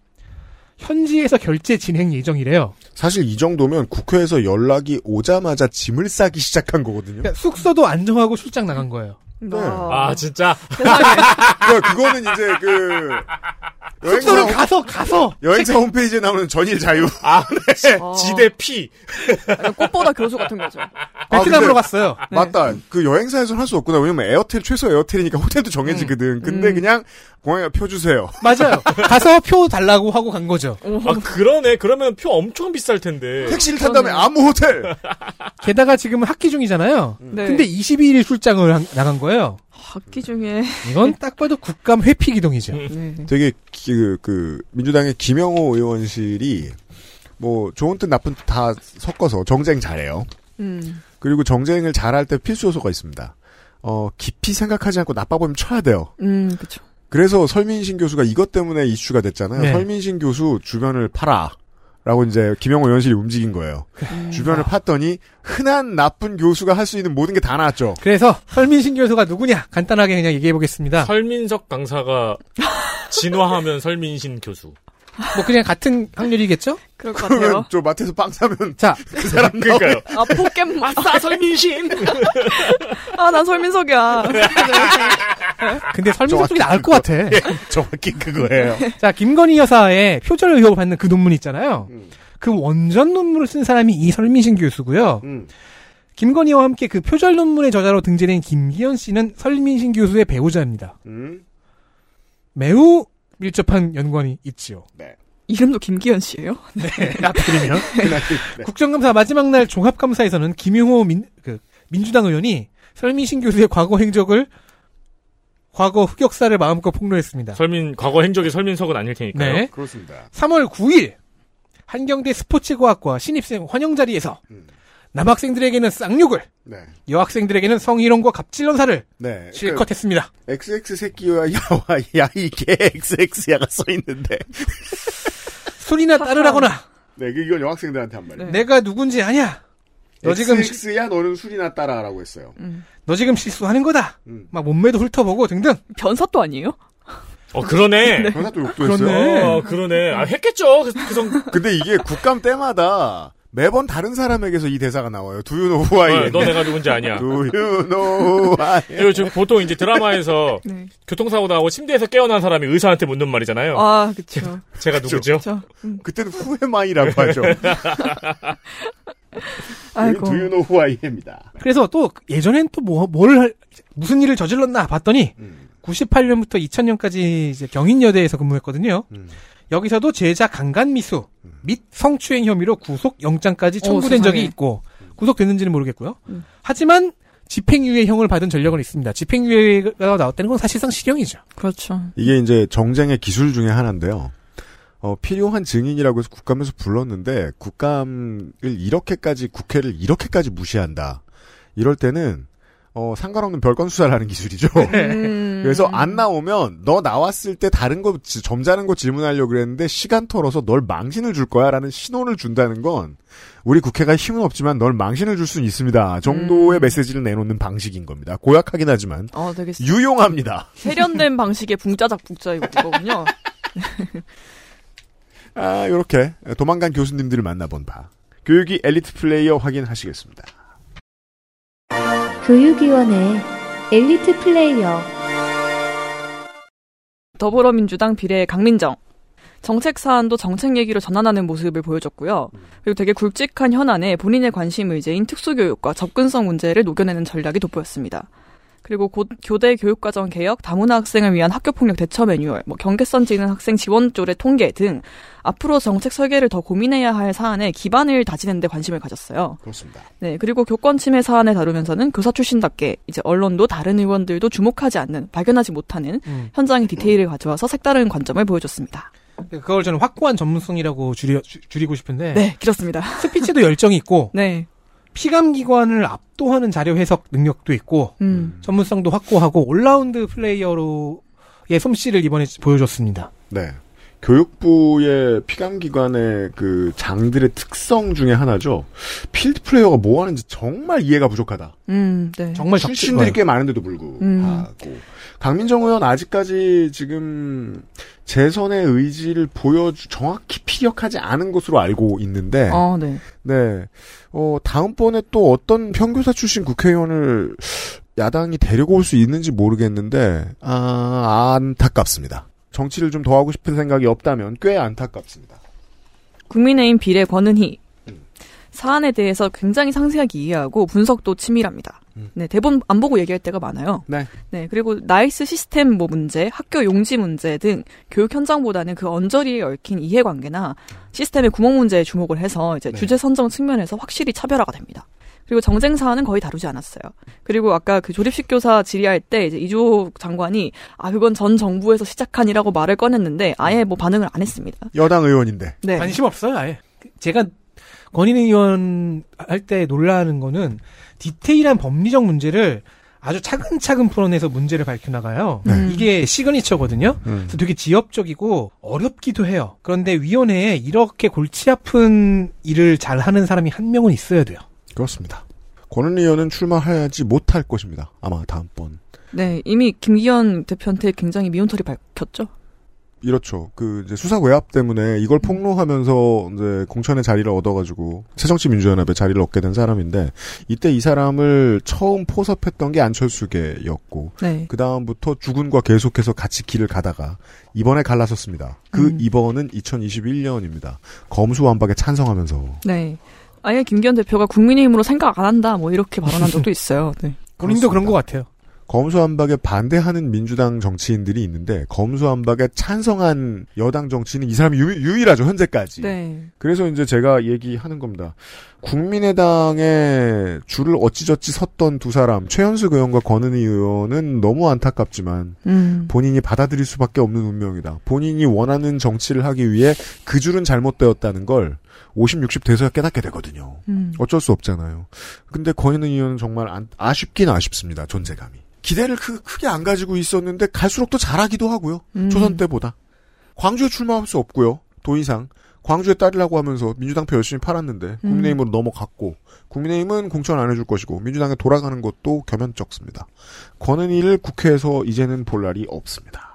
E: 현지에서 결제 진행 예정이래요.
D: 사실 이 정도면 국회에서 연락이 오자마자 짐을 싸기 시작한 거거든요.
E: 그러니까 숙소도 안 정하고 출장 나간 거예요.
D: 네.
C: 아 진짜
D: 그러니까 그거는 이제 그
E: 숙소를
D: 여행사,
E: 가서 가서
D: 여행사 홈페이지에 나오는 전일 자유.
C: 아
D: 네.
C: 지대 P
F: 약간 꽃보다 교수 같은 거죠.
E: 베트남으로
D: 근데-
E: 갔어요.
D: 맞다. 그 여행사에서는 할 수 없구나. 왜냐면 에어텔 최소 에어텔이니까 호텔도 정해지거든. 근데
F: 음.
D: 그냥 공항에 표 주세요.
E: 맞아요. 가서 표 달라고 하고 간 거죠.
C: 아 그러네 그러면 표 엄청 비쌀 텐데
D: 택시를 탄 다음에 아무 호텔.
E: 게다가 지금은 학기 중이잖아요.
F: 네.
E: 근데 22일 출장을 한- 나간 거예요.
F: 학기 중에
E: 이건 딱 봐도 국감 회피 기동이죠.
F: 네.
D: 되게 그, 그 민주당의 김영호 의원실이 뭐 좋은 뜻 나쁜 뜻 다 섞어서 정쟁 잘해요.
F: 음.
D: 그리고 정쟁을 잘할 때 필수 요소가 있습니다. 어 깊이 생각하지 않고 나빠보면 쳐야 돼요.
F: 음, 그쵸.
D: 그래서 설민신 교수가 이것 때문에 이슈가 됐잖아요.
E: 네.
D: 설민신 교수 주변을 팔아. 라고 이제 김영호 의원실이 움직인 거예요. 주변을 팠더니 흔한 나쁜 교수가 할 수 있는 모든 게 다 나왔죠.
E: 그래서 설민신 교수가 누구냐 간단하게 그냥 얘기해 보겠습니다.
C: 설민석 강사가 진화하면 설민신 교수
E: 뭐 그냥 같은 확률이겠죠?
F: 그럴 것
D: 그러면
F: 같아요.
D: 저 마트에서 빵 사면
E: 자,
D: 그 사람
C: 그러니까요
F: 아, 포켓몬.
C: 아싸 설민신
F: 아, 난 설민석이야.
E: 근데 설민석이 나을 것 같아.
D: 정확히 그거예요.
E: 자, 김건희 여사의 표절 의혹을 받는 그 논문 있잖아요.
D: 음.
E: 그 원전 논문을 쓴 사람이 이 설민신 교수고요.
D: 음.
E: 김건희와 함께 그 표절 논문의 저자로 등재된 김기현 씨는 설민신 교수의 배우자입니다.
D: 음.
E: 매우 밀접한 연관이 있지요.
D: 네.
F: 이름도 김기현 씨예요?
E: 네, 하필이면.
D: 네.
E: 국정감사 마지막 날 종합감사에서는 김용호 민, 그, 민주당 의원이 설민신 교수의 과거 행적을 과거 흑역사를 마음껏 폭로했습니다.
C: 설민 과거 행적이 설민석은 아닐 테니까요
E: 네.
D: 그렇습니다.
E: 3월 9일 한경대 스포츠과학과 신입생 환영 자리에서
D: 음.
E: 남학생들에게는 쌍욕을,
D: 네.
E: 여학생들에게는 성희롱과 갑질론사를
D: 네.
E: 실컷 했습니다.
D: XX 새끼와 야와 야이 개 XX야가 써 있는데.
E: 술이나 따르라거나
D: 네, 그 이건 여학생들한테 한 말이에요.
E: 내가 누군지 아냐? 너 지금 시-
D: XX야 너는 술이나 따라라고 했어요.
E: 너 지금 실수하는 거다.
D: 음.
E: 막 몸매도 훑어보고 등등.
F: 변사또 아니에요?
C: 어 그러네.
D: 그러다 또 욕도 했어요.
C: 어 그러네. 아 했겠죠. 그, 그 정...
D: 근데 이게 국감 때마다 매번 다른 사람에게서 이 대사가 나와요. Do you know who I
C: 어,
D: am?
C: 너 내가 누군지 아냐.
D: Do you know who I am?
C: 보통 이제 드라마에서
F: 네.
C: 교통사고 나고 침대에서 깨어난 사람이 의사한테 묻는 말이잖아요.
F: 아, 그쵸.
C: 제가 누구죠?
D: 그때는 who am I라고 하죠.
F: 아이고.
D: Do you know who I am입니다.
E: 그래서 또 예전엔 또 뭐뭘 할- 무슨 일을 저질렀나 봤더니 98년부터 2000년까지 이제 경인여대에서 근무했거든요. 여기서도 제자 강간미수 및 성추행 혐의로 구속 영장까지 청구된
F: 세상에.
E: 적이 있고 구속됐는지는 모르겠고요. 하지만 집행유예형을 받은 전력은 있습니다. 집행유예가 나왔다는 건 사실상 실형이죠.
F: 그렇죠.
D: 이게 이제 정쟁의 기술 중에 하나인데요. 어, 필요한 증인이라고 해서 국감에서 불렀는데 국감을 이렇게까지 국회를 이렇게까지 무시한다. 이럴 때는 어, 상관없는 별건 수사를 하는 기술이죠. 그래서 안 나오면 너 나왔을 때 다른 거 지- 점잖은 거 질문하려고 그랬는데 시간 털어서 널 망신을 줄 거야라는 신호를 준다는 건 우리 국회가 힘은 없지만 널 망신을 줄 수는 있습니다. 정도의 메시지를 내놓는 방식인 겁니다. 고약하긴 하지만
F: 어, 되게
D: 유용합니다.
F: 세련된 방식의 붕짜작 붕짜 이거거든요.
D: 아, 요렇게 도망간 교수님들을 만나본 바. 교육이 엘리트 플레이어 확인하시겠습니다.
B: 교육위원회 엘리트 플레이어
F: 더불어민주당 비례 강민정. 정책 사안도 정책 얘기로 전환하는 모습을 보여줬고요. 그리고 되게 굵직한 현안에 본인의 관심 의제인 특수교육과 접근성 문제를 녹여내는 전략이 돋보였습니다. 그리고 고- 교대 교육과정 개혁, 다문화 학생을 위한 학교폭력 대처 매뉴얼, 뭐 경계선 지는 학생 지원 조례 통계 등 앞으로 정책 설계를 더 고민해야 할 사안에 기반을 다지는 데 관심을 가졌어요.
D: 그렇습니다.
F: 네, 그리고 교권 침해 사안을 다루면서는 교사 출신답게 이제 언론도 다른 의원들도 주목하지 않는, 발견하지 못하는
E: 음.
F: 현장의 디테일을 가져와서 색다른 관점을 보여줬습니다.
E: 그걸 저는 확고한 전문성이라고 주- 줄이고 싶은데.
F: 네, 그렇습니다.
E: 스피치도 열정이 있고.
F: 네.
E: 피감기관을 압도하는 자료 해석 능력도 있고.
F: 음.
E: 전문성도 확고하고 올라운드 플레이어로의 솜씨를 이번에 보여줬습니다.
D: 네. 교육부의 피감기관의 그 장들의 특성 중에 하나죠. field player가 뭐 하는지 정말 이해가 부족하다.
F: 음, 네.
E: 정말
D: 출신들이 꽤 많은데도 불구하고.
F: 음.
D: 강민정 의원 아직까지 지금 재선의 의지를 보여주, 정확히 피력하지 않은 것으로 알고 있는데.
F: 어, 네.
D: 네. 어, 다음번에 또 어떤 평교사 출신 국회의원을 야당이 데리고 올 수 있는지 모르겠는데, 아, 안타깝습니다. 정치를 좀 더 하고 싶은 생각이 없다면 꽤 안타깝습니다.
F: 국민의힘 비례 권은희. 사안에 대해서 굉장히 상세하게 이해하고 분석도 치밀합니다. 네, 대본 안 보고 얘기할 때가 많아요.
D: 네.
F: 네, 그리고 나이스 시스템 뭐 문제, 학교 용지 문제 등 교육 현장보다는 그 언저리에 얽힌 이해관계나 시스템의 구멍 문제에 주목을 해서 이제 주제 선정 측면에서 확실히 차별화가 됩니다. 그리고 정쟁 사안은 거의 다루지 않았어요. 그리고 아까 그 조립식 교사 질의할 때 이제 이주호 장관이 아 그건 전 정부에서 시작한이라고 말을 꺼냈는데 아예 뭐 반응을 안 했습니다.
D: 여당 의원인데.
F: 네.
E: 관심 없어요, 아예. 제가 권인 의원 할 때 놀라는 거는 디테일한 법리적 문제를 아주 차근차근 풀어내서 문제를 밝혀나가요.
D: 네.
E: 이게 시그니처거든요. 그래서 되게 지엽적이고 어렵기도 해요. 그런데 위원회에 이렇게 골치 아픈 일을 잘 하는 사람이 한 명은 있어야 돼요.
D: 그렇습니다. 권은 의원은 출마하지 못할 것입니다. 아마 다음번.
F: 네, 이미 김기현 대표한테 굉장히 미운털이 밝혔죠.
D: 이렇죠. 그 이제 수사 외압 때문에 이걸 폭로하면서 이제 공천의 자리를 얻어가지고 새정치민주연합의 자리를 얻게 된 사람인데 이때 이 사람을 처음 포섭했던 게 안철수계였고
F: 네.
D: 그 다음부터 주군과 계속해서 같이 길을 가다가 이번에 갈라섰습니다. 그
F: 음.
D: 이번은 2021년입니다. 검수완박에 찬성하면서
F: 네. 아예 김기현 대표가 국민의힘으로 생각 안 한다 뭐 이렇게 발언한 적도 있어요. 네.
E: 본인도 그런 것 같아요.
D: 검수완박에 반대하는 민주당 정치인들이 있는데 검수완박에 찬성한 여당 정치인은 이 사람이 유, 일하죠 현재까지.
F: 네.
D: 그래서 이제 제가 얘기하는 겁니다. 국민의당에 줄을 어찌저찌 섰던 두 사람 최현숙 의원과 권은희 의원은 너무 안타깝지만
F: 음.
D: 본인이 받아들일 수밖에 없는 운명이다. 본인이 원하는 정치를 하기 위해 그 줄은 잘못되었다는 걸 50, 60 돼서야 깨닫게 되거든요.
F: 음.
D: 어쩔 수 없잖아요. 근데 권은희 의원은 정말 안- 아쉽긴 아쉽습니다. 존재감이. 기대를 크, 크게 안 가지고 있었는데 갈수록 더 잘하기도 하고요.
F: 음.
D: 조선 때보다. 광주에 출마할 수 없고요. 더 이상. 광주에 따르려고 하면서 민주당 표 열심히 팔았는데 국민의힘으로 넘어갔고 국민의힘은 공천 안 해줄 것이고 민주당에 돌아가는 것도 겸연쩍습니다. 권은희를 국회에서 이제는 볼 날이 없습니다.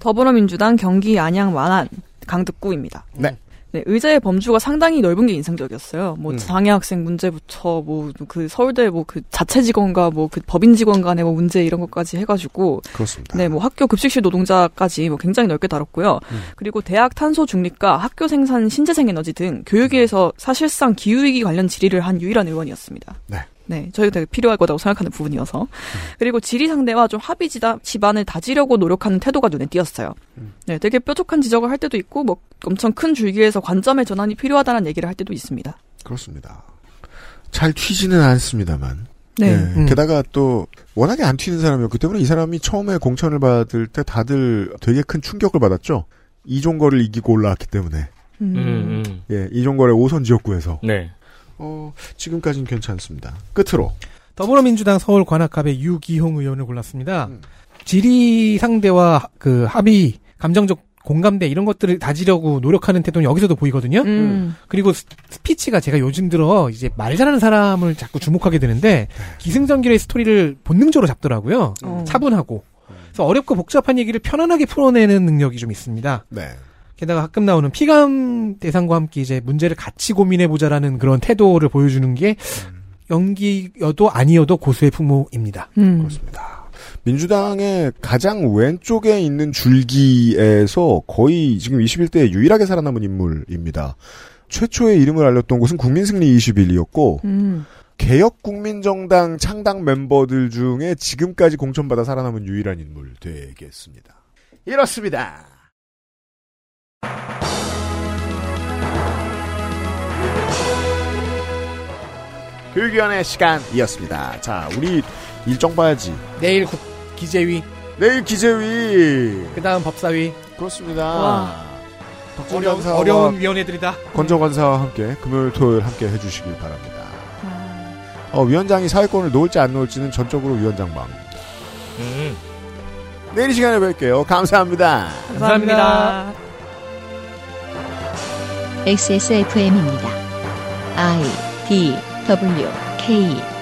F: 더불어민주당 경기 안양 완안 강득구입니다.
D: 네.
F: 네, 의제의 범주가 상당히 넓은 게 인상적이었어요. 뭐
D: 음.
F: 장애 학생 문제부터 뭐 그 서울대 뭐 그 자체 직원과 뭐 그 법인 직원 간의 뭐 문제 이런 것까지 해가지고
D: 그렇습니다.
F: 네, 뭐 학교 급식실 노동자까지 뭐 굉장히 넓게 다뤘고요.
D: 음.
F: 그리고 대학 탄소 중립과 학교 생산 신재생 에너지 등 교육위에서 사실상 기후위기 관련 질의를 한 유일한 의원이었습니다.
D: 네.
F: 네, 저희가 되게 필요할 거라고 생각하는 부분이어서. 그리고 지리 상대와 좀 합의 지다, 집안을 다지려고 노력하는 태도가 눈에 띄었어요. 네, 되게 뾰족한 지적을 할 때도 있고, 뭐, 엄청 큰 줄기에서 관점의 전환이 필요하다는 얘기를 할 때도 있습니다.
D: 그렇습니다. 잘 튀지는 않습니다만.
F: 네.
D: 예,
F: 음.
D: 게다가 또 워낙에 안 튀는 사람이었기 때문에 이 사람이 처음에 공천을 받을 때 다들 되게 큰 충격을 받았죠. 이종거를 이기고 올라왔기 때문에.
P: 음, 음.
D: 예, 이종거의 오선 지역구에서.
P: 네.
D: 어, 지금까지는 괜찮습니다. 끝으로.
E: 더불어민주당 서울 관악갑의 유기홍 의원을 골랐습니다.
D: 음.
E: 질의 상대와 그 합의, 감정적 공감대 이런 것들을 다지려고 노력하는 태도는 여기서도 보이거든요.
F: 음.
E: 그리고 스- 스피치가 제가 요즘 들어 이제 말 잘하는 사람을 자꾸 주목하게 되는데 기승전결의 스토리를 본능적으로 잡더라고요.
F: 어.
E: 차분하고. 그래서 어렵고 복잡한 얘기를 편안하게 풀어내는 능력이 좀 있습니다.
D: 네.
E: 게다가 가끔 나오는 피감 대상과 함께 이제 문제를 같이 고민해 보자라는 그런 태도를 보여주는 게 연기여도 아니어도 고수의 풍모입니다.
F: 음.
D: 그렇습니다. 민주당의 가장 왼쪽에 있는 줄기에서 거의 지금 21대에 유일하게 살아남은 인물입니다. 최초의 이름을 알렸던 곳은 국민승리 21이었고
F: 음.
D: 개혁국민정당 창당 멤버들 중에 지금까지 공천받아 살아남은 유일한 인물 되겠습니다. 이렇습니다. 교육위원회 시간이었습니다. 자, 우리 일정 봐야지.
E: 내일 국, 기재위,
D: 내일 기재위,
E: 그 다음 법사위.
D: 그렇습니다.
E: 와. 어려운, 어려운 위원회들이다.
D: 건조관사와 함께 금요일 토요일 함께 해주시길 바랍니다. 어, 위원장이 사회권을 놓을지 안 놓을지는 전적으로 위원장 방.
P: 음.
D: 내일 이 시간에 뵐게요. 감사합니다.
F: 감사합니다.
Q: XSFM입니다. I D W K